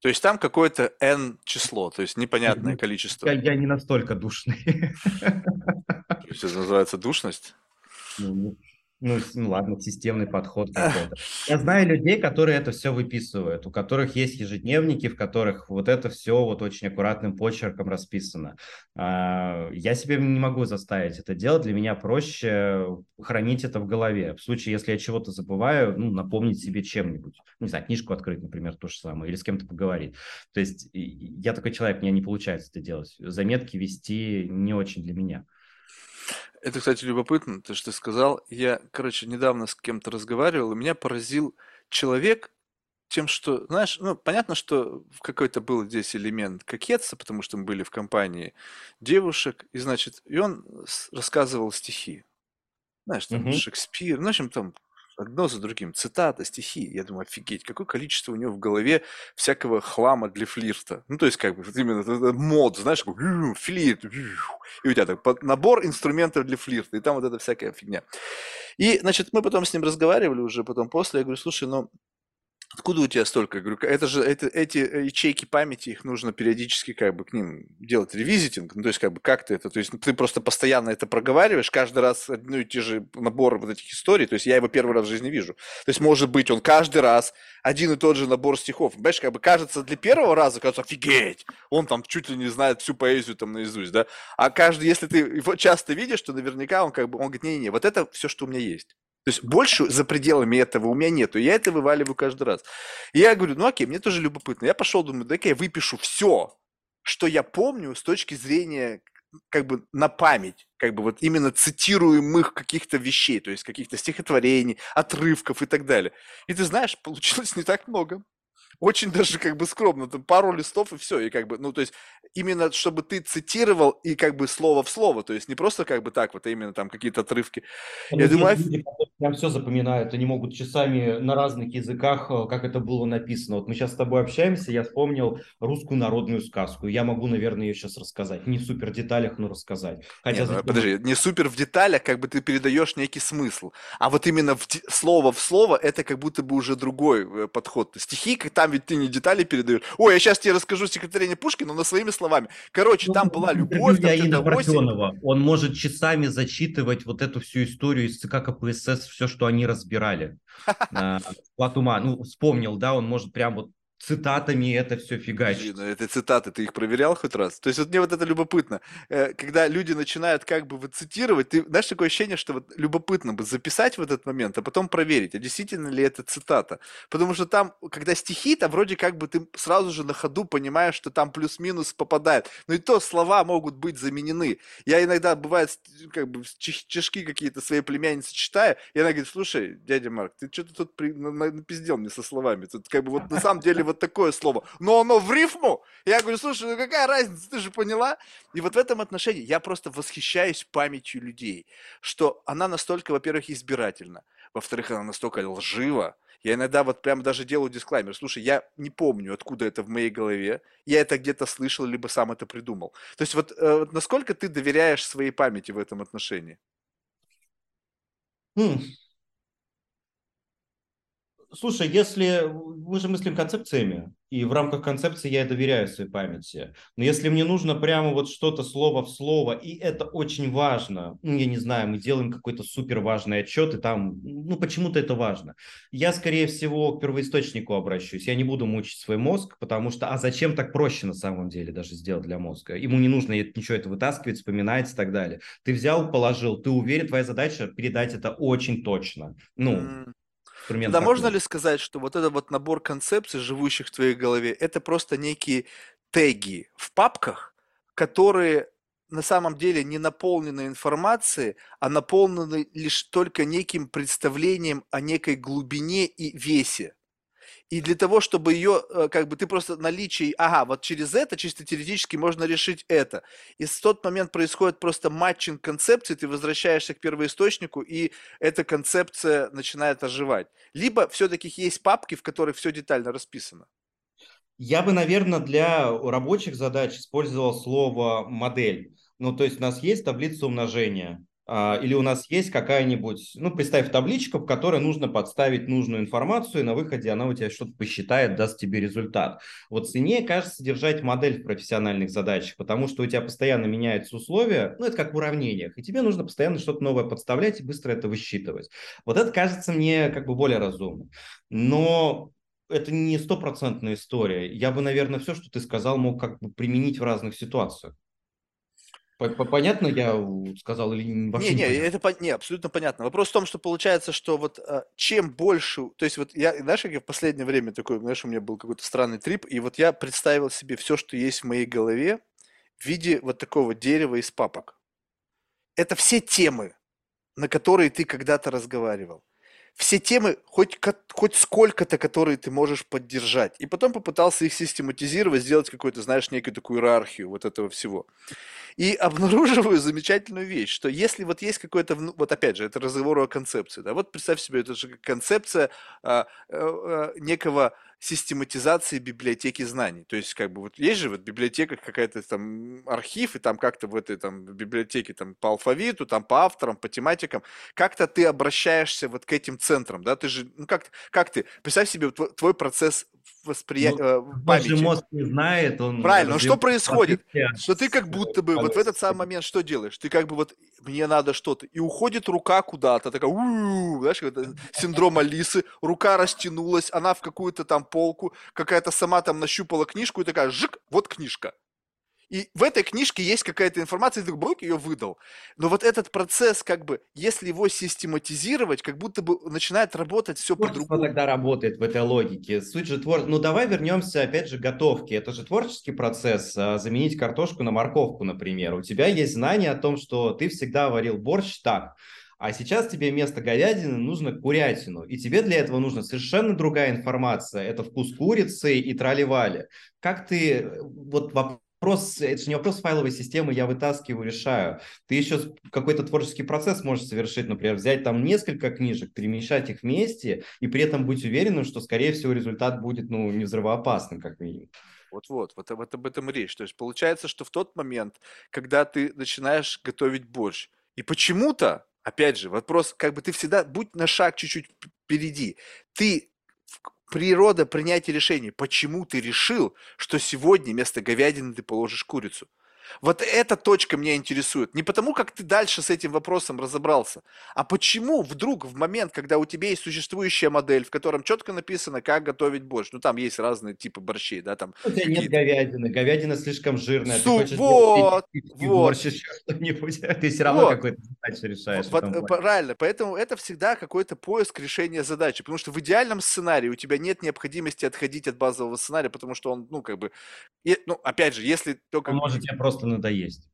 То есть там какое-то n число, то есть непонятное количество. Я, я не настолько душный. То есть это называется душность? Ну, Ну, ну ладно, системный подход какой-то. Я знаю людей, которые это все выписывают, у которых есть ежедневники, в которых вот это все вот очень аккуратным почерком расписано. А, я себе не могу заставить это делать, для меня проще хранить это в голове. В случае, если я чего-то забываю, ну, напомнить себе чем-нибудь. Ну, не знаю, книжку открыть, например, то же самое, или с кем-то поговорить. То есть я такой человек, мне не получается это делать. Заметки вести не очень для меня. Это, кстати, любопытно, то, что ты сказал. Я, короче, недавно с кем-то разговаривал, и меня поразил человек тем, что, знаешь, ну, понятно, что какой-то был здесь элемент кокетства, потому что мы были в компании девушек, и, значит, и он рассказывал стихи. Знаешь, там, угу. Шекспир, ну, в общем, там одно за другим, цитата, стихи. Я думаю, офигеть, какое количество у него в голове всякого хлама для флирта. Ну, то есть, как бы, вот именно это мод, знаешь, такой, флирт, и у тебя так набор инструментов для флирта, и там вот эта всякая фигня. И, значит, мы потом с ним разговаривали уже потом после, я говорю, слушай, ну, Откуда у тебя столько? Я говорю, это же это, эти э, ячейки памяти, их нужно периодически как бы к ним делать ревизитинг. Ну, то есть, как бы как ты это? То есть, ты просто постоянно это проговариваешь, каждый раз одну и те же наборы вот этих историй. То есть, я его первый раз в жизни вижу. То есть, может быть, он каждый раз один и тот же набор стихов. Понимаешь, как бы кажется, для первого раза кажется, офигеть, он там чуть ли не знает всю поэзию там наизусть, да? А каждый, если ты его часто видишь, то наверняка он как бы, он говорит, не-не, вот это все, что у меня есть. То есть больше за пределами этого у меня нету. Я это вываливаю каждый раз. И я говорю, ну окей, мне тоже любопытно. Я пошел, думаю, дай-ка я выпишу все, что я помню с точки зрения как бы на память, как бы вот именно цитируемых каких-то вещей, то есть каких-то стихотворений, отрывков и так далее. И ты знаешь, получилось не так много очень даже как бы скромно, там пару листов и все, и как бы, ну, то есть именно чтобы ты цитировал и как бы слово в слово, то есть не просто как бы так вот, а именно там какие-то отрывки. Но Я думаю, люди, прям все запоминают, они могут часами на разных языках, э, как это было написано. Вот мы сейчас с тобой общаемся, я вспомнил русскую народную сказку, я могу, наверное, ее сейчас рассказать, не в супер деталях, но рассказать. Хотя не, ну, подожди, не супер в деталях, как бы ты передаешь некий смысл, а вот именно в слово в слово это как будто бы уже другой э, подход. Стихи, как там ведь ты не детали передаешь. Ой, я сейчас тебе расскажу стихотворение Пушкина, но своими словами. Короче, ну, там была любовь, Аида Парфенова. Он может часами зачитывать вот эту всю историю из ЦК КПСС, все, что они разбирали. Платума, ну, вспомнил, да, он может прям вот цитатами это все фигачит. Блин, это цитаты, ты их проверял хоть раз? То есть вот мне вот это любопытно. Э, когда люди начинают как бы вот цитировать, ты знаешь, такое ощущение, что вот любопытно бы записать в этот момент, а потом проверить, а действительно ли это цитата. Потому что там, когда стихи, там вроде как бы ты сразу же на ходу понимаешь, что там плюс-минус попадает. Но и то слова могут быть заменены. Я иногда, бывает, как бы чешки какие-то своей племянницы читаю, и она говорит, слушай, дядя Марк, ты что-то тут при... напиздел мне со словами. Тут как бы вот на самом деле вот такое слово, но оно в рифму. Я говорю, слушай, ну какая разница, ты же поняла? И вот в этом отношении я просто восхищаюсь памятью людей, что она настолько, во-первых, избирательна, во-вторых, она настолько лжива, я иногда вот прям даже делаю дисклаймер. Слушай, я не помню, откуда это в моей голове. Я это где-то слышал, либо сам это придумал. То есть вот, э, вот насколько ты доверяешь своей памяти в этом отношении? Mm. Слушай, если мы же мыслим концепциями, и в рамках концепции я доверяю своей памяти. Но если мне нужно прямо вот что-то слово в слово, и это очень важно, ну, я не знаю, мы делаем какой-то супер важный отчет, и там, ну, почему-то это важно. Я, скорее всего, к первоисточнику обращусь. Я не буду мучить свой мозг, потому что, а зачем так проще на самом деле даже сделать для мозга? Ему не нужно ничего это вытаскивать, вспоминать и так далее. Ты взял, положил, ты уверен, твоя задача передать это очень точно. Ну, инструмент. Да, можно ли сказать, что вот этот вот набор концепций, живущих в твоей голове, это просто некие теги в папках, которые на самом деле не наполнены информацией, а наполнены лишь только неким представлением о некой глубине и весе. И для того, чтобы ее, э, как бы ты просто наличие, ага, вот через это чисто теоретически можно решить это. И в тот момент происходит просто матчинг концепции, ты возвращаешься к первоисточнику, и эта концепция начинает оживать. Либо все-таки есть папки, в которых все детально расписано. Я бы, наверное, для рабочих задач использовал слово модель. Ну, то есть у нас есть таблица умножения, или у нас есть какая-нибудь, ну, представь табличка, в которой нужно подставить нужную информацию, и на выходе она у тебя что-то посчитает, даст тебе результат. Вот ценнее, кажется, держать модель в профессиональных задачах, потому что у тебя постоянно меняются условия, ну, это как в уравнениях, и тебе нужно постоянно что-то новое подставлять и быстро это высчитывать. Вот это кажется мне как бы более разумным. Но это не стопроцентная история. Я бы, наверное, все, что ты сказал, мог как бы применить в разных ситуациях. Понятно я сказал или вообще не, не, не это не, абсолютно понятно. Вопрос в том, что получается, что вот а, чем больше, то есть вот я, знаешь, как я в последнее время такой, знаешь, у меня был какой-то странный трип, и вот я представил себе все, что есть в моей голове в виде вот такого дерева из папок. Это все темы, на которые ты когда-то разговаривал все темы, хоть, хоть сколько-то, которые ты можешь поддержать. И потом попытался их систематизировать, сделать какую-то, знаешь, некую такую иерархию вот этого всего. И обнаруживаю замечательную вещь, что если вот есть какой-то, вот опять же, это разговор о концепции, да, вот представь себе, это же концепция а, а, а, некого систематизации библиотеки знаний. То есть, как бы, вот есть же вот в библиотеках какая-то там архив, и там как-то в этой там библиотеке там по алфавиту, там по авторам, по тематикам, как-то ты обращаешься вот к этим центрам, да, ты же, ну как, как ты, представь себе твой, твой процесс восприятия, ну, э, памяти. мозг не знает, он... Правильно, но что происходит? Что ты как будто бы вот в этот самый момент что делаешь? Ты как бы вот, мне надо что-то, и уходит рука куда-то, такая, знаешь, синдром Алисы, рука растянулась, она в какую-то там полку, какая-то сама там нащупала книжку и такая, жик, вот книжка. И в этой книжке есть какая-то информация, и ты Брук ее выдал. Но вот этот процесс, как бы, если его систематизировать, как будто бы начинает работать все по-другому. тогда работает в этой логике? Суть же твор... Ну, давай вернемся, опять же, к готовке. Это же творческий процесс. А, заменить картошку на морковку, например. У тебя есть знание о том, что ты всегда варил борщ так. А сейчас тебе вместо говядины нужно курятину. И тебе для этого нужна совершенно другая информация. Это вкус курицы и трали-вали. Как ты... Э, вот вопрос, это же не вопрос файловой системы, я вытаскиваю, решаю. Ты еще какой-то творческий процесс можешь совершить, например, взять там несколько книжек, перемещать их вместе и при этом быть уверенным, что, скорее всего, результат будет, ну, не взрывоопасным, как минимум. Вот-вот, вот, вот об этом речь. То есть получается, что в тот момент, когда ты начинаешь готовить борщ, и почему-то опять же, вопрос, как бы ты всегда, будь на шаг чуть-чуть впереди. Ты природа принятия решений. Почему ты решил, что сегодня вместо говядины ты положишь курицу? Вот эта точка меня интересует. Не потому, как ты дальше с этим вопросом разобрался, а почему вдруг в момент, когда у тебя есть существующая модель, в котором четко написано, как готовить борщ, ну там есть разные типы борщей, да, там. У тебя нет говядины, говядина слишком жирная. Су, ты вот, вот. Борщ, что-нибудь, ты все равно вот. какой-то задачу решаешь. Вот, правильно, поэтому это всегда какой-то поиск решения задачи, потому что в идеальном сценарии у тебя нет необходимости отходить от базового сценария, потому что он, ну, как бы, и, ну, опять же, если только... Он может тебе просто просто надоесть.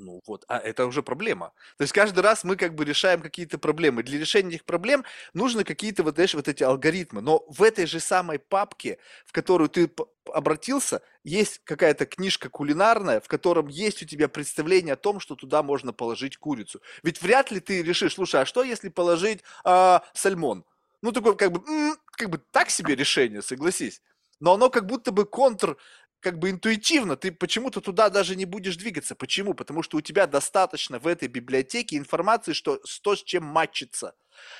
Ну вот, а это уже проблема. То есть каждый раз мы как бы решаем какие-то проблемы. Для решения этих проблем нужны какие-то вот, знаешь, вот эти алгоритмы. Но в этой же самой папке, в которую ты обратился, есть какая-то книжка кулинарная, в котором есть у тебя представление о том, что туда можно положить курицу. Ведь вряд ли ты решишь, слушай, а что если положить а, сальмон? Ну, такой как бы, как бы так себе решение, согласись. Но оно как будто бы контр как бы интуитивно ты почему-то туда даже не будешь двигаться. Почему? Потому что у тебя достаточно в этой библиотеке информации, что то, с чем матчится.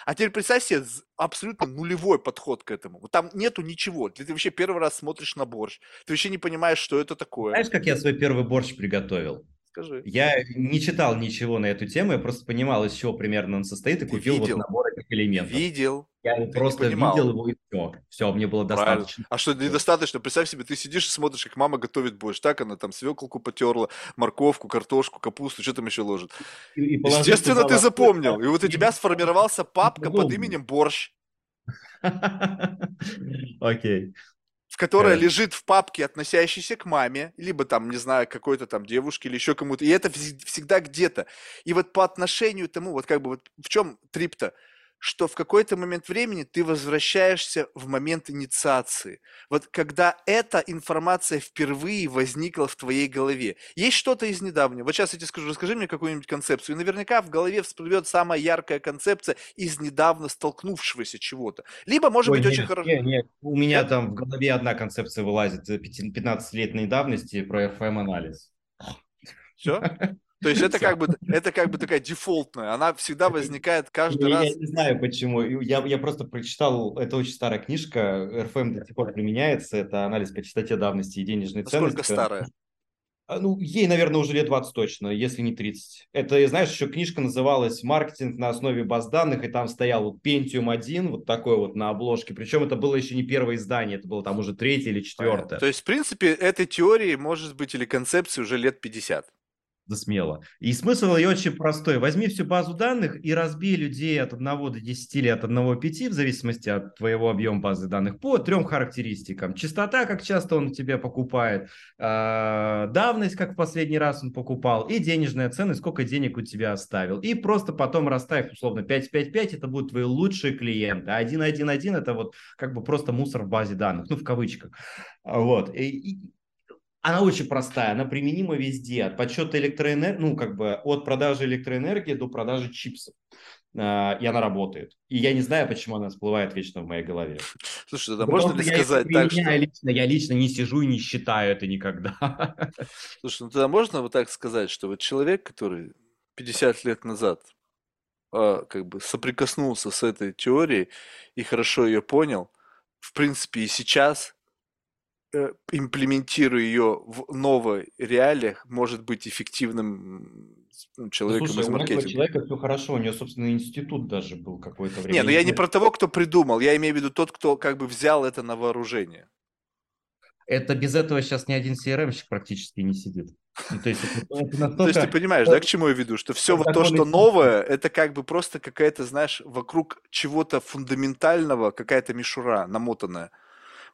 А теперь представь себе абсолютно нулевой подход к этому. Вот там нету ничего. Ты вообще первый раз смотришь на борщ. Ты вообще не понимаешь, что это такое. Знаешь, как я свой первый борщ приготовил? Скажи. Я не читал ничего на эту тему, я просто понимал, из чего примерно он состоит, и купил видел. вот набор этих элементов. Видел. Я ты просто видел его и все. Все, мне было Правильно. достаточно. А что недостаточно? Представь себе, ты сидишь и смотришь, как мама готовит борщ. Так она там свеклку потерла, морковку, картошку, капусту, что там еще ложит. И, и Естественно, ты запомнил. И вот у тебя сформировался папка под именем борщ. Окей в которой okay. лежит в папке, относящейся к маме, либо там, не знаю, какой-то там девушке или еще кому-то. И это всегда где-то. И вот по отношению к тому, вот как бы вот в чем трип-то? Что в какой-то момент времени ты возвращаешься в момент инициации. Вот когда эта информация впервые возникла в твоей голове. Есть что-то из недавнего. Вот сейчас я тебе скажу, расскажи мне какую-нибудь концепцию. И наверняка в голове всплывет самая яркая концепция из недавно столкнувшегося чего-то. Либо, может Ой, быть, нет, очень хорошо... Нет, нет. У меня да? там в голове одна концепция вылазит 15-летней давности про FM-анализ. Все? То есть это как бы, это как бы такая дефолтная, она всегда возникает каждый раз. Я не знаю почему. Я, я просто прочитал, это очень старая книжка, РФМ до сих пор применяется, это анализ по частоте давности и денежной ценности. Насколько старая? А, ну, ей, наверное, уже лет 20 точно, если не 30. Это, знаешь, еще книжка называлась «Маркетинг на основе баз данных», и там стоял вот Pentium 1, вот такой вот на обложке. Причем это было еще не первое издание, это было там уже третье или четвертое. То есть, в принципе, этой теории может быть или концепции уже лет 50 да. И смысл ее очень простой. Возьми всю базу данных и разбей людей от 1 до 10 или от 1 до 5, в зависимости от твоего объема базы данных, по трем характеристикам. Частота, как часто он тебя покупает, а, давность, как в последний раз он покупал, и денежная ценность, сколько денег у тебя оставил. И просто потом расставь, условно, 5-5-5, это будут твои лучшие клиенты. А 1-1-1 это вот как бы просто мусор в базе данных, ну, в кавычках. Вот. И, она очень простая, она применима везде, от подсчета электроэнергии, ну, как бы от продажи электроэнергии до продажи чипсов. Uh, и она работает. И я не знаю, почему она всплывает вечно в моей голове. Слушай, тогда можно ли сказать я, так, что... Лично, я лично не сижу и не считаю это никогда. Слушай, ну тогда можно вот так сказать, что вот человек, который 50 лет назад а, как бы соприкоснулся с этой теорией и хорошо ее понял, в принципе, и сейчас имплементируя ее в новых реалиях, может быть эффективным ну, человеком Слушай, из у этого маркетинга. человека все хорошо, у него, собственно, институт даже был какое-то время. Не, ну я не про того, кто придумал, я имею в виду тот, кто как бы взял это на вооружение. Это без этого сейчас ни один CRM-щик практически не сидит. Ну, то, есть, это, это настолько... то есть ты понимаешь, да, к чему я веду? Что все вот то, что новое, это как бы просто какая-то, знаешь, вокруг чего-то фундаментального, какая-то мишура намотанная.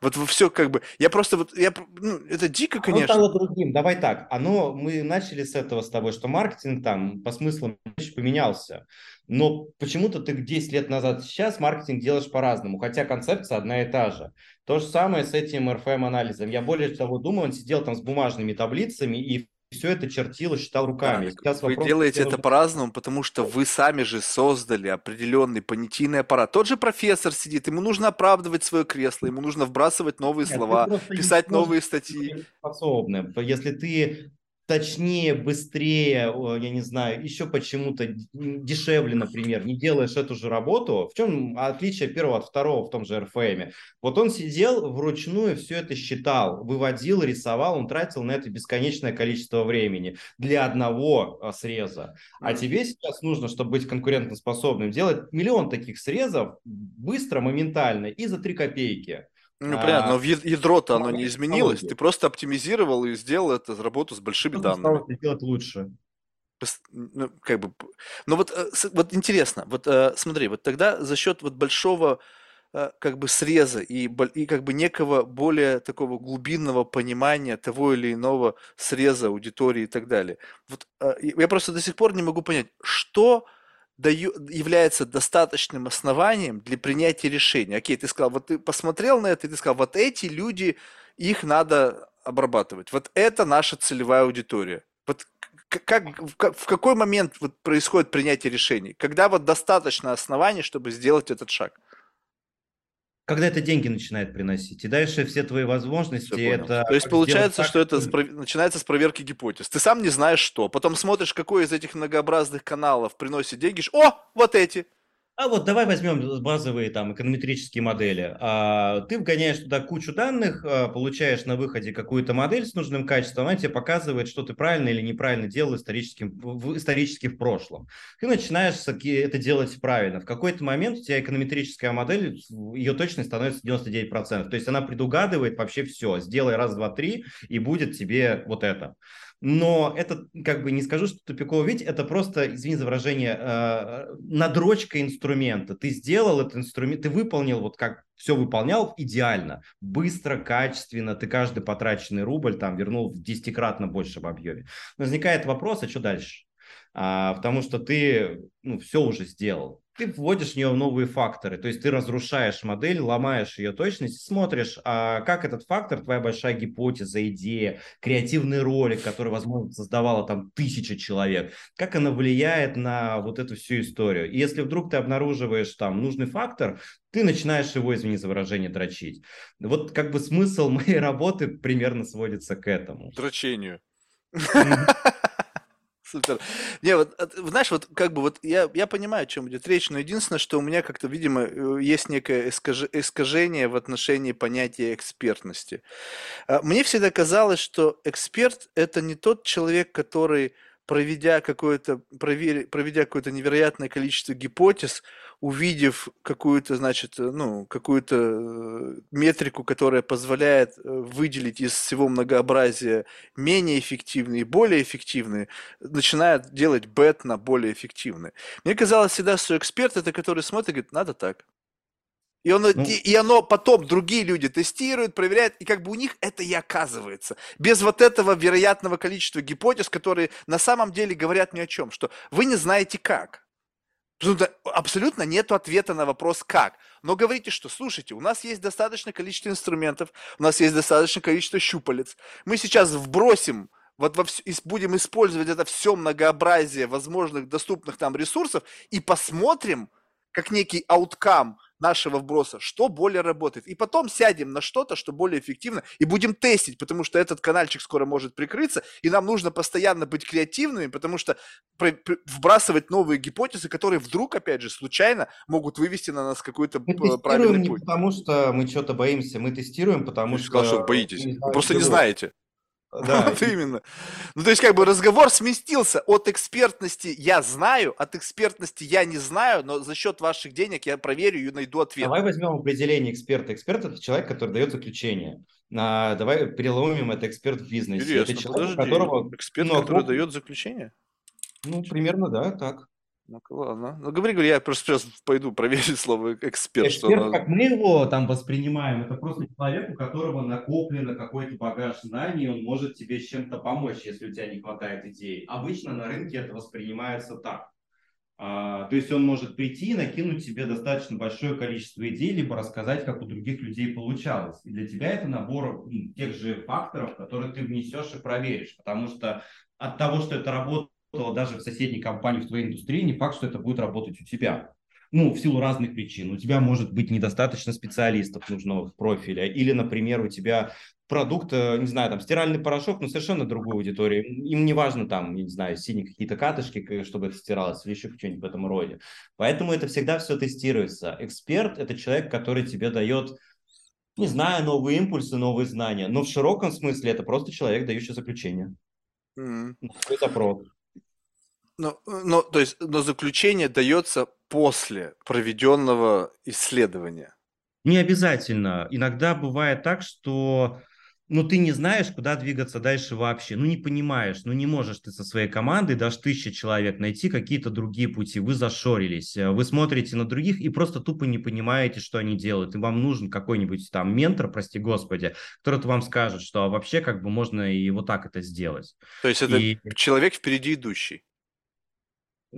Вот все как бы, я просто вот, я, ну, это дико, конечно. Оно стало другим, давай так, оно, мы начали с этого с тобой, что маркетинг там по смыслам поменялся, но почему-то ты 10 лет назад сейчас маркетинг делаешь по-разному, хотя концепция одна и та же. То же самое с этим RFM-анализом. Я более того думаю, он сидел там с бумажными таблицами и все это чертил считал руками. Да, Сейчас вы вопрос, делаете это по-разному, потому что вы сами же создали определенный понятийный аппарат. Тот же профессор сидит, ему нужно оправдывать свое кресло, ему нужно вбрасывать новые Нет, слова, писать новые статьи. Способны. Если ты точнее, быстрее, я не знаю, еще почему-то дешевле, например, не делаешь эту же работу, в чем отличие первого от второго в том же РФМе? Вот он сидел вручную, все это считал, выводил, рисовал, он тратил на это бесконечное количество времени для одного а, среза. А тебе сейчас нужно, чтобы быть конкурентоспособным, делать миллион таких срезов быстро, моментально и за три копейки. Ну, понятно, но ядро-то оно не изменилось. Ты просто оптимизировал и сделал эту работу с большими данными. сделать лучше. Ну, как бы, ну вот, э, вот интересно, вот э, смотри, вот тогда за счет вот большого э, как бы среза и, и как бы некого более такого глубинного понимания того или иного среза аудитории и так далее. Вот я просто до сих пор не могу понять, что даю, является достаточным основанием для принятия решения. Окей, ты сказал, вот ты посмотрел на это, и ты сказал, вот эти люди, их надо обрабатывать. Вот это наша целевая аудитория. Вот как, как, в какой момент вот происходит принятие решений? Когда вот достаточно оснований, чтобы сделать этот шаг? Когда это деньги начинает приносить. И дальше все твои возможности это... То есть получается, так, что это с, начинается с проверки гипотез. Ты сам не знаешь что. Потом смотришь, какой из этих многообразных каналов приносит деньги. О, вот эти. А вот давай возьмем базовые там эконометрические модели. А, ты вгоняешь туда кучу данных, а, получаешь на выходе какую-то модель с нужным качеством, она тебе показывает, что ты правильно или неправильно делал историческим, в, исторически в прошлом. Ты начинаешь это делать правильно. В какой-то момент у тебя эконометрическая модель, ее точность становится 99%. То есть она предугадывает вообще все. Сделай раз, два, три, и будет тебе вот это но это, как бы, не скажу, что тупиковый ведь это просто, извини за выражение, э, надрочка инструмента. Ты сделал этот инструмент, ты выполнил вот как все выполнял идеально, быстро, качественно, ты каждый потраченный рубль там вернул в десятикратно большем объеме. Возникает вопрос, а что дальше? А, потому что ты ну, все уже сделал ты вводишь в нее новые факторы, то есть ты разрушаешь модель, ломаешь ее точность, смотришь, а как этот фактор, твоя большая гипотеза, идея, креативный ролик, который, возможно, создавала там тысяча человек, как она влияет на вот эту всю историю. И если вдруг ты обнаруживаешь там нужный фактор, ты начинаешь его, извини за выражение, дрочить. Вот как бы смысл моей работы примерно сводится к этому. Дрочению. Супер. Не, вот, знаешь, вот как бы вот я, я понимаю, о чем идет речь, но единственное, что у меня как-то, видимо, э, есть некое искажение в отношении понятия экспертности. А, мне всегда казалось, что эксперт– это не тот человек, который проведя какое-то, проведя какое-то невероятное количество гипотез, увидев какую-то, значит, э, ну, какую-то э, метрику, которая позволяет э, выделить из всего многообразия менее эффективные и более эффективные, начинает делать бет на более эффективные. Мне казалось всегда, что эксперт это который смотрит и говорит, надо так. И, он, ну, и, оно потом другие люди тестируют, проверяют, и как бы у них это и оказывается. Без вот этого вероятного количества гипотез, которые на самом деле говорят ни о чем, что вы не знаете как. Абсолютно нет ответа на вопрос «как?». Но говорите, что, слушайте, у нас есть достаточное количество инструментов, у нас есть достаточное количество щупалец. Мы сейчас вбросим вот во все, будем использовать это все многообразие возможных доступных нам ресурсов и посмотрим, как некий ауткам нашего вброса, что более работает. И потом сядем на что-то, что более эффективно, и будем тестить, потому что этот каналчик скоро может прикрыться, и нам нужно постоянно быть креативными, потому что вбрасывать новые гипотезы, которые вдруг, опять же, случайно могут вывести на нас какой-то правильный не путь. потому что мы что-то боимся, мы тестируем, потому Ты что... сказал, что боитесь. Вы просто не знаете. Да. Вот именно. Ну, то есть, как бы разговор сместился от экспертности «я знаю», от экспертности «я не знаю», но за счет ваших денег я проверю и найду ответ. Давай возьмем определение эксперта. Эксперт – это человек, который дает заключение. А, давай переломим это эксперт в бизнесе. Интересно, это человек, подожди. которого... Эксперт, ну, который дает заключение? Ну, примерно, да, так. Ну ладно. Ну говори, говори, я просто сейчас пойду проверить слово эксперт. Эксперт, что как мы его там воспринимаем, это просто человек, у которого накоплено какой-то багаж знаний, он может тебе с чем-то помочь, если у тебя не хватает идей. Обычно на рынке это воспринимается так. А, то есть он может прийти и накинуть тебе достаточно большое количество идей, либо рассказать, как у других людей получалось. И для тебя это набор ну, тех же факторов, которые ты внесешь и проверишь. Потому что от того, что это работает даже в соседней компании, в твоей индустрии, не факт, что это будет работать у тебя. Ну, в силу разных причин. У тебя может быть недостаточно специалистов нужного профиля. Или, например, у тебя продукт, э, не знаю, там, стиральный порошок, но совершенно другой аудитории. Им не важно там, не знаю, синие какие-то катышки, чтобы это стиралось, или еще что-нибудь в этом роде. Поэтому это всегда все тестируется. Эксперт – это человек, который тебе дает не знаю, новые импульсы, новые знания. Но в широком смысле это просто человек, дающий заключение. Mm-hmm. Запрос. Ну, ну, то есть, но заключение дается после проведенного исследования. Не обязательно. Иногда бывает так, что ну, ты не знаешь, куда двигаться дальше вообще. Ну, не понимаешь, ну, не можешь ты со своей командой, даже тысяча человек, найти какие-то другие пути. Вы зашорились, вы смотрите на других и просто тупо не понимаете, что они делают. И вам нужен какой-нибудь там ментор, прости господи, который вам скажет, что а вообще как бы можно и вот так это сделать. То есть это и... человек впереди идущий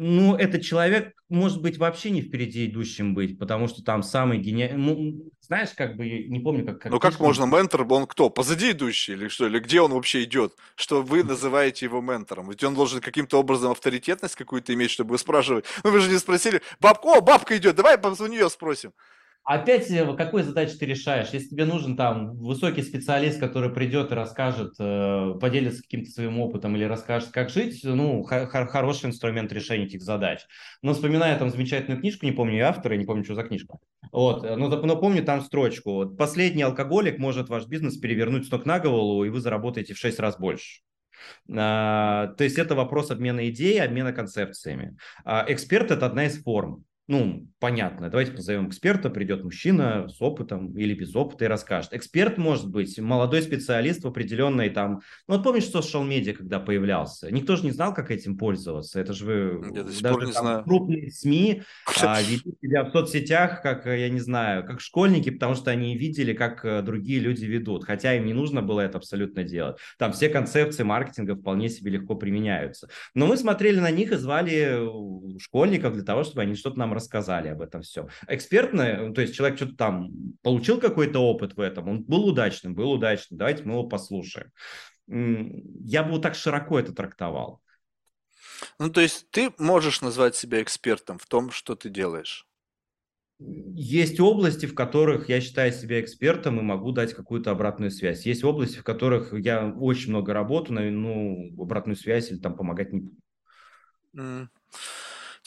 ну, этот человек может быть вообще не впереди идущим быть, потому что там самый гениальный, ну, знаешь, как бы, не помню, как... как ну, как можно, ментор, он кто, позади идущий или что, или где он вообще идет, что вы называете его ментором? Ведь он должен каким-то образом авторитетность какую-то иметь, чтобы спрашивать. Ну, вы же не спросили, бабка, о, бабка идет, давай у нее спросим. Опять, э, какую задачу ты решаешь? Если тебе нужен там высокий специалист, который придет и расскажет, э, поделится каким-то своим опытом или расскажет, как жить, ну, хороший инструмент решения этих задач. Но вспоминая там замечательную книжку, не помню автора, не помню, что за книжка. Вот, э, но, но помню там строчку. Последний алкоголик может ваш бизнес перевернуть с ног на голову, и вы заработаете в 6 раз больше. А, то есть это вопрос обмена идей, обмена концепциями. А, эксперт – это одна из форм ну, понятно, давайте позовем эксперта, придет мужчина с опытом или без опыта и расскажет. Эксперт может быть молодой специалист в определенной там... Ну, вот помнишь социал медиа, когда появлялся? Никто же не знал, как этим пользоваться. Это же вы... Я даже там, знаю. крупные СМИ а, вели себя в соцсетях, как, я не знаю, как школьники, потому что они видели, как э, другие люди ведут. Хотя им не нужно было это абсолютно делать. Там все концепции маркетинга вполне себе легко применяются. Но мы смотрели на них и звали э, школьников для того, чтобы они что-то нам рассказали об этом все. Экспертное, то есть человек что-то там получил какой-то опыт в этом, он был удачным, был удачным, давайте мы его послушаем. Я бы вот так широко это трактовал. Ну, то есть ты можешь назвать себя экспертом в том, что ты делаешь? Есть области, в которых я считаю себя экспертом и могу дать какую-то обратную связь. Есть области, в которых я очень много работаю, но ну, обратную связь или там помогать не буду. М.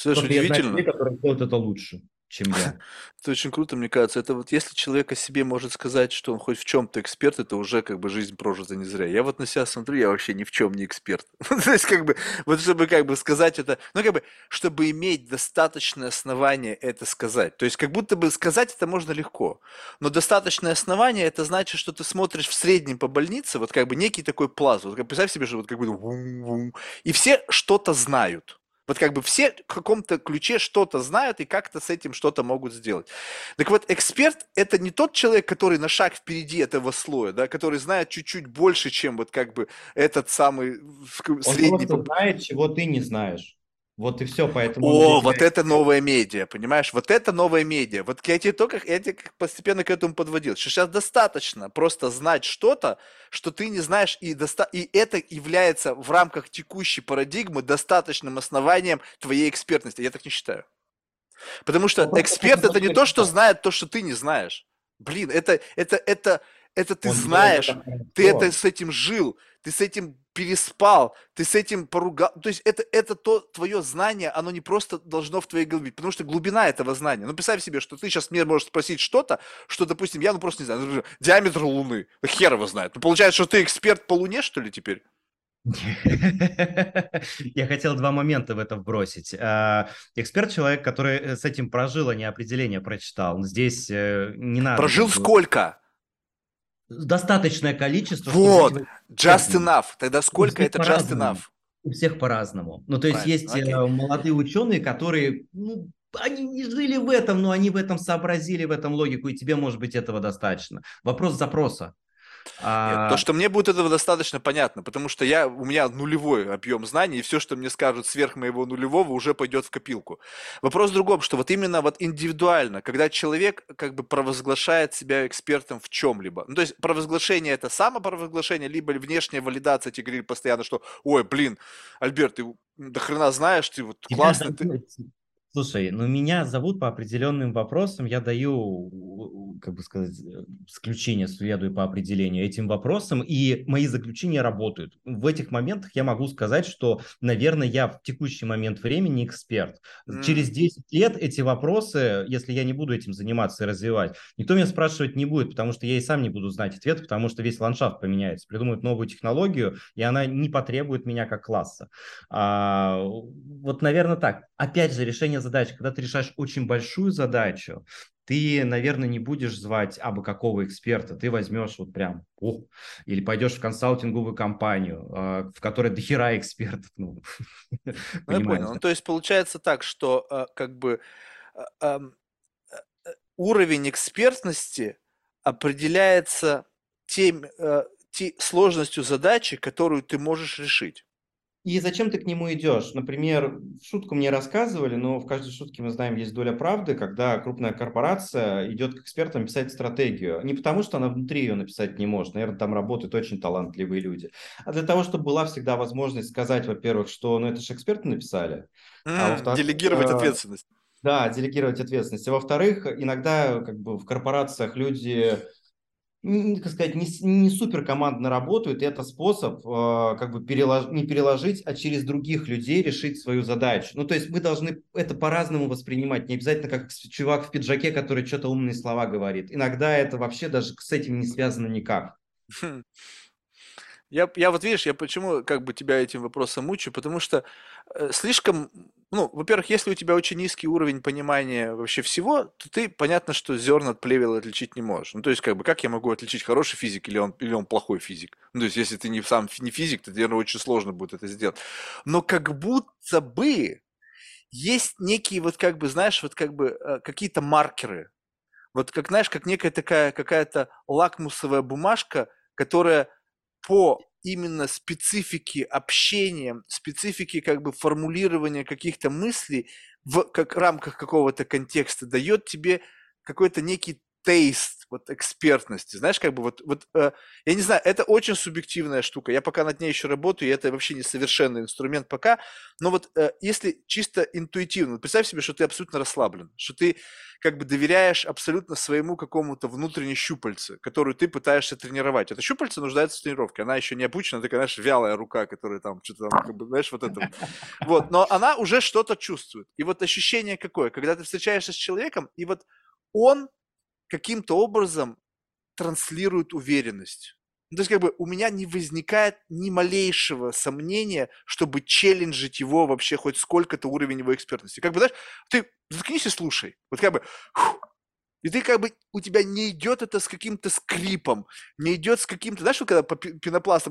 Знаешь, Просто я знаю людей, удивительно. которые делают это лучше, чем я. Это очень круто, мне кажется. Это вот если человек о себе может сказать, что он хоть в чем-то эксперт, это уже как бы жизнь прожита не зря. Я вот на себя смотрю, я вообще ни в чем не эксперт. То есть как бы, вот чтобы как бы сказать это, ну как бы, чтобы иметь достаточное основание это сказать. То есть как будто бы сказать это можно легко, но достаточное основание это значит, что ты смотришь в среднем по больнице, вот как бы некий такой пласт. Вот как- представь себе, что вот как бы и все что-то знают. Вот как бы все в каком-то ключе что-то знают и как-то с этим что-то могут сделать. Так вот, эксперт– это не тот человек, который на шаг впереди этого слоя, да, который знает чуть-чуть больше, чем вот как бы этот самый Он средний. просто по- знает, чего ты не знаешь. Вот и все, поэтому О, вот это новая медиа, понимаешь? Вот это новая медиа. Вот я тебе только, я тебе постепенно к этому подводил, что сейчас достаточно просто знать что-то, что ты не знаешь, и, доста- и это является в рамках текущей парадигмы достаточным основанием твоей экспертности. Я так не считаю. Потому что Он просто эксперт это не то, что знает то, что ты не знаешь. Блин, это, это, это, это ты он знаешь, ты это с этим жил, ты с этим переспал, ты с этим поругал. То есть это, это то твое знание, оно не просто должно в твоей голове, быть, потому что глубина этого знания. Ну, представь себе, что ты сейчас мне можешь спросить что-то, что, допустим, я ну просто не знаю, например, диаметр Луны. Хер его знает. Ну, получается, что ты эксперт по Луне, что ли, теперь? Я хотел два момента в это вбросить. А, Эксперт человек, который э, с этим прожил, а не определение прочитал. Здесь э, не надо. Прожил сколько? Достаточное количество. Вот, just enough. Тогда сколько это just enough? У всех по-разному. Ну, то есть Правильно, есть окей. э, молодые ученые, которые, ну, они не жили в этом, но они в этом сообразили, в этом логику, и тебе, может быть, этого достаточно. Вопрос запроса. Нет, А, то, что мне будет этого достаточно понятно, потому что я, у меня нулевой объем знаний, и все, что мне скажут сверх моего нулевого, уже пойдет в копилку. Вопрос в другом, что вот именно вот индивидуально, когда человек как бы провозглашает себя экспертом в чем-либо, ну, то есть провозглашение это самопровозглашение, либо внешняя валидация, тебе говорили постоянно, что, ой, блин, Альберт, ты до хрена знаешь, ты вот классный, ты... Слушай, ну меня зовут по определенным вопросам, я даю, как бы сказать, э, исключение, следую по определению этим вопросам, и мои заключения работают. В этих моментах я могу сказать, что, наверное, я в текущий момент времени эксперт. Через М, 10 лет эти вопросы, если я не буду этим заниматься и развивать, никто меня спрашивать не будет, потому что я и сам не буду знать ответ, потому что весь ландшафт поменяется, придумают новую технологию, и она не потребует меня как класса. А, вот, наверное, так. Опять же, решение задач. Когда ты решаешь очень большую задачу, ты, наверное, не будешь звать абы какого эксперта, ты возьмешь вот прям, о, или пойдешь в консалтинговую компанию, а, в которой дохера экспертов, ну, Ну, я понял. Ну, то есть получается так, что а, как бы а, э, уровень экспертности определяется тем, э, те- сложностью задачи, которую ты можешь решить. И зачем ты к нему идешь? Например, шутку мне рассказывали, но в каждой шутке мы знаем, есть доля правды, когда крупная корпорация идет к экспертам писать стратегию. Не потому, что она внутри ее написать не может, наверное, там работают очень талантливые люди, а для того, чтобы была всегда возможность сказать, во-первых, что ну это же эксперты написали, а во-вторых, делегировать э, ответственность. да, делегировать ответственность. А во-вторых, иногда как бы в корпорациях люди как сказать, не, не супер командно работают, и это способ э, как бы перелож- не переложить, а через других людей решить свою задачу. Ну, то есть мы должны это по-разному воспринимать, не обязательно как чувак в пиджаке, который что-то умные слова говорит. Иногда это вообще даже с этим не связано никак. Я, я вот видишь, я почему как бы тебя этим вопросом мучаю, потому что э, слишком, ну, во-первых, если у тебя очень низкий уровень понимания вообще всего, то ты, понятно, что зерна от плевел отличить не можешь. Ну, то есть, как бы, как я могу отличить хороший физик или он, или он плохой физик? Ну, то есть, если ты не сам не физик, то, наверное, очень сложно будет это сделать. Но как будто бы есть некие вот как бы, знаешь, вот как бы э, какие-то маркеры. Вот как, знаешь, как некая такая какая-то лакмусовая бумажка, которая по именно специфике общения, специфике как бы формулирования каких-то мыслей в как, рамках какого-то контекста дает тебе какой-то некий тейст вот экспертности, знаешь, как бы вот, вот э, я не знаю, это очень субъективная штука, я пока над ней еще работаю, и это вообще не совершенный инструмент пока, но вот э, если чисто интуитивно, представь себе, что ты абсолютно расслаблен, что ты как бы доверяешь абсолютно своему какому-то внутренней щупальце, которую ты пытаешься тренировать. Это щупальце нуждается в тренировке, она еще не обучена, такая, знаешь, вялая рука, которая там что-то там, как бы, знаешь, вот это вот. Но она уже что-то чувствует. И вот ощущение какое, когда ты встречаешься с человеком, и вот он каким-то образом транслирует уверенность. Ну, то есть, как бы у меня не возникает ни малейшего сомнения, чтобы челленджить его вообще хоть сколько-то уровень его экспертности. Как бы, знаешь, ты заткнись и слушай. Вот как бы, и ты как бы, у тебя не идет это с каким-то скрипом, не идет с каким-то, знаешь, когда по пенопласту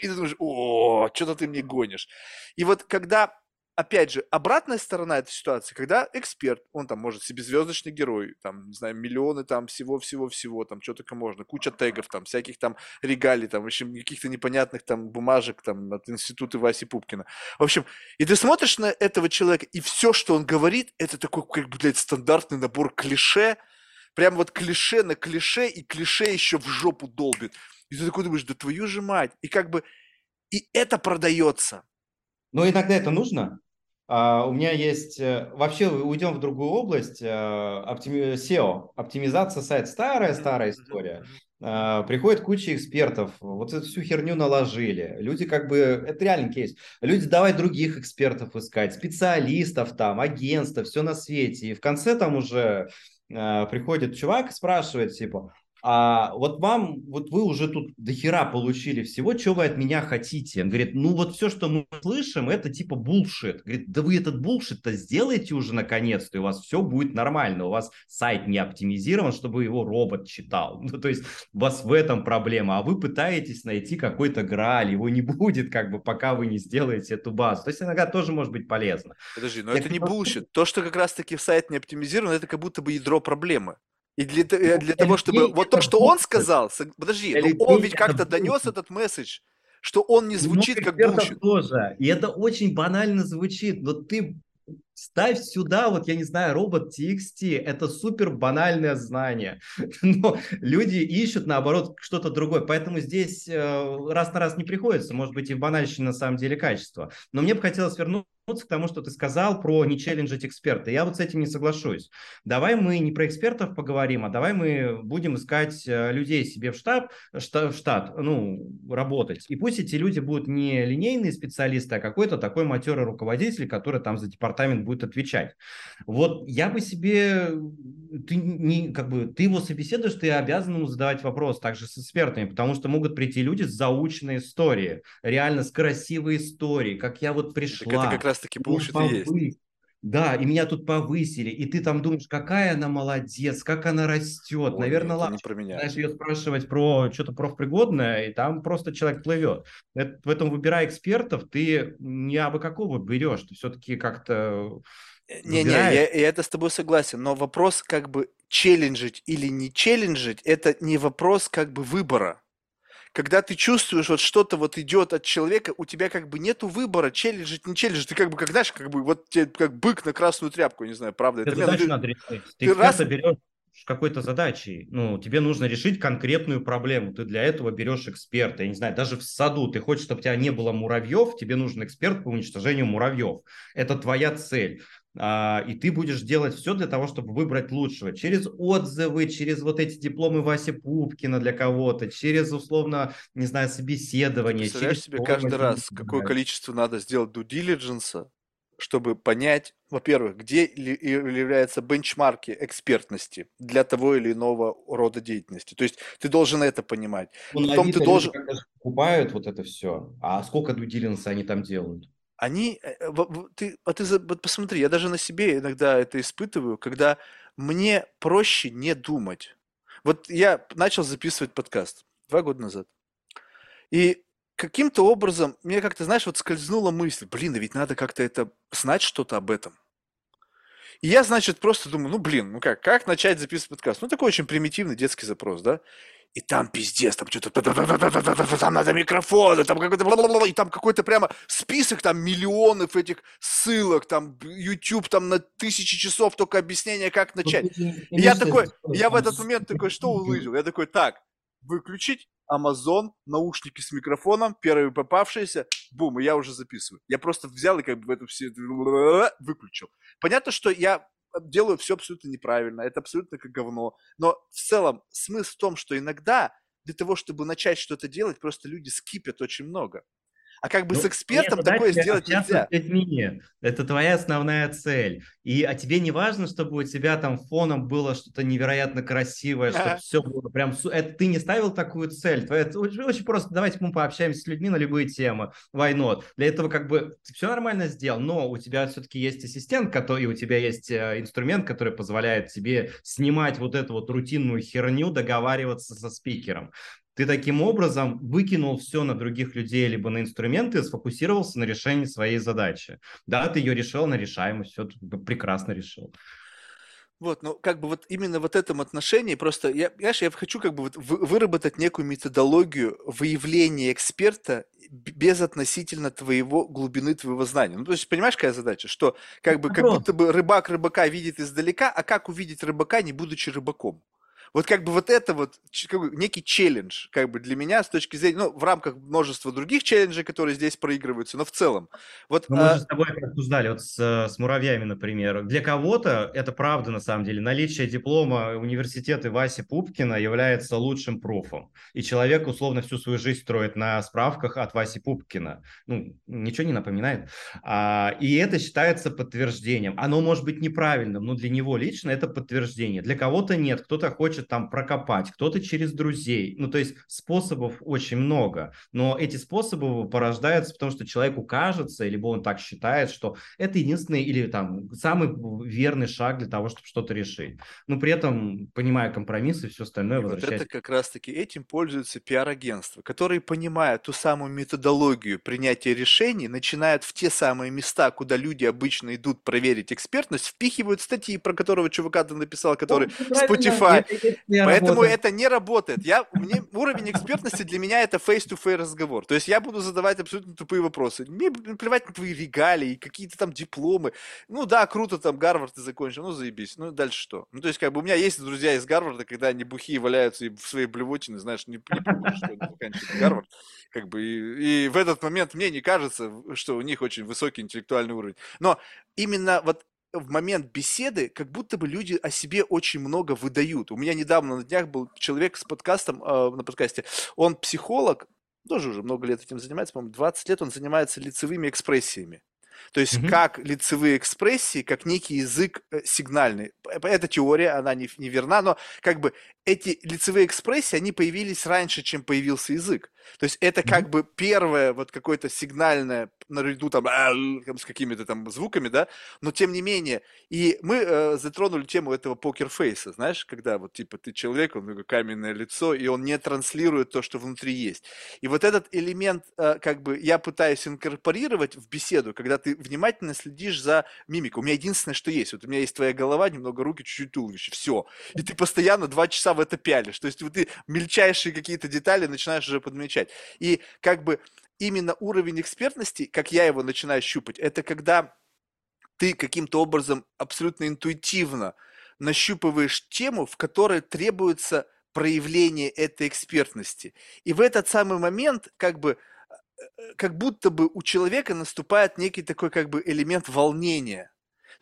и ты думаешь, о, что-то ты мне гонишь. И вот когда опять же, обратная сторона этой ситуации, когда эксперт, он там может себе звездочный герой, там, не знаю, миллионы там всего-всего-всего, там, что только можно, куча тегов, там, всяких там регалий, там, в общем, каких-то непонятных там бумажек, там, от института Васи Пупкина. В общем, и ты смотришь на этого человека, и все, что он говорит, это такой, как бы, блядь, стандартный набор клише, прям вот клише на клише, и клише еще в жопу долбит. И ты такой думаешь, да твою же мать. И как бы, и это продается. Но иногда это нужно. Uh, у меня есть... Э, вообще уйдем в другую область. Uh, оптими... SEO, оптимизация сайта. Старая-старая история. Uh, приходит куча экспертов, вот эту всю херню наложили. Люди как бы... Это реальный кейс. Люди давай других экспертов искать, специалистов там, агентства, все на свете. И в конце там уже приходит чувак и спрашивает, типа, а вот вам, вот вы уже тут до хера получили всего, что вы от меня хотите? Он говорит, ну вот все, что мы слышим, это типа булшит. Говорит, да вы этот булшит-то сделайте уже наконец-то, и у вас все будет нормально. У вас сайт не оптимизирован, чтобы его робот читал. Ну, то есть у вас в этом проблема, а вы пытаетесь найти какой-то граль, его не будет, как бы, пока вы не сделаете эту базу. То есть иногда тоже может быть полезно. Подожди, но Я это не булшит. То, что как раз-таки сайт не оптимизирован, это как будто бы ядро проблемы. И для, э, для того, чтобы... Вот то, что он сказал, подожди, но он ведь как-то донес этот месседж, что он не звучит как bullshit. тоже. И это очень банально звучит, но ты Ставь сюда, вот я не знаю, robots.txt, это супер банальное знание, но люди ищут наоборот что-то другое, поэтому здесь э, раз на раз не приходится, может быть и в банальщине на самом деле качество. Но мне бы хотелось вернуться к тому, что ты сказал про не челленджить эксперта. Я вот с этим не соглашусь. Давай мы не про экспертов поговорим, а давай мы будем искать э, людей себе в штаб, в штат, ну, работать. И пусть эти люди будут не линейные специалисты, а какой-то такой матерый руководитель, который там за департамент будет отвечать. Вот я бы себе, ты не, как бы, ты его собеседуешь, ты обязан ему задавать вопрос также с экспертами, потому что могут прийти люди с заученной историей, реально с красивой историей, как я вот пришла. Так это как раз-таки bullshit и есть. Да, и меня тут повысили, и ты там думаешь, какая она молодец, как она растет. Ой, Наверное, ладно. Знаешь, ее спрашивать про что-то профпригодное, и там просто человек плывет. Это, поэтому выбирая экспертов, ты не абы какого берешь, ты все-таки как-то не-не, я, я это с тобой согласен, но вопрос как бы челленджить или не челленджить, это не вопрос как бы выбора когда ты чувствуешь, вот что-то вот идет от человека, у тебя как бы нету выбора, челленджить, не челленджить, ты как бы, как знаешь, как бы вот тебе как бык на красную тряпку, не знаю, правда. Это задачу надо решить. Ты, ты раз... берешь какой-то задачей. Ну, тебе нужно решить конкретную проблему. Ты для этого берешь эксперта. Я не знаю, даже в саду ты хочешь, чтобы у тебя не было муравьев, тебе нужен эксперт по уничтожению муравьев. Это твоя цель. А, и ты будешь делать все для того, чтобы выбрать лучшего. Через отзывы, через вот эти дипломы Васи Пупкина для кого-то, через, условно, не знаю, собеседование. Представляешь через себе каждый раз, какое количество надо сделать due diligence, чтобы понять, во-первых, где являются бенчмарки экспертности для того или иного рода деятельности. То есть ты должен это понимать. Ну, Потом ты должен... покупают вот это все, а сколько diligence они там делают? Они, э, э, ты, а ты вот посмотри, я даже на себе иногда это испытываю, когда мне проще не думать. Вот я начал записывать подкаст два года назад. И каким-то образом мне как-то, знаешь, вот скользнула мысль, блин, да ведь надо как-то это знать что-то об этом. И я, значит, просто думаю, ну, блин, ну как, как начать записывать подкаст? Ну, такой очень примитивный детский запрос, да? И там пиздец, там что-то, там надо микрофоны, там какой-то, и там какой-то прямо список, там миллионов этих ссылок, там YouTube, там на тысячи часов только объяснения, как Ну, начать. И я такой, я в этот момент такой, что улыбил? Я такой, так, выключить Amazon, наушники с микрофоном, первые попавшиеся, бум, и я уже записываю. Я просто взял и как бы в эту все выключил. Понятно, что я делаю все абсолютно неправильно, это абсолютно как говно, но в целом смысл в том, что иногда для того, чтобы начать что-то делать, просто люди скипят очень много. А как бы Ну, с экспертом задача такое сделать общаться нельзя. с людьми. Это твоя основная цель. И, а тебе не важно, чтобы у тебя там фоном было что-то невероятно красивое, чтобы Ага. все было прям... Это ты не ставил такую цель. Твоя- Это очень, очень просто. Давайте мы пообщаемся с людьми на любые темы. Why not? Для этого как бы все нормально сделал, но у тебя все-таки есть ассистент, который, и у тебя есть э, инструмент, который позволяет тебе снимать вот эту вот рутинную херню, договариваться со спикером. Ты таким образом выкинул все на других людей, либо на инструменты, сфокусировался на решении своей задачи. Да, ты ее решил на решаемость, все прекрасно решил. Вот, ну, как бы вот именно в этом отношении просто, я, понимаешь, я хочу как бы вот вы- выработать некую методологию выявления эксперта без относительно твоего глубины твоего знания. Ну, то есть, понимаешь, какая задача? Что как бы, как будто бы рыбак рыбака видит издалека, а как увидеть рыбака, не будучи рыбаком? Вот как бы вот это вот как бы некий челлендж, как бы для меня с точки зрения, ну, в рамках множества других челленджей, которые здесь проигрываются, но в целом. Вот, Ну, мы а, же с тобой это обсуждали, вот с, э, с муравьями, например. Для кого-то, это правда на самом деле, наличие диплома университета Васи Пупкина является лучшим пруфом. И человек условно всю свою жизнь строит на справках от Васи Пупкина. Ну, ничего не напоминает. А, и это считается подтверждением. Оно может быть неправильным, но для него лично это подтверждение. Для кого-то нет, кто-то хочет там прокопать, кто-то через друзей. Ну, то есть способов очень много. Но эти способы порождаются, потому что человеку кажется, либо он так считает, что это единственный или там самый верный шаг для того, чтобы что-то решить. Но при этом, понимая компромиссы, все остальное И вот возвращаясь это как раз-таки этим пользуются пиар-агентства, которые, понимая ту самую методологию принятия решений, начинают в те самые места, куда люди обычно идут проверить экспертность, впихивают статьи, про которого чувака ты написал, который Spotify. это и Поэтому работа. это не работает. Я, мне, уровень экспертности для меня это face-to-face разговор. То есть я буду задавать абсолютно тупые вопросы. Мне плевать на твои регалии, какие-то там дипломы. Ну да, круто, там Гарвард ты закончил, ну заебись. Ну дальше что? Ну то есть как бы у меня есть друзья из Гарварда, когда они бухие валяются и в своей блевотине, знаешь, не, не похоже, что они заканчивают Гарвард. Как бы, и, и в этот момент мне не кажется, что у них очень высокий интеллектуальный уровень. Но именно вот в момент беседы, как будто бы люди о себе очень много выдают. У меня недавно на днях был человек с подкастом, э, на подкасте, он психолог, тоже уже много лет этим занимается, по-моему, 20 лет он занимается лицевыми экспрессиями. То есть Мгм. как лицевые экспрессии, как некий язык э, сигнальный. Эта теория, она не, не верна, но как бы эти лицевые экспрессии, они появились раньше, чем появился язык. То есть это как бы первое вот какое-то сигнальное наряду там, с какими-то там звуками, да, но тем не менее. И мы э, затронули тему этого покерфейса, знаешь, когда вот типа ты человек, он каменное лицо, и он не транслирует то, что внутри есть. И вот этот элемент, э, как бы я пытаюсь инкорпорировать в беседу, когда ты внимательно следишь за мимикой. У меня единственное, что есть, вот у меня есть твоя голова, немного руки, чуть-чуть туловище, все. И ты постоянно два часа в это пялишь. То есть вот ты мельчайшие какие-то детали начинаешь уже подмечать. И как бы именно уровень экспертности, как я его начинаю щупать, это когда ты каким-то образом абсолютно интуитивно нащупываешь тему, в которой требуется проявление этой экспертности. И в этот самый момент как бы э, как будто бы у человека наступает некий такой как бы элемент волнения.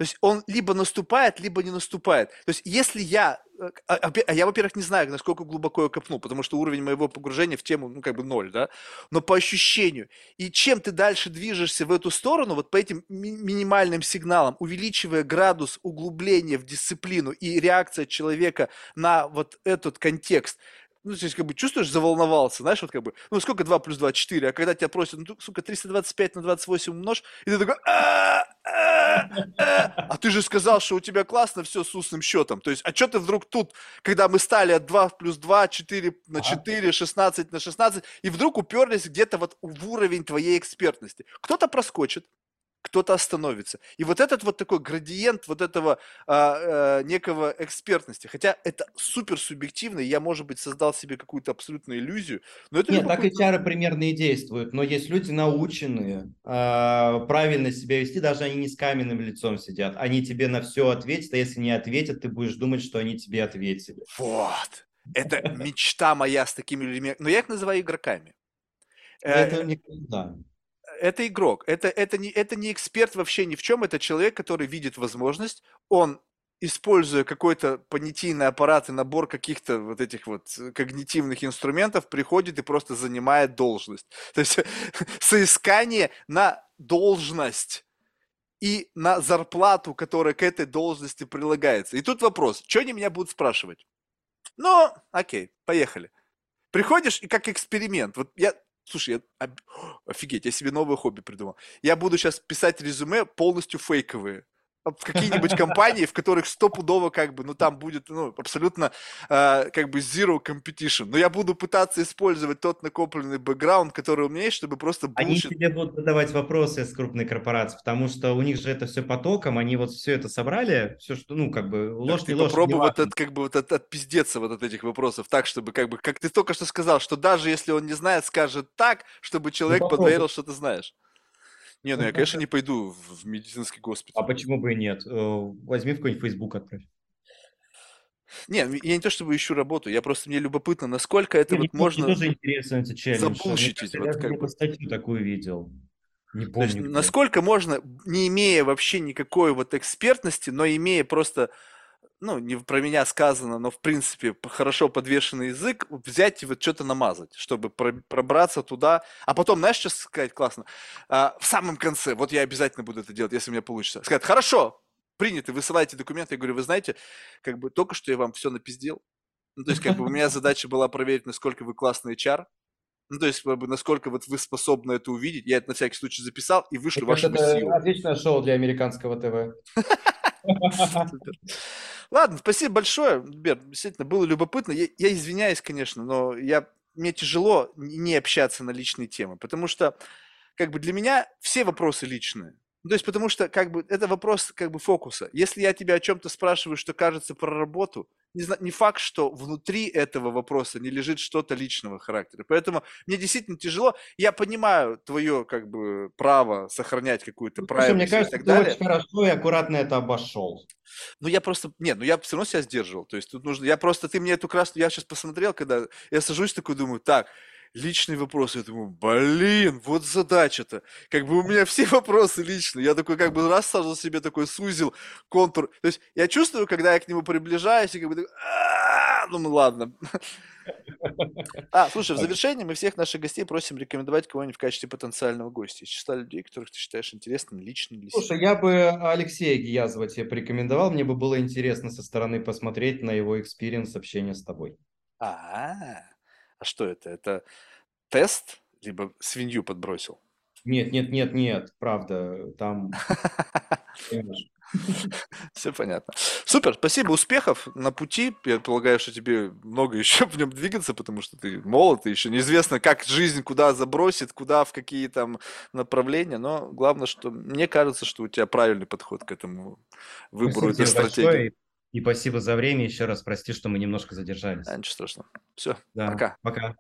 То есть он либо наступает, либо не наступает. То есть если я, э, а, опя- а я, во-первых, не знаю, насколько глубоко я копнул, потому что уровень моего погружения в тему, ну, как бы ноль, да, но по ощущению. И чем ты дальше движешься в эту сторону, вот по этим ми- минимальным сигналам, увеличивая градус углубления в дисциплину и реакция человека на вот этот контекст, ну, то есть, как бы, чувствуешь, заволновался, знаешь, вот как бы, ну, сколько 2 плюс 2, 4, а когда тебя просят, ну, сука, 325 на 28 умножь, и ты такой, «А, а, а». а ты же сказал, что у тебя классно все с устным счетом, то есть, а что ты вдруг тут, когда мы стали от 2 плюс 2, 4 на 4, 16 на 16, и вдруг уперлись где-то вот в уровень твоей экспертности. Кто-то проскочит, кто-то остановится. И вот этот вот такой градиент вот этого а, а, некого экспертности, хотя это супер субъективно, я, может быть, создал себе какую-то абсолютную иллюзию, но это Нет, так и чары примерно и действуют, но есть люди наученные а, правильно себя вести, даже они не с каменным лицом сидят, они тебе на все ответят, а если не ответят, ты будешь думать, что они тебе ответили. Вот. Это мечта моя с такими людьми, но я их называю игроками. Это, э, да это игрок, это, это, не, это не эксперт вообще ни в чем, это человек, который видит возможность, он используя какой-то понятийный аппарат и набор каких-то вот этих вот когнитивных инструментов, приходит и просто занимает должность. То есть соискание на должность и на зарплату, которая к этой должности прилагается. И тут вопрос, что они меня будут спрашивать? Ну, окей, поехали. Приходишь и как эксперимент. Вот я Слушай, я... офигеть, я себе новое хобби придумал. Я буду сейчас писать резюме полностью фейковые в какие-нибудь компании, в которых стопудово как бы, ну там будет, ну, абсолютно э, как бы zero competition. Но я буду пытаться использовать тот накопленный бэкграунд, который у меня есть, чтобы просто bullshit... Они тебе будут задавать вопросы с крупной корпорации, потому что у них же это все потоком, они вот все это собрали, все, что, ну, как бы, ложь, не ложь. Попробуй вот от, как бы, вот от, отпиздеться вот от этих вопросов так, чтобы, как бы, как ты только что сказал, что даже если он не знает, скажет так, чтобы человек ну, поверил, что ты знаешь. Не, ну я, конечно, не пойду в медицинский госпиталь. А почему бы и нет? Э, возьми в какой-нибудь Facebook отправь. Не, я не то чтобы ищу работу, я просто мне любопытно, насколько это мне вот можно тоже интересно. Забулщитить. Вот, как бы... статью такую видел. Не помню. Есть, насколько можно, не имея вообще никакой вот экспертности, но имея просто ну, не про меня сказано, но в принципе хорошо подвешенный язык, взять и вот что-то намазать, чтобы пробраться туда. А потом, знаешь, что сказать классно? А, в самом конце, вот я обязательно буду это делать, если у меня получится. Сказать, хорошо, принято, высылайте документы. Я говорю, вы знаете, как бы только что я вам все напиздел. Ну, то есть, как бы у меня задача была проверить, насколько вы классный HR, ну, то есть, насколько вот вы способны это увидеть. Я это на всякий случай записал и вышлю вашему Это отличное шоу для американского ТВ. Ладно, спасибо большое, Бер, действительно, было любопытно. Я, я извиняюсь, конечно, но я, мне тяжело не общаться на личные темы, потому что как бы для меня все вопросы личные. Ну, то есть, потому что, как бы, это вопрос, как бы, фокуса. Если я тебя о чем-то спрашиваю, что кажется про работу, не, не факт, что внутри этого вопроса не лежит что-то личного характера. Поэтому мне действительно тяжело. Я понимаю твое, как бы, право сохранять какую-то ну, правильность Мне кажется, ты далее. очень хорошо и аккуратно это обошел. Ну, я просто, нет, ну я все равно себя сдерживал. То есть тут нужно, я просто, ты мне эту красную, я сейчас посмотрел, когда я сажусь такой, думаю, так, личные вопросы. Я думаю, блин, вот задача-то. Как бы у меня все вопросы личные. Я такой как бы раз сжал себе такой сузил контур. То есть я чувствую, когда я к нему приближаюсь, и как бы ну ладно. А, слушай, в завершении мы всех наших гостей просим рекомендовать кого-нибудь в качестве потенциального гостя из числа людей, которых ты считаешь интересными лично для себя. Слушай, я бы Алексея Гиязова тебе порекомендовал. Мне бы было интересно со стороны посмотреть на его experience общения с тобой. А, а что это? Это тест, либо свинью подбросил? Нет, нет, нет, нет, правда, там... Все понятно. Супер, спасибо, успехов на пути. Я полагаю, что тебе много еще в нем двигаться, потому что ты молод, и еще неизвестно, как жизнь куда забросит, куда, в какие там направления. Но главное, что мне кажется, что у тебя правильный подход к этому выбору этой стратегии. И спасибо за время. Еще раз прости, что мы немножко задержались. А, ничего страшного. Все, да, пока. Пока.